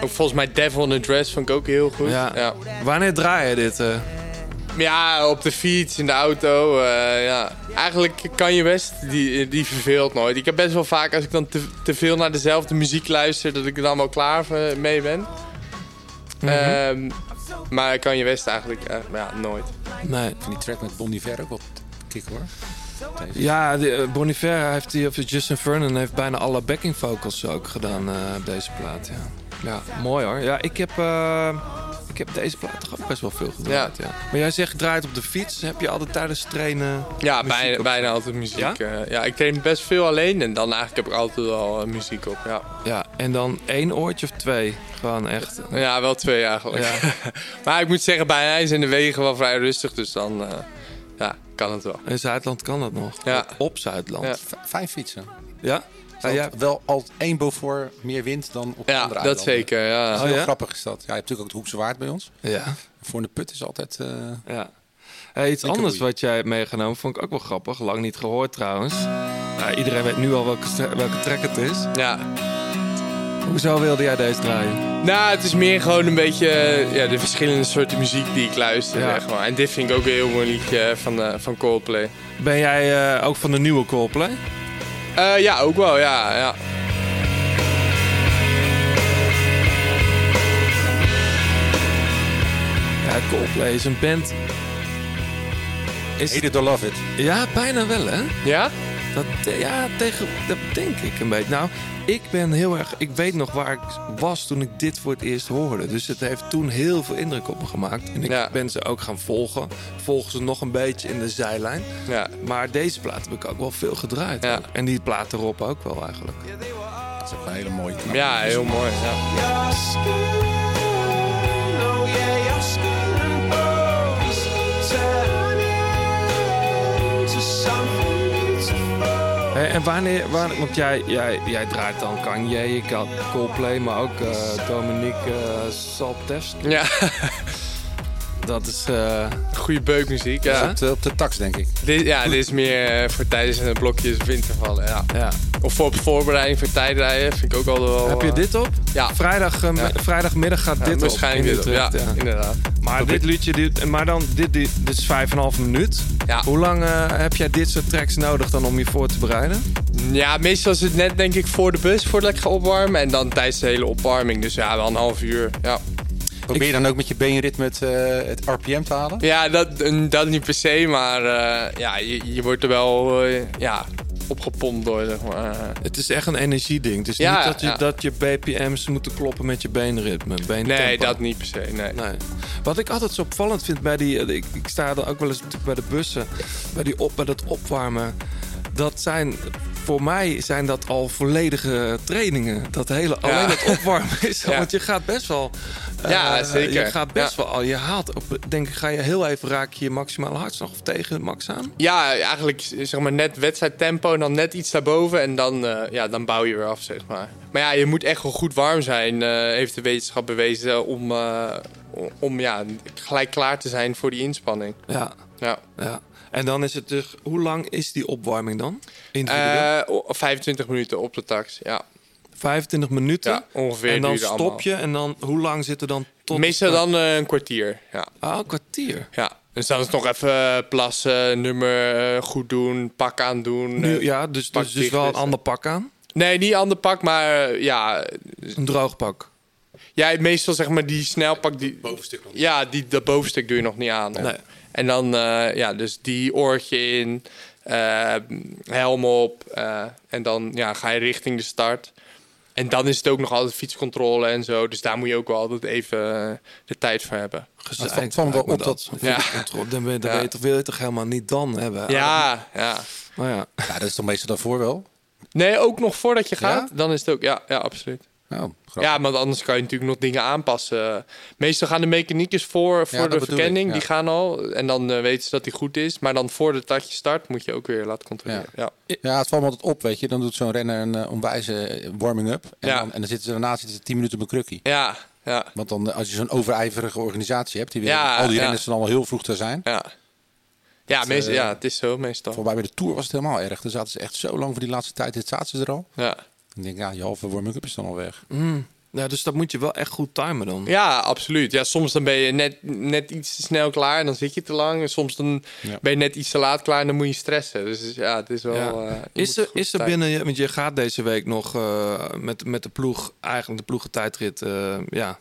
ook volgens mij Devil in a Dress vond ik ook heel goed. Ja. ja. Wanneer draai je dit? Ja, op de fiets, in de auto. eh, ja. Eigenlijk kan je best, die, die verveelt nooit. Ik heb best wel vaak, als ik dan te, te veel naar dezelfde muziek luister, dat ik er dan wel klaar eh, mee ben. Mhm. Ehm, maar kan je best eigenlijk eh, ja, nooit. Nee. Ik vind die track met Bon Iver ook wel kick hoor. Ja, de, eh, Bon Iver heeft die, of Justin Vernon heeft bijna alle backing vocals ook gedaan eh, op deze plaat. Ja. Ja, mooi hoor. Ja, ik heb, eh, ik heb deze plaat toch ook best wel veel gedraaid. Ja. Maar jij zegt draait op de fiets. Heb je altijd tijdens het trainen Ja, muziek bijna, bijna altijd muziek. Ja? Ja? ja, ik train best veel alleen en dan eigenlijk heb ik altijd wel eh, muziek op. Ja. Ja, en dan één oortje of twee? Gewoon echt. Ja, wel twee eigenlijk. Ja. [LAUGHS] maar ik moet zeggen, bij mij zijn de wegen wel vrij rustig, dus dan eh, ja, kan het wel. In Zuidland kan dat nog. Ja. Op Zuidland. Fijn fietsen. Ja? Ja, ja. Wel altijd één Beaufort meer wind dan op Ja, andere dat eilanden. zeker. Ja. Dat is Oh, heel ja? grappig is dat. Ja, je hebt natuurlijk ook het Hoekse Waard bij ons. Ja. Voor de put is altijd... eh, ja. Hey, iets anders wat jij hebt meegenomen, vond ik ook wel grappig. Lang niet gehoord trouwens. Nou, iedereen weet nu al welke, welke track het is. Ja. Hoezo wilde jij deze draaien? Nou, het is meer gewoon een beetje eh, ja, de verschillende soorten muziek die ik luister. Ja. Zeg maar. En dit vind ik ook een heel mooi liedje van, eh, van Coldplay. Ben jij eh, ook van de nieuwe Coldplay? Eh, ja, ook wel, ja. ja. Ja, Coldplay is een band. Is Hate it or love it. Ja, bijna wel hè? Ja? Dat, ja, tegen, dat denk ik een beetje. Nou, ik ben heel erg. Ik weet nog waar ik was toen ik dit voor het eerst hoorde. Dus het heeft toen heel veel indruk op me gemaakt. En ik Ja. ben ze ook gaan volgen. Volgen ze nog een beetje in de zijlijn. Ja. Maar deze plaat heb ik ook wel veel gedraaid. Ja. En die plaat erop ook wel eigenlijk. Dat is ook een hele mooie knap. Ja, heel mooi. Ja. En wanneer, wanneer- want jij, jij, jij draait dan Kanye, ik had Coldplay, maar ook eh, Dominique uh, Saltevski. Ja. [LAUGHS] Dat is... eh, Goede beukmuziek, is ja. op, de, op de tax, denk ik. Dit, ja, dit is meer eh, voor tijdens een blokjes wintervallen, ja. ja. Of voor op voorbereiding voor tijdrijden vind ik ook altijd wel... Heb je eh, dit op? Ja. Vrijdag, eh, Ja. Vrijdagmiddag gaat Ja, dit op. waarschijnlijk dit op, ja, inderdaad. Maar dit liedje, dit, maar dan, dit, dit, dit is 5,5 minuut. Ja. Hoe lang eh, heb jij dit soort tracks nodig dan om je voor te bereiden? Ja, meestal is het net denk ik voor de bus, voordat ik ga opwarmen. En dan tijdens de hele opwarming. Dus ja, wel een half uur. Ja, Probeer je dan ook met je beenritme het, het RPM te halen? ja dat, dat niet per se, maar eh, ja, je, je wordt er wel ja, opgepompt door, zeg maar. Het is echt een energieding. Het is Ja, niet dat je, ja. dat je BPM's moeten kloppen met je beenritme. Nee, dat niet per se, nee. Nee. Wat ik altijd zo opvallend vind bij die... Ik, ik sta er ook wel eens bij de bussen. Bij, die op, bij dat opwarmen. Dat zijn voor mij zijn dat al volledige trainingen. Dat hele, Ja. alleen het opwarmen is. [LAUGHS] Ja. Want je gaat best wel. eh, Ja, zeker. Je gaat best Ja. wel al. Je haalt. Op, denk ik, ga je heel even raak je maximale hartslag of tegen max aan. Ja, eigenlijk zeg maar net wedstrijdtempo en dan net iets daarboven. En dan, eh, ja, dan bouw je weer af, zeg maar. Maar ja, je moet echt wel goed warm zijn, eh, heeft de wetenschap bewezen, om, eh, om ja, gelijk klaar te zijn voor die inspanning. Ja. Ja. ja. En dan is het dus. Hoe lang is die opwarming dan? Individueel? Eh, o- 25 minuten op de tax, ja. 25 minuten. Ja, ongeveer En dan stop allemaal. je. En dan hoe lang zit er dan tot. Meestal dan eh, een kwartier, ja. Ah, een kwartier. Ja. Dus dan is het nog even eh, plassen, nummer goed doen, pak aandoen. Nu, eh, ja, dus, dus, dus wel een ander pak aan. Nee, niet ander pak, maar ja. Een droog pak. Ja, meestal zeg maar die snelpak. Die, bovenstuk nog. Ja, die, dat bovenstuk doe je nog niet aan. Nee. En dan, eh, ja, dus die oortje in, eh, helm op. eh, en dan ja, ga je richting de start. En dan is het ook nog altijd fietscontrole en zo. Dus daar moet je ook wel altijd even de tijd voor hebben. Me wel op dat- Ja. Ja. Controle, Dan, ben- dan Ja. wil je toch helemaal niet dan hebben. Ja, ja. Maar ja. Ja, dat is toch meestal daarvoor wel? Nee, ook nog voordat je gaat. Ja? Dan is het ook, ja, ja absoluut. Oh. Ja, want anders kan je natuurlijk nog dingen aanpassen. Meestal gaan de mechaniekers voor, voor de verkenning. ik, ja. Die gaan al. En dan eh, weten ze dat die goed is. Maar dan voor de dat je start moet je ook weer laten controleren. Ja. Ja, het valt me altijd op, weet je. Dan doet zo'n renner een uh, onwijze warming-up. En, dan, en dan zitten ze daarna zitten ze 10 minuten op een krukkie. Ja, ja. Want dan, eh, als je zo'n overijverige organisatie hebt, die weer, al die renners dan al heel vroeg te zijn. Ja, ja, Het, meestal, ja het is zo meestal. Voor mij bij de Tour was het helemaal erg. Dan zaten ze echt zo lang voor die laatste tijd. Dit zaten ze er al. Ja. Ik denk, ja, je halve warming-up is dan al weg. Mm. ja, dus dat moet je wel echt goed timen dan. Ja, absoluut. Ja, soms dan ben je net, net iets te snel klaar en dan zit je te lang. En soms dan Ja. ben je net iets te laat klaar en dan moet je stressen. Dus ja, het is wel... Ja. eh, is er, is er binnen je, want je gaat deze week nog eh, met, met de ploeg, eigenlijk de ploegentijdrit, eh ja,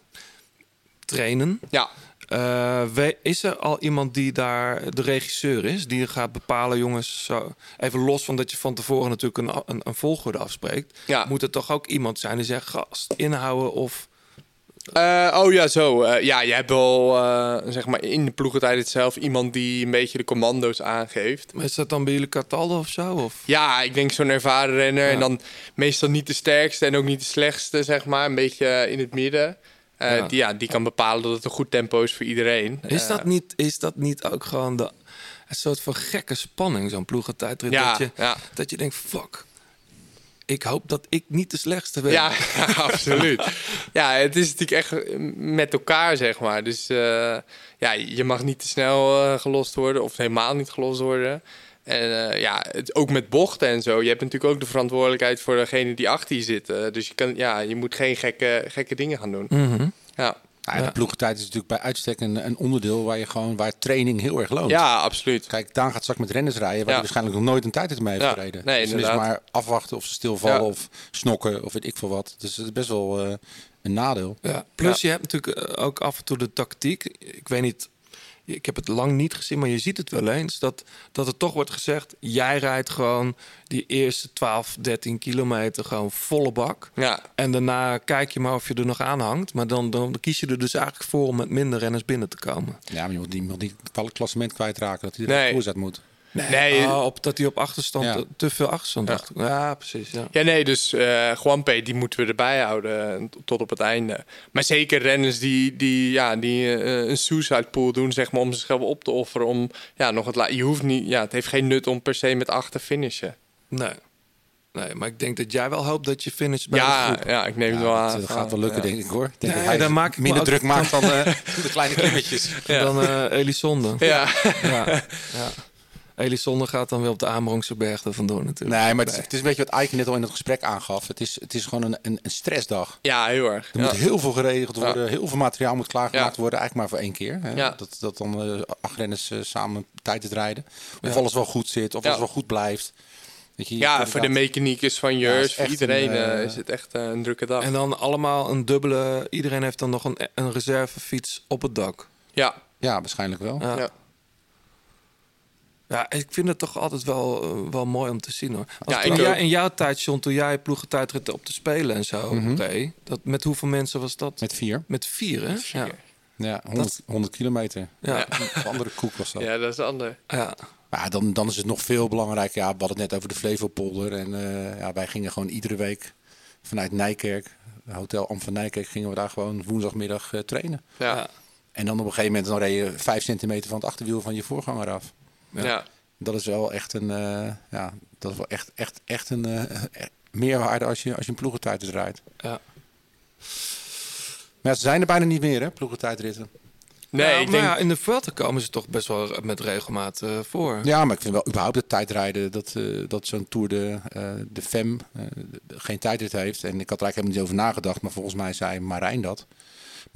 trainen. Ja. Eh, is er al iemand die daar de regisseur is, die gaat bepalen, jongens, zo, even los van dat je van tevoren natuurlijk een, een, een volgorde afspreekt, Ja. moet er toch ook iemand zijn die zegt, gast, inhouden of... Eh, oh ja, zo. Eh, ja, je hebt wel, zeg maar, in de ploegentijd zelf iemand die een beetje de commando's aangeeft. Is dat dan bij jullie Cataldo of zo? Of? Ja, ik denk zo'n ervaren renner. Ja. En dan meestal niet de sterkste en ook niet de slechtste, zeg maar. Een beetje in het midden. Eh, Ja. Die, ja, die kan bepalen dat het een goed tempo is voor iedereen. Is, Eh, dat niet, is dat niet ook gewoon de, een soort van gekke spanning, zo'n ploegentijdrit? Ja, dat, je, ja. dat je denkt, fuck, ik hoop dat ik niet de slechtste ben. Ja, ja, [LAUGHS] absoluut. Ja, het is natuurlijk echt met elkaar, zeg maar. Dus eh, ja, je mag niet te snel gelost worden of helemaal niet gelost worden. En eh, ja, het, ook met bochten en zo. Je hebt natuurlijk ook de verantwoordelijkheid voor degene die achter je zitten. Dus je, kan, ja, je moet geen gekke, gekke dingen gaan doen. Mhm. Ja. Ja, de ploegentijd is natuurlijk bij uitstek een, een onderdeel waar je gewoon waar training heel erg loont. Ja, absoluut. Kijk, Daan gaat straks met renners rijden, waar Ja. hij waarschijnlijk nog nooit een tijd mee heeft Ja, gereden. nee, dus is maar afwachten of ze stilvallen Ja. of snokken of weet ik veel wat. Dus het is best wel eh, een nadeel. Ja, plus je hebt natuurlijk eh, ook af en toe de tactiek. Ik weet niet, ik heb het lang niet gezien, maar je ziet het wel eens. Dat, dat er toch wordt gezegd, jij rijdt gewoon die eerste 12, 13 kilometer gewoon volle bak. Ja. En daarna kijk je maar of je er nog aan hangt. Maar dan, dan kies je er dus eigenlijk voor om met minder renners binnen te komen. Ja, maar je moet niet, je moet niet het klassement kwijtraken dat hij er Nee. nee. uit moet. Nee, Oh, op, dat hij op achterstand, Ja. te veel achterstand Ja. dacht. Ja, precies. Ja. Ja, nee, dus eh Juanpe, die moeten we erbij houden eh, tot op het einde. Maar zeker renners die, die, ja, die eh, een suicide pool doen, zeg maar, om zichzelf op te offeren. Om, ja, nog het, je hoeft niet, ja, het heeft geen nut om per se met acht te finishen. Nee. nee, maar ik denk dat jij wel hoopt dat je finish bij de Ja, groep. ja, ik neem het wel dat, aan. dat gaat wel lukken, Ja. denk ik hoor. Ik denk Nee, dat hij dan maak ik minder druk maakt dan eh, [LAUGHS] de kleine klimmetjes. Ja. Dan eh Elisonde. Ja. ja. [LAUGHS] Elisonde gaat dan weer op de Amerongse berg er vandoor natuurlijk. Nee, maar het is, het is een beetje wat Eike net al in het gesprek aangaf. Het is, het is gewoon een, een, een stressdag. Ja, heel erg. Er Ja. moet heel veel geregeld Ja. worden. Heel veel materiaal moet klaargemaakt Ja. worden. Eigenlijk maar voor één keer. Hè? Ja. Dat, dat dan eh, acht renners eh, samen tijd het rijden. Of Ja. alles wel goed zit. Of Ja. alles wel goed blijft. Weet je, Ja, voor de mechaniekers van Jurs, voor iedereen een, eh, is het echt een drukke dag. En dan allemaal een dubbele... Iedereen heeft dan nog een, een reservefiets op het dak. Ja, Ja, waarschijnlijk wel. Ja. Ja. Ik vind het toch altijd wel, eh, wel mooi om te zien hoor. Als Ja, toen jij in jouw tijd, John, toen jij ploegentijdrit op te spelen en zo, reed, dat, met hoeveel mensen was dat? Met vier. Met vier, hè? Ja. Ja, 100, 100 kilometer. Ja. Een andere koek was dat. ja, dat is ander. ja. Ja, dan, dan is het nog veel belangrijker. Ja, we hadden het net over de Flevopolder. En eh, ja, wij gingen gewoon iedere week vanuit Nijkerk, Hotel Am van Nijkerk, gingen we daar gewoon woensdagmiddag eh, trainen. Ja. En dan op een gegeven moment dan reed je vijf centimeter van het achterwiel van je voorganger af. Ja. Dat is wel echt een, eh, ja, dat is wel echt, echt, echt een eh, meerwaarde als je, als je een ploegentijd draait. Ja. Maar ja, ze zijn er bijna niet meer, hè, ploegentijdritten. Nee, Ja, ik maar denk... ja, in de Vuelta komen ze toch best wel met regelmaat eh, voor. Ja, maar ik vind wel überhaupt het tijdrijden dat, eh, dat zo'n Tour de, eh, de FEM geen tijdrit heeft. En ik had er eigenlijk helemaal niet over nagedacht, maar volgens mij zei Marijn dat.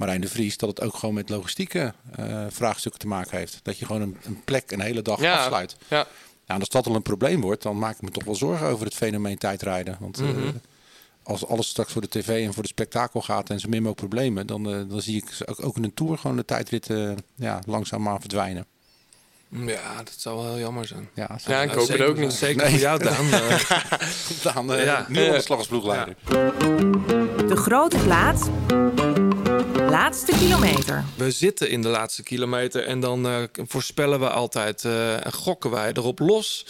Marijn de Vries, dat het ook gewoon met logistieke eh, vraagstukken te maken heeft. Dat je gewoon een, een plek een hele dag Ja, afsluit. ja. Nou, en als dat al een probleem wordt, dan maak ik me toch wel zorgen over het fenomeen tijdrijden. Want eh, Mhm. als alles straks voor de tv en voor de spektakel gaat en zo min mogelijk problemen, dan, eh, dan zie ik ze ook, ook in een Tour gewoon de tijdritten ja, langzaamaan verdwijnen. Ja, dat zou wel heel jammer zijn. Ja, Ja, ik hoop het ook niet. Zeker Nee. voor jou, Daan. [LAUGHS] Daan, eh, Ja. nu de slag als ploegleider. De grote plaat. Laatste kilometer. We zitten in de laatste kilometer en dan eh, voorspellen we altijd eh, en gokken wij erop los.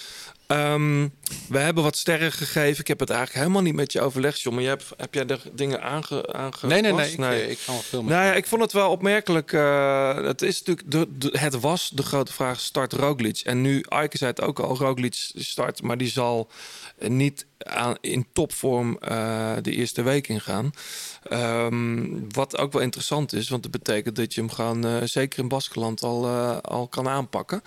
Ehm, we hebben wat sterren gegeven. Ik heb het eigenlijk helemaal niet met je overlegd, John. Maar jij hebt, heb jij er dingen aange, aangepast? Nee, nee, nee. Ik, eh, ik ga wel veel met Nou ja, ik vond het wel opmerkelijk. eh, het, is natuurlijk de, de- het was de grote vraag, start Roglic. En nu, Aike zei het ook al, Roglic start... maar die zal niet aan, in topvorm eh, de eerste week ingaan. Ehm, wat ook wel interessant is, want dat betekent dat je hem gewoon... eh, zeker in Baskeland al, eh, al kan aanpakken.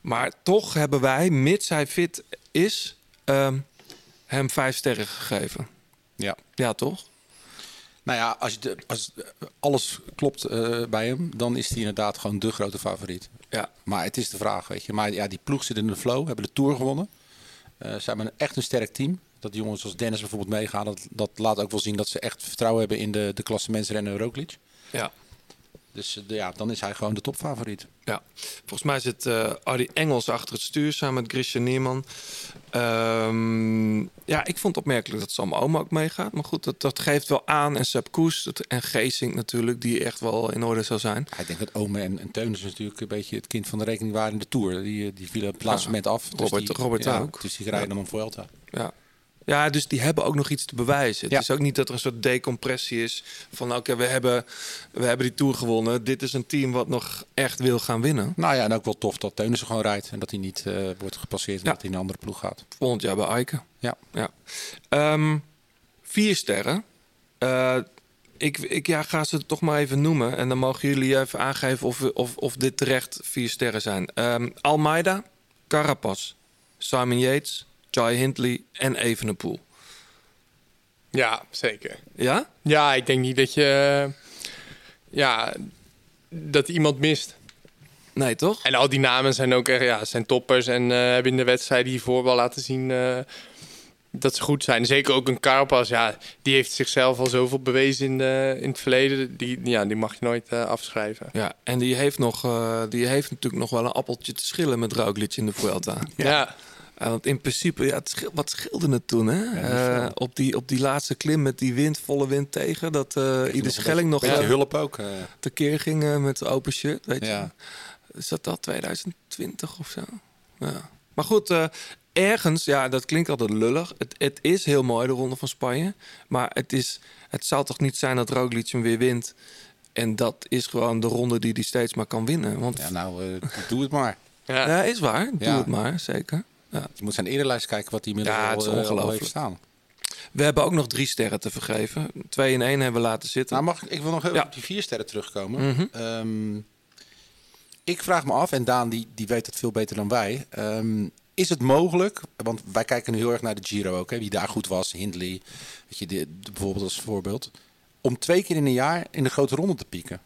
Maar toch hebben wij, mits hij fit is... ehm, hem vijf sterren gegeven. Ja. Ja, toch? Nou ja, als, je de, als alles klopt bij hem, dan is hij inderdaad gewoon de grote favoriet. Ja. Maar het is de vraag, weet je. Maar ja, die ploeg zit in de flow, hebben de Tour gewonnen. Eh ze hebben echt een sterk team. Dat jongens zoals Dennis bijvoorbeeld meegaan, dat, dat laat ook wel zien dat ze echt vertrouwen hebben in de, de klassementsrenner Roglic. Ja. Dus eh, ja, dan is hij gewoon de topfavoriet. Ja, volgens mij zit eh Arie Engels achter het stuur samen met Christian Nierman. Ehm, ja, ik vond het opmerkelijk dat Sam Oom ook meegaat. Maar goed, dat, dat geeft wel aan. En Sepp Koes dat- en Geesink natuurlijk, die echt wel in orde zou zijn. Ja, ik denk dat Ome en, en Teunis natuurlijk een beetje het kind van de rekening waren in de Tour. Die, eh, die vielen het Ja, moment af. Dus Robert- die, Robert ja, ook. Dus die rijden dan om Vuelta. Ja. Ja, dus die hebben ook nog iets te bewijzen. Ja. Het is ook niet dat er een soort decompressie is van oké, we, hebben, we hebben die Tour gewonnen. Dit is een team wat nog echt wil gaan winnen. Nou ja, en ook wel tof dat Teunissen gewoon rijdt. En dat hij niet eh, wordt gepasseerd omdat hij in een andere ploeg gaat. Volgend jaar bij Eiken. Ja. ja. Ehm, vier sterren. Eh, ik, ik ja, ga ze toch maar even noemen. En dan mogen jullie even aangeven of, of, of dit terecht vier sterren zijn. Ehm, Almeida, Carapaz, Simon Yates, Jai Hindley en Evenepoel. Ja, zeker. Ja? Ja, ik denk niet dat je... eh, Ja, dat iemand mist. Nee, toch? En al die namen zijn ook echt, ja, zijn toppers. En eh, hebben in de wedstrijd hiervoor wel laten zien eh, dat ze goed zijn. Zeker ook een Carpas, ja, die heeft zichzelf al zoveel bewezen in, de, in het verleden. Die, ja, die mag je nooit afschrijven. Ja, en die heeft, nog, die heeft natuurlijk nog wel een appeltje te schillen met Roglic in de Vuelta. Ja. Want in principe, ja, het wat scheelde het toen, hè? Eh, op, die, op die laatste klim met die wind, volle wind tegen. Dat eh Ieder Schelling nog Beetje eh, hulp ook. tekeer ging met de open shirt, weet Ja. je. Is dat al 2020 of zo? Ja. Maar goed, eh, ergens, ja, dat klinkt altijd lullig. Het, het is heel mooi, de Ronde van Spanje. Maar het, is, het zal toch niet zijn dat Roglic hem weer wint... En dat is gewoon de ronde die hij steeds maar kan winnen. Want Ja, nou, doe het maar. ja. is waar. Doe Ja. het maar, zeker. Ja. Je moet zijn eerderlijst kijken wat hij inmiddels Ja, het is eh, al ongelooflijk. heeft staan. We hebben ook nog drie sterren te vergeven. Twee in één hebben we laten zitten. Nou, mag ik, ik wil nog heel Ja. op die vier sterren terugkomen. Mhm. Ehm, ik vraag me af, en Daan die, die weet het veel beter dan wij. ehm, is het mogelijk, want wij kijken nu heel erg naar de Giro ook, hè, wie daar goed was, Hindley, weet je, de, de- bijvoorbeeld als voorbeeld, om twee keer in een jaar in de grote ronde te pieken.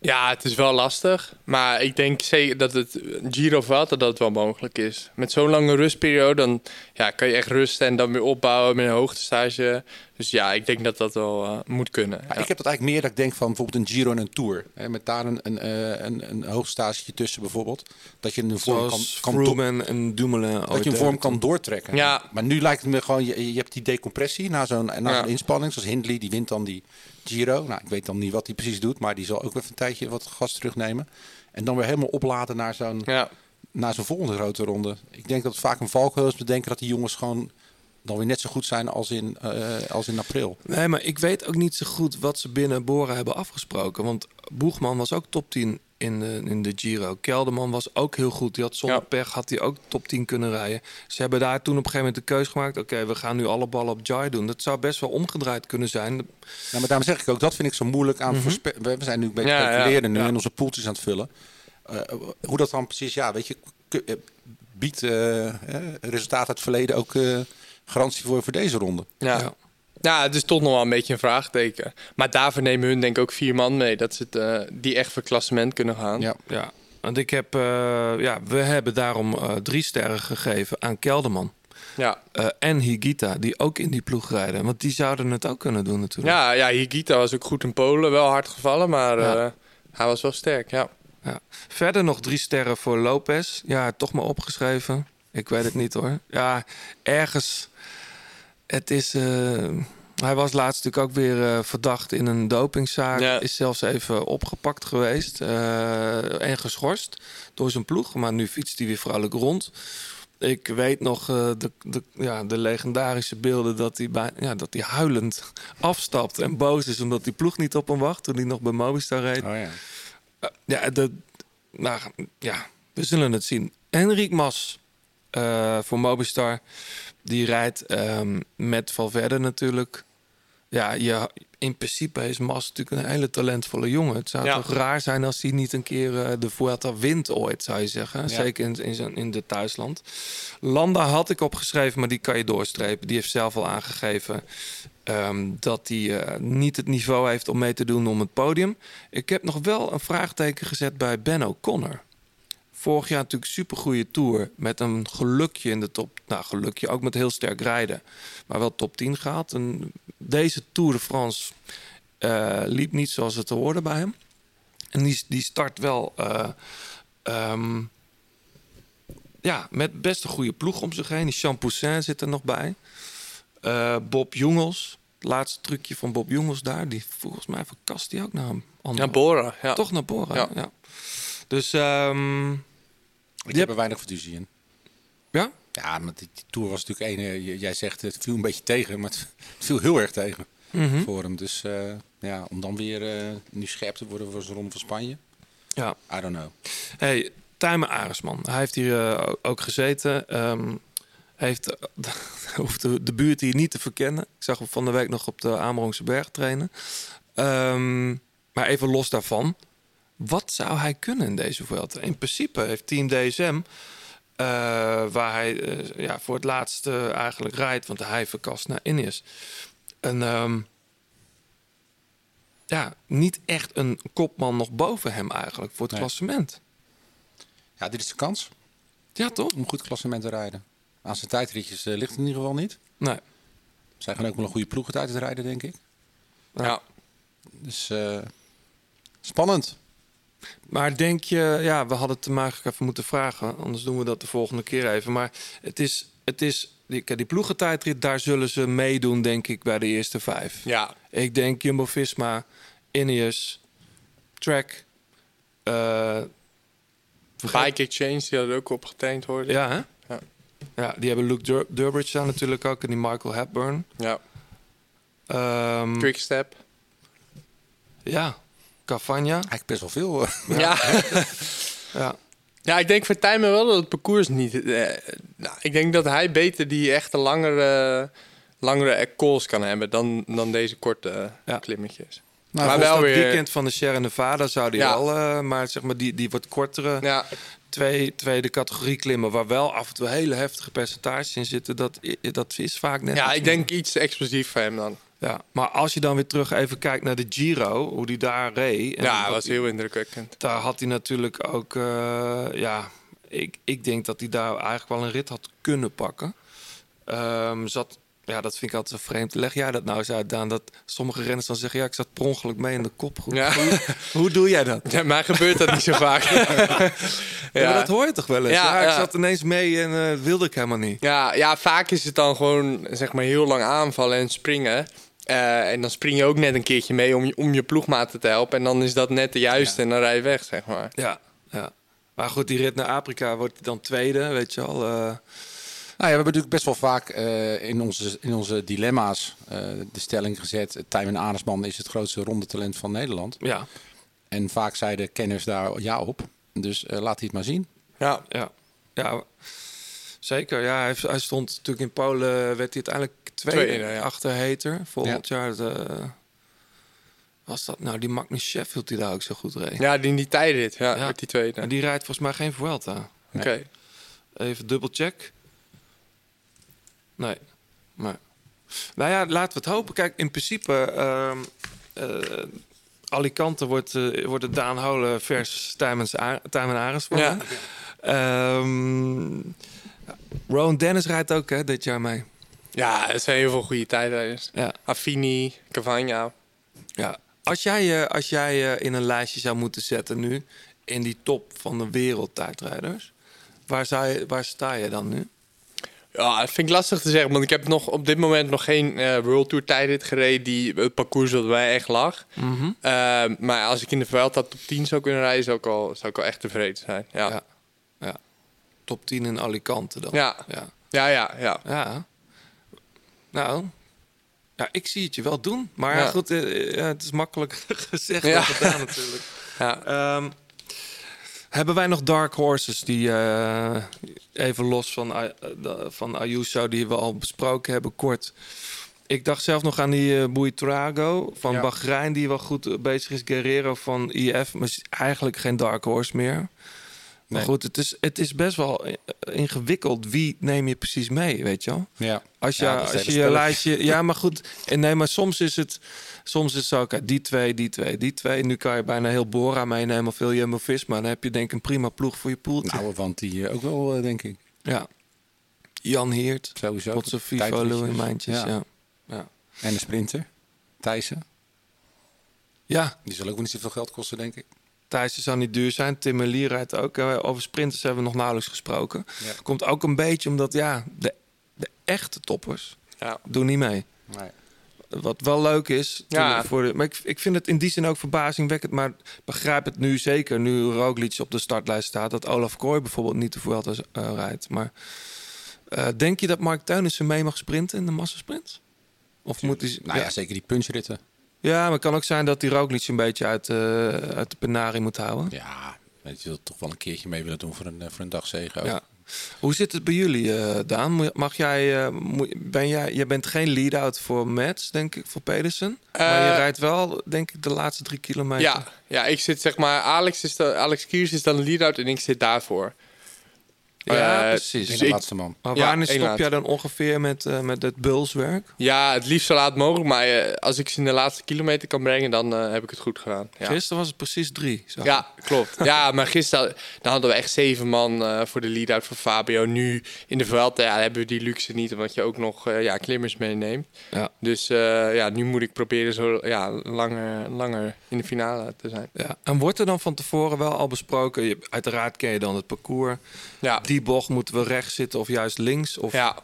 Ja, het is wel lastig. Maar ik denk zeker dat het Giro Vuelta dat het wel mogelijk is. Met zo'n lange rustperiode dan ja, kan je echt rusten en dan weer opbouwen met een hoogtestage. Dus ja, ik denk dat dat wel eh, moet kunnen. Ja. Ik heb dat eigenlijk meer dat ik denk van bijvoorbeeld een Giro en een Tour. Hè, met daar een, een, eh, een, een hoogstagetje tussen bijvoorbeeld. Dat je een vorm kan, Zoals kan en, en Dumoulin. Dat je een vorm kan doortrekken. Ja. Maar nu lijkt het me gewoon, je, je hebt die decompressie na zo'n na Ja. zo'n inspanning. Zoals Hindley, die wint dan die Giro. Nou, ik weet dan niet wat hij precies doet, maar die zal ook even een tijdje wat gas terugnemen. En dan weer helemaal opladen naar zo'n Ja. naar zijn volgende grote ronde. Ik denk dat het vaak een valkuil is. We denken dat die jongens gewoon dan weer net zo goed zijn als in, eh, als in april. Nee, maar ik weet ook niet zo goed wat ze binnen Bora hebben afgesproken. Want Boegman was ook top 10 in de, in de Giro. Kelderman was ook heel goed. Die had zonder pech had hij ook top 10 kunnen rijden. Ze hebben daar toen op een gegeven moment de keus gemaakt. Oké, we gaan nu alle ballen op Jai doen. Dat zou best wel omgedraaid kunnen zijn. Ja, maar daarom zeg ik ook, dat vind ik zo moeilijk aan voorspe- We zijn nu een beetje Ja, nu ja. in onze poeltjes aan het vullen. Eh, hoe dat dan precies, ja, weet je, k- eh, biedt eh, resultaat uit het verleden ook eh, garantie voor, voor deze ronde. Ja. Ja. het is toch nog wel een beetje een vraagteken. Maar daarvoor nemen hun denk ik ook vier man mee. Dat ze het, eh, die echt voor klassement kunnen gaan. Ja. Ja, want ik heb, eh, ja, we hebben daarom eh, drie sterren gegeven aan Kelderman. Ja. Eh, en Higita, die ook in die ploeg rijden. Want die zouden het ook kunnen doen natuurlijk. Ja, ja, Higita was ook goed in Polen. Wel hard gevallen, maar Ja. eh, hij was wel sterk, ja. Ja. Verder nog drie sterren voor Lopez. Ja, toch maar opgeschreven. Ik weet het niet hoor. Ja, ergens. Het is. eh, hij was laatst natuurlijk ook weer eh, verdacht in een dopingzaak. Is zelfs even opgepakt geweest eh, en geschorst door zijn ploeg. Maar nu fietst hij weer vrolijk rond. Ik weet nog de, de, ja, de legendarische beelden dat hij, bij, ja, dat hij huilend [LAUGHS] afstapt en boos is omdat die ploeg niet op hem wacht toen hij nog bij Movistar reed. Oh ja. Ja, de, nou, ja, we zullen het zien. Henrik Mas eh, voor Mobistar. Die rijdt ehm, met Valverde natuurlijk. Ja, je, in principe is Mas natuurlijk een hele talentvolle jongen. Het zou Ja. toch raar zijn als hij niet een keer eh, de Vuelta wint ooit, zou je zeggen. Ja. Zeker in, in, zijn, in de thuisland. Landa had ik opgeschreven, maar die kan je doorstrepen. Die heeft zelf al aangegeven ehm, dat hij eh, niet het niveau heeft om mee te doen om het podium. Ik heb nog wel een vraagteken gezet bij Ben O'Connor. Vorig jaar natuurlijk super goede tour met een gelukje in de top. Nou, gelukje ook met heel sterk rijden, maar wel top 10 gehaald. En deze Tour de France eh, liep niet zoals het te hoorde bij hem. En die, die start wel eh, ehm, ja, met best een goede ploeg om zich heen. Die Champoussin zit er nog bij. Eh, Bob Jongels, het laatste trucje van Bob Jongels daar. Die volgens mij verkast die ook naar andere. Naar Bora, ja. Toch naar Bora, ja. Ja. Dus ehm, Ik heb er weinig fiducie in. Ja? Ja, maar die, die Tour was natuurlijk één... Jij zegt het viel een beetje tegen, maar het, het viel heel erg tegen Mhm. voor hem. Dus eh, ja, om dan weer eh, nu scherp te worden voor zijn ronde van Spanje. Ja. I don't know. Hey, Tijmen Aresman. Hij heeft hier eh, ook gezeten. Ehm heeft, [LAUGHS] hoeft de, de buurt hier niet te verkennen. Ik zag hem van de week nog op de Amerongse berg trainen. Ehm, maar even los daarvan. Wat zou hij kunnen in deze Vuelta? In principe heeft Team DSM... eh, waar hij eh, ja, voor het laatst eh, eigenlijk rijdt... want hij verkast naar Ineos. En ehm, ja, niet echt een kopman nog boven hem eigenlijk... voor het Nee. klassement. Ja, dit is de kans. Ja, toch? Om een goed klassement te rijden. Aan zijn tijdritjes ligt het in ieder geval niet. Nee. Zij gaan ook wel een goede ploeg uit te rijden, denk ik. Ja. Dus spannend. Maar denk je, ja, we hadden het eigenlijk even moeten vragen, anders doen we dat de volgende keer even. Maar het is, het is die, die ploegentijdrit, daar zullen ze meedoen, denk ik, bij de eerste vijf. Ja. Ik denk Jumbo-Visma, Ineos, Trek. eh vergeet- Bike Exchange, die hadden ook opgetraind worden. Ja, hè? Ja. Ja, die hebben Luke Dur Durbridge daar natuurlijk ook en die Michael Hepburn. Ja. Ehm, Quickstep. Ja, Cavagna. Eigenlijk best wel veel. [LAUGHS] Ja. [LAUGHS] ja. Ja, ik denk voor Tijmen wel dat het parcours niet... eh, nou, ik denk dat hij beter die echte langere, langere calls kan hebben dan, dan deze korte eh, klimmetjes. Nou, maar wel dat weer... weekend van de Sierra Nevada zou die Ja. wel, eh, maar zeg maar die, die wat kortere Ja. twee, tweede categorie klimmen, waar wel af en toe hele heftige percentages in zitten, dat, dat is vaak net. Ja, ik denk iets explosief voor hem dan. Ja, maar als je dan weer terug even kijkt naar de Giro, hoe die daar reed. en Ja, dat was heel indrukwekkend. Daar had hij natuurlijk ook, eh, ja, ik, ik denk dat hij daar eigenlijk wel een rit had kunnen pakken. Ehm, zat, ja, dat vind ik altijd zo vreemd. Leg jij dat nou eens uit, Daan? Dat sommige renners dan zeggen, ja, ik zat per ongeluk mee in de kopgroep. Ja. Hoe, hoe doe jij dat? Ja, maar gebeurt dat niet zo [LAUGHS] vaak. Ja, dat hoor je toch wel eens? Ja, Ja, ik zat ineens mee en eh, wilde ik helemaal niet. Ja, ja, vaak is het dan gewoon zeg maar heel lang aanvallen en springen. Eh, en dan spring je ook net een keertje mee om je, om je ploegmaten te helpen. En dan is dat net de juiste en dan rij je weg, zeg maar. Ja, ja. Maar goed, die rit naar Afrika wordt dan tweede, weet je al. Nou ja, we hebben natuurlijk best wel vaak eh, in, onze, in onze dilemma's eh, de stelling gezet... eh, Tijmen Aresman is het grootste rondetalent van Nederland. Ja. En vaak zeiden kenners daar ja op. Dus eh, laat hij het maar zien. Ja. Ja, ja zeker. Ja, hij, hij stond natuurlijk in Polen, werd hij uiteindelijk tweede, Tweede, ja. achter Heter. Volgend jaar de, was dat nou die Magnus Sheffield die daar ook zo goed reed. Ja, die in die tijdrit. Ja, werd die tweede. En die rijdt volgens mij geen Vuelta. Oké. Even dubbelcheck. Nee, maar... Nou ja, laten we het hopen. Kijk, in principe... eh, Alicante wordt, eh, wordt het Daan Holen versus Tijmen A- Tijmen Arendsman. Ja. Ehm, Rowan Dennis rijdt ook hè, dit jaar mee. Ja, er zijn heel veel goede tijdrijders. Ja. Affini, Cavagna. Ja. Als jij, eh, als jij eh, in een lijstje zou moeten zetten nu... in die top van de wereldtijdrijders... Waar, zou je, waar sta je dan nu? Ja, dat vind ik lastig te zeggen, want ik heb nog op dit moment nog geen eh, World Tour tijdrit gereden die het parcours wat mij echt lag. Mhm. Eh, maar als ik in de Vuelta top 10 zou kunnen rijden, zou ik al, zou ik al echt tevreden zijn. Ja. ja. Top 10 in Alicante dan. Ja. ja. ja, ja. ja. Ja. Nou, ja, ik zie het je wel doen. Maar ja, goed, eh, ja, het is makkelijk [LAUGHS] gezegd Ja. dan gedaan natuurlijk. [LAUGHS] Ja. Ehm, hebben wij nog dark horses die eh, even los van, eh, de- van Ayuso, die we al besproken hebben, kort. Ik dacht zelf nog aan die uh, Buitrago van Ja. Bahrein, die wel goed eh, bezig is. Guerrero van IF, maar is eigenlijk geen dark horse meer. Maar Nee. goed, het is, het is best wel eh, ingewikkeld. Wie neem je precies mee, weet je wel? Ja. Als je, Ja, als je je lijstje... Ja, maar goed. En nee, maar soms is het... Soms is het zo, die twee, die twee, die twee. Nu kan je bijna heel Bora meenemen of heel Jumbo-Visma. Dan heb je denk ik een prima ploeg voor je poeltje. Nou, want die eh, ook wel, eh, denk ik. Ja. Jan Heert. Sowieso. Potse Vivo. Louis Mijntjes. Ja. Ja. Ja. En de sprinter, Thijssen. ja, Die zal ook niet zoveel geld kosten, denk ik. Thijs zal niet duur zijn. Tim Merlier rijdt ook. Eh, Over sprinters hebben we nog nauwelijks gesproken. Ja. Komt ook een beetje omdat, ja, de, de echte toppers Ja. doen niet mee. Nee. Wat wel leuk is. Ja. Voor de, maar ik, ik vind het in die zin ook verbazingwekkend. Maar begrijp het nu zeker, nu Roglic op de startlijst staat... dat Olaf Kooi bijvoorbeeld niet de Vuelta eh, rijdt. Maar eh, denk je dat Mark Teunissen mee mag sprinten in de massasprint? Of moet hij... Nou ja, zeker die punchritten. Ja, maar het kan ook zijn dat die Roglic een beetje uit, eh, uit de penarie moet houden. Ja, weet je wil toch wel een keertje mee willen doen voor een, eh, voor een dagzege. ook. Ja. Hoe zit het bij jullie, eh, Daan? Mag jij, eh, ben jij, jij bent geen lead-out voor Mets, denk ik, voor Pedersen. maar je rijdt wel, denk ik, de laatste drie kilometer. Ja, ja, ik zit zeg maar, Alex, is de, Alex Kiers is dan lead-out en ik zit daarvoor. Ja, Eh, precies. dus de laatste man. Maar Ja, wanneer stop jij dan ongeveer met, eh, met het bulswerk? Ja, het liefst zo laat mogelijk, maar eh, als ik ze in de laatste kilometer kan brengen, dan eh, heb ik het goed gedaan. Ja. Gisteren was het precies drie. Zo. Ja, klopt. Ja, [LAUGHS] maar gisteren dan hadden we echt zeven man eh, voor de lead-out van Fabio. Nu in de Vuelta ja, hebben we die luxe niet, omdat je ook nog eh, ja, klimmers meeneemt. Ja. Dus eh, ja, nu moet ik proberen zo ja, langer, langer in de finale te zijn. Ja. En wordt er dan van tevoren wel al besproken? Je, uiteraard ken je dan het parcours. Ja. Die bocht moeten we rechts zitten of juist links? Of... Ja.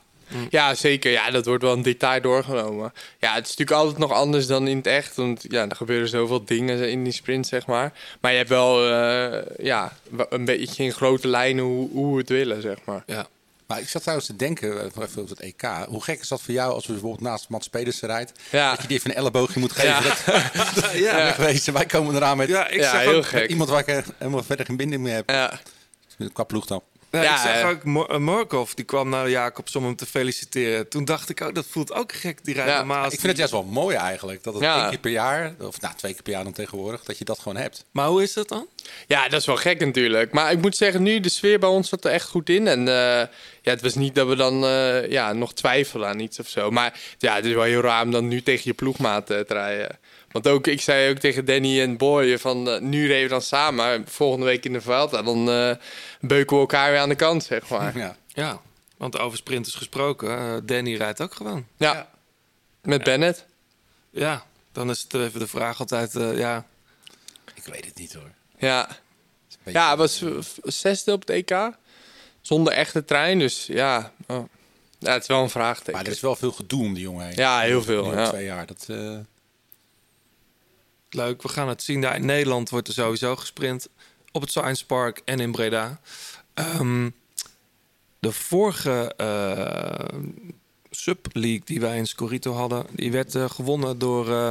Ja, zeker. Ja, dat wordt wel een detail doorgenomen. Ja, het is natuurlijk altijd nog anders dan in het echt. Want ja, er gebeuren zoveel dingen in die sprint, zeg maar. Maar je hebt wel eh, ja, wel een beetje in grote lijnen hoe, hoe we het willen, zeg maar. Ja. Maar ik zat trouwens te denken, eh, nog even op het EK. Hoe gek is dat voor jou als we bijvoorbeeld naast Mats Pedersen rijdt? Ja. Dat je die even een elleboogje moet geven. Ja. Dat, [LAUGHS] Ja. ja. Wegwezen. Wij komen eraan met, Ja, ik Ja, zeg heel ook, gek. iemand waar ik helemaal verder geen binding mee heb. Ja. Qua ploeg dan. Ja, Ja, ik zeg eh. ook, Mor- eh, Morkov die kwam naar Jacobs om hem te feliciteren. Toen dacht ik ook, dat voelt ook gek. Die rijdt Ja, normaal. Ik vind het juist wel mooi eigenlijk. Dat het Ja. één keer per jaar, of nou twee keer per jaar dan tegenwoordig, dat je dat gewoon hebt. Maar hoe is dat dan? Ja, dat is wel gek natuurlijk. Maar ik moet zeggen, nu de sfeer bij ons zat er echt goed in. En eh, ja, het was niet dat we dan eh, ja, nog twijfelen aan iets of zo. Maar ja, het is wel heel raar om dan nu tegen je ploegmaat te rijden. Want ook, ik zei ook tegen Danny en Boy van eh, nu reden we dan samen. Volgende week in de Vuelta, dan eh, beuken we elkaar weer aan de kant, zeg maar. Ja. Ja, want over sprinters gesproken, eh, Danny rijdt ook gewoon. Ja, met Bennett. Ja, dan is het even de vraag altijd, eh, ja... Ik weet het niet hoor. Ja, Beetje- ja hij was zesde op het EK. Zonder echte trein, dus ja. oh. ja het is wel een vraagteken. Maar er is wel veel gedoe om die jongen heen. Ja, heel veel, ja. Twee jaar. Dat, eh, Leuk, we gaan het zien. Daar in Nederland wordt er sowieso gesprint. op het Science Park en in Breda. Ehm, de vorige eh sub-league die wij in Scorito hadden... die werd eh, gewonnen door... eh,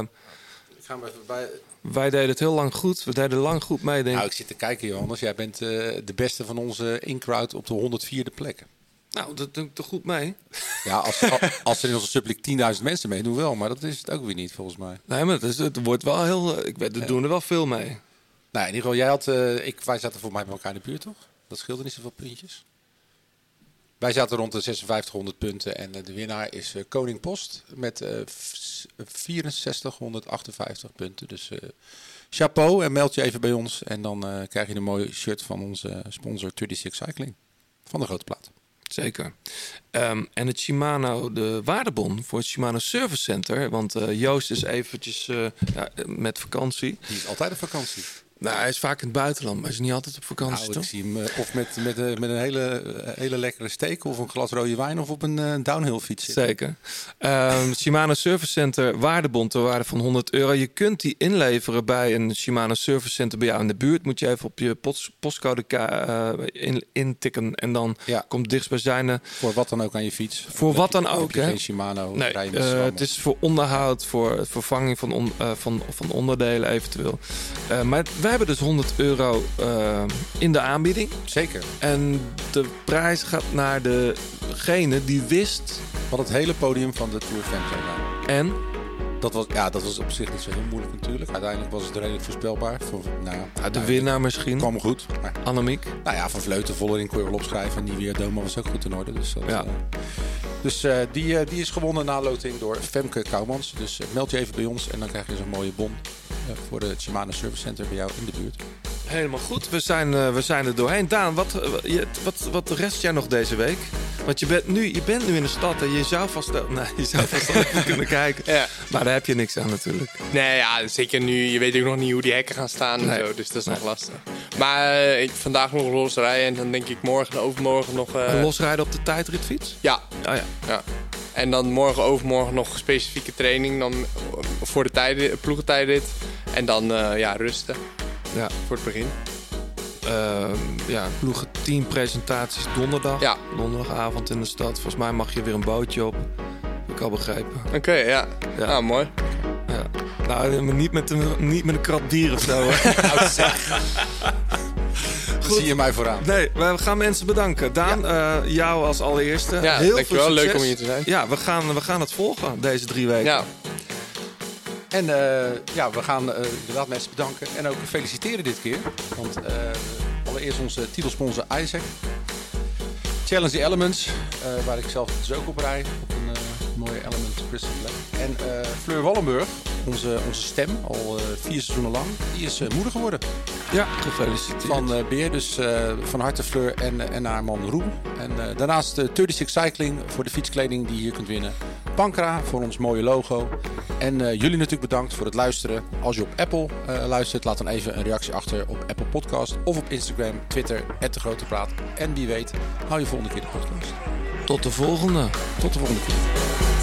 Ik ga hem even bij... wij deden het heel lang goed. We deden lang goed mee, denk Nou, ik. ik zit te kijken, Johannes. Jij bent de beste van onze in-crowd op de 104e plek. Nou, dat doe ik toch goed mee? Ja, als, als er in onze subliek 10.000 mensen meedoen wel, maar dat is het ook weer niet volgens mij. Nee, maar het, is, het wordt wel heel... eh, Ik weet, er doen er wel veel mee. Nou, in ieder geval, jij had, eh, ik, wij zaten voor mij bij elkaar in de buurt, toch? Dat scheelde niet zoveel puntjes. Wij zaten rond de 5600 punten en eh, de winnaar is Koning Post met v- 6458 punten. Dus chapeau en meld je even bij ons en dan krijg je een mooi shirt van onze sponsor 36 Cycling van de Grote Plaat. Zeker. Ehm, en het Shimano, de waardebon voor het Shimano Service Center. Want eh, Joost is eventjes eh, ja, met vakantie. Die is altijd op vakantie. Nou, hij is vaak in het buitenland, maar hij is niet altijd op vakantie, Nou, ik toch? zie hem eh, of met, met, eh, met een hele, eh, hele lekkere steak of een glas rode wijn of op een downhill fiets. zitten. Zeker. Ehm, [LAUGHS] Shimano Service Center waardebond ter waarde van 100 euro. Je kunt die inleveren bij een Shimano Service Center bij jou in de buurt. Moet je even op je post, postcode in, intikken en dan komt dichtstbijzijnde. Voor wat dan ook aan je fiets. Voor wat dan ook, hè? geen Shimano, Nee, het is voor onderhoud, voor vervanging van, on- van, van onderdelen eventueel. Maar wij hebben dus 100 euro eh, in de aanbieding. Zeker. En de prijs gaat naar degene die wist... Wat het hele podium van de Tour Fem zou zijn. En? Dat was, ja, dat was op zich niet zo heel moeilijk natuurlijk. Uiteindelijk was het redelijk voorspelbaar. Voor, nou, Ja, de nou, winnaar misschien. kwam goed. Maar, Annemiek. nou ja, van Vleuten, Vollering kon je wel opschrijven. En die weer Doma was ook goed in orde. Dus, dat, Ja. eh, dus eh, die, eh, die is gewonnen na loting door Femke Kouwmans. Dus meld je even bij ons en dan krijg je zo'n mooie bon voor de Shimano Service Center bij jou in de buurt. Helemaal goed. We zijn, we zijn er doorheen. Daan, wat, je- wat, wat rest jij nog deze week? Want je bent nu, je bent nu in de stad en je zou vast, wel- [LAUGHS] nee, je zou vast [LAUGHS] kunnen kijken. Ja. Maar heb je niks aan natuurlijk. Nee, ja, zeker nu. Je weet ook nog niet hoe die hekken gaan staan Nee. en zo. Dus dat is nog lastig. Maar eh, ik vandaag nog losrijden en dan denk ik morgen en overmorgen nog... eh, Losrijden op de tijdritfiets? Ja. Oh ja. ja. En dan morgen overmorgen nog specifieke training dan voor de tijdrit, ploegentijdrit. En dan eh, ja, rusten Ja. voor het begin. Ehm, ja, ploegen 10 presentaties donderdag. Ja. Donderdagavond in de stad. Volgens mij mag je weer een bootje op. Al begrepen. Oké, ja. Ja. Nou, mooi. Ja. Nou, niet met een, niet met een krat bier of zo. [LAUGHS] Nou, Zie je mij vooraan. Nee, we gaan mensen bedanken. Daan, eh, jou als allereerste. Ja, Heel veel succes. Leuk om hier te zijn. Ja, we gaan, we gaan het volgen deze drie weken. Ja. En eh, ja, we gaan eh, inderdaad mensen bedanken en ook feliciteren dit keer. Want allereerst onze titelsponsor Isaac. Challenge the Elements, waar ik zelf dus ook op rij. Op een mooie Element Crystal Black. En eh, Fleur Wallenburg, onze, onze stem, al eh, vier seizoenen lang, die is eh, moeder geworden. Ja, gefeliciteerd. Van Beer, dus van harte Fleur en, en haar man Roel. En daarnaast de 36 Cycling voor de fietskleding die je hier kunt winnen. Pankra voor ons mooie logo. En jullie natuurlijk bedankt voor het luisteren. Als je op Apple luistert, laat dan even een reactie achter op Apple Podcast of op Instagram, Twitter, de Grote Praat. En wie weet, hou je volgende keer de podcast. Tot de volgende. Tot de volgende keer.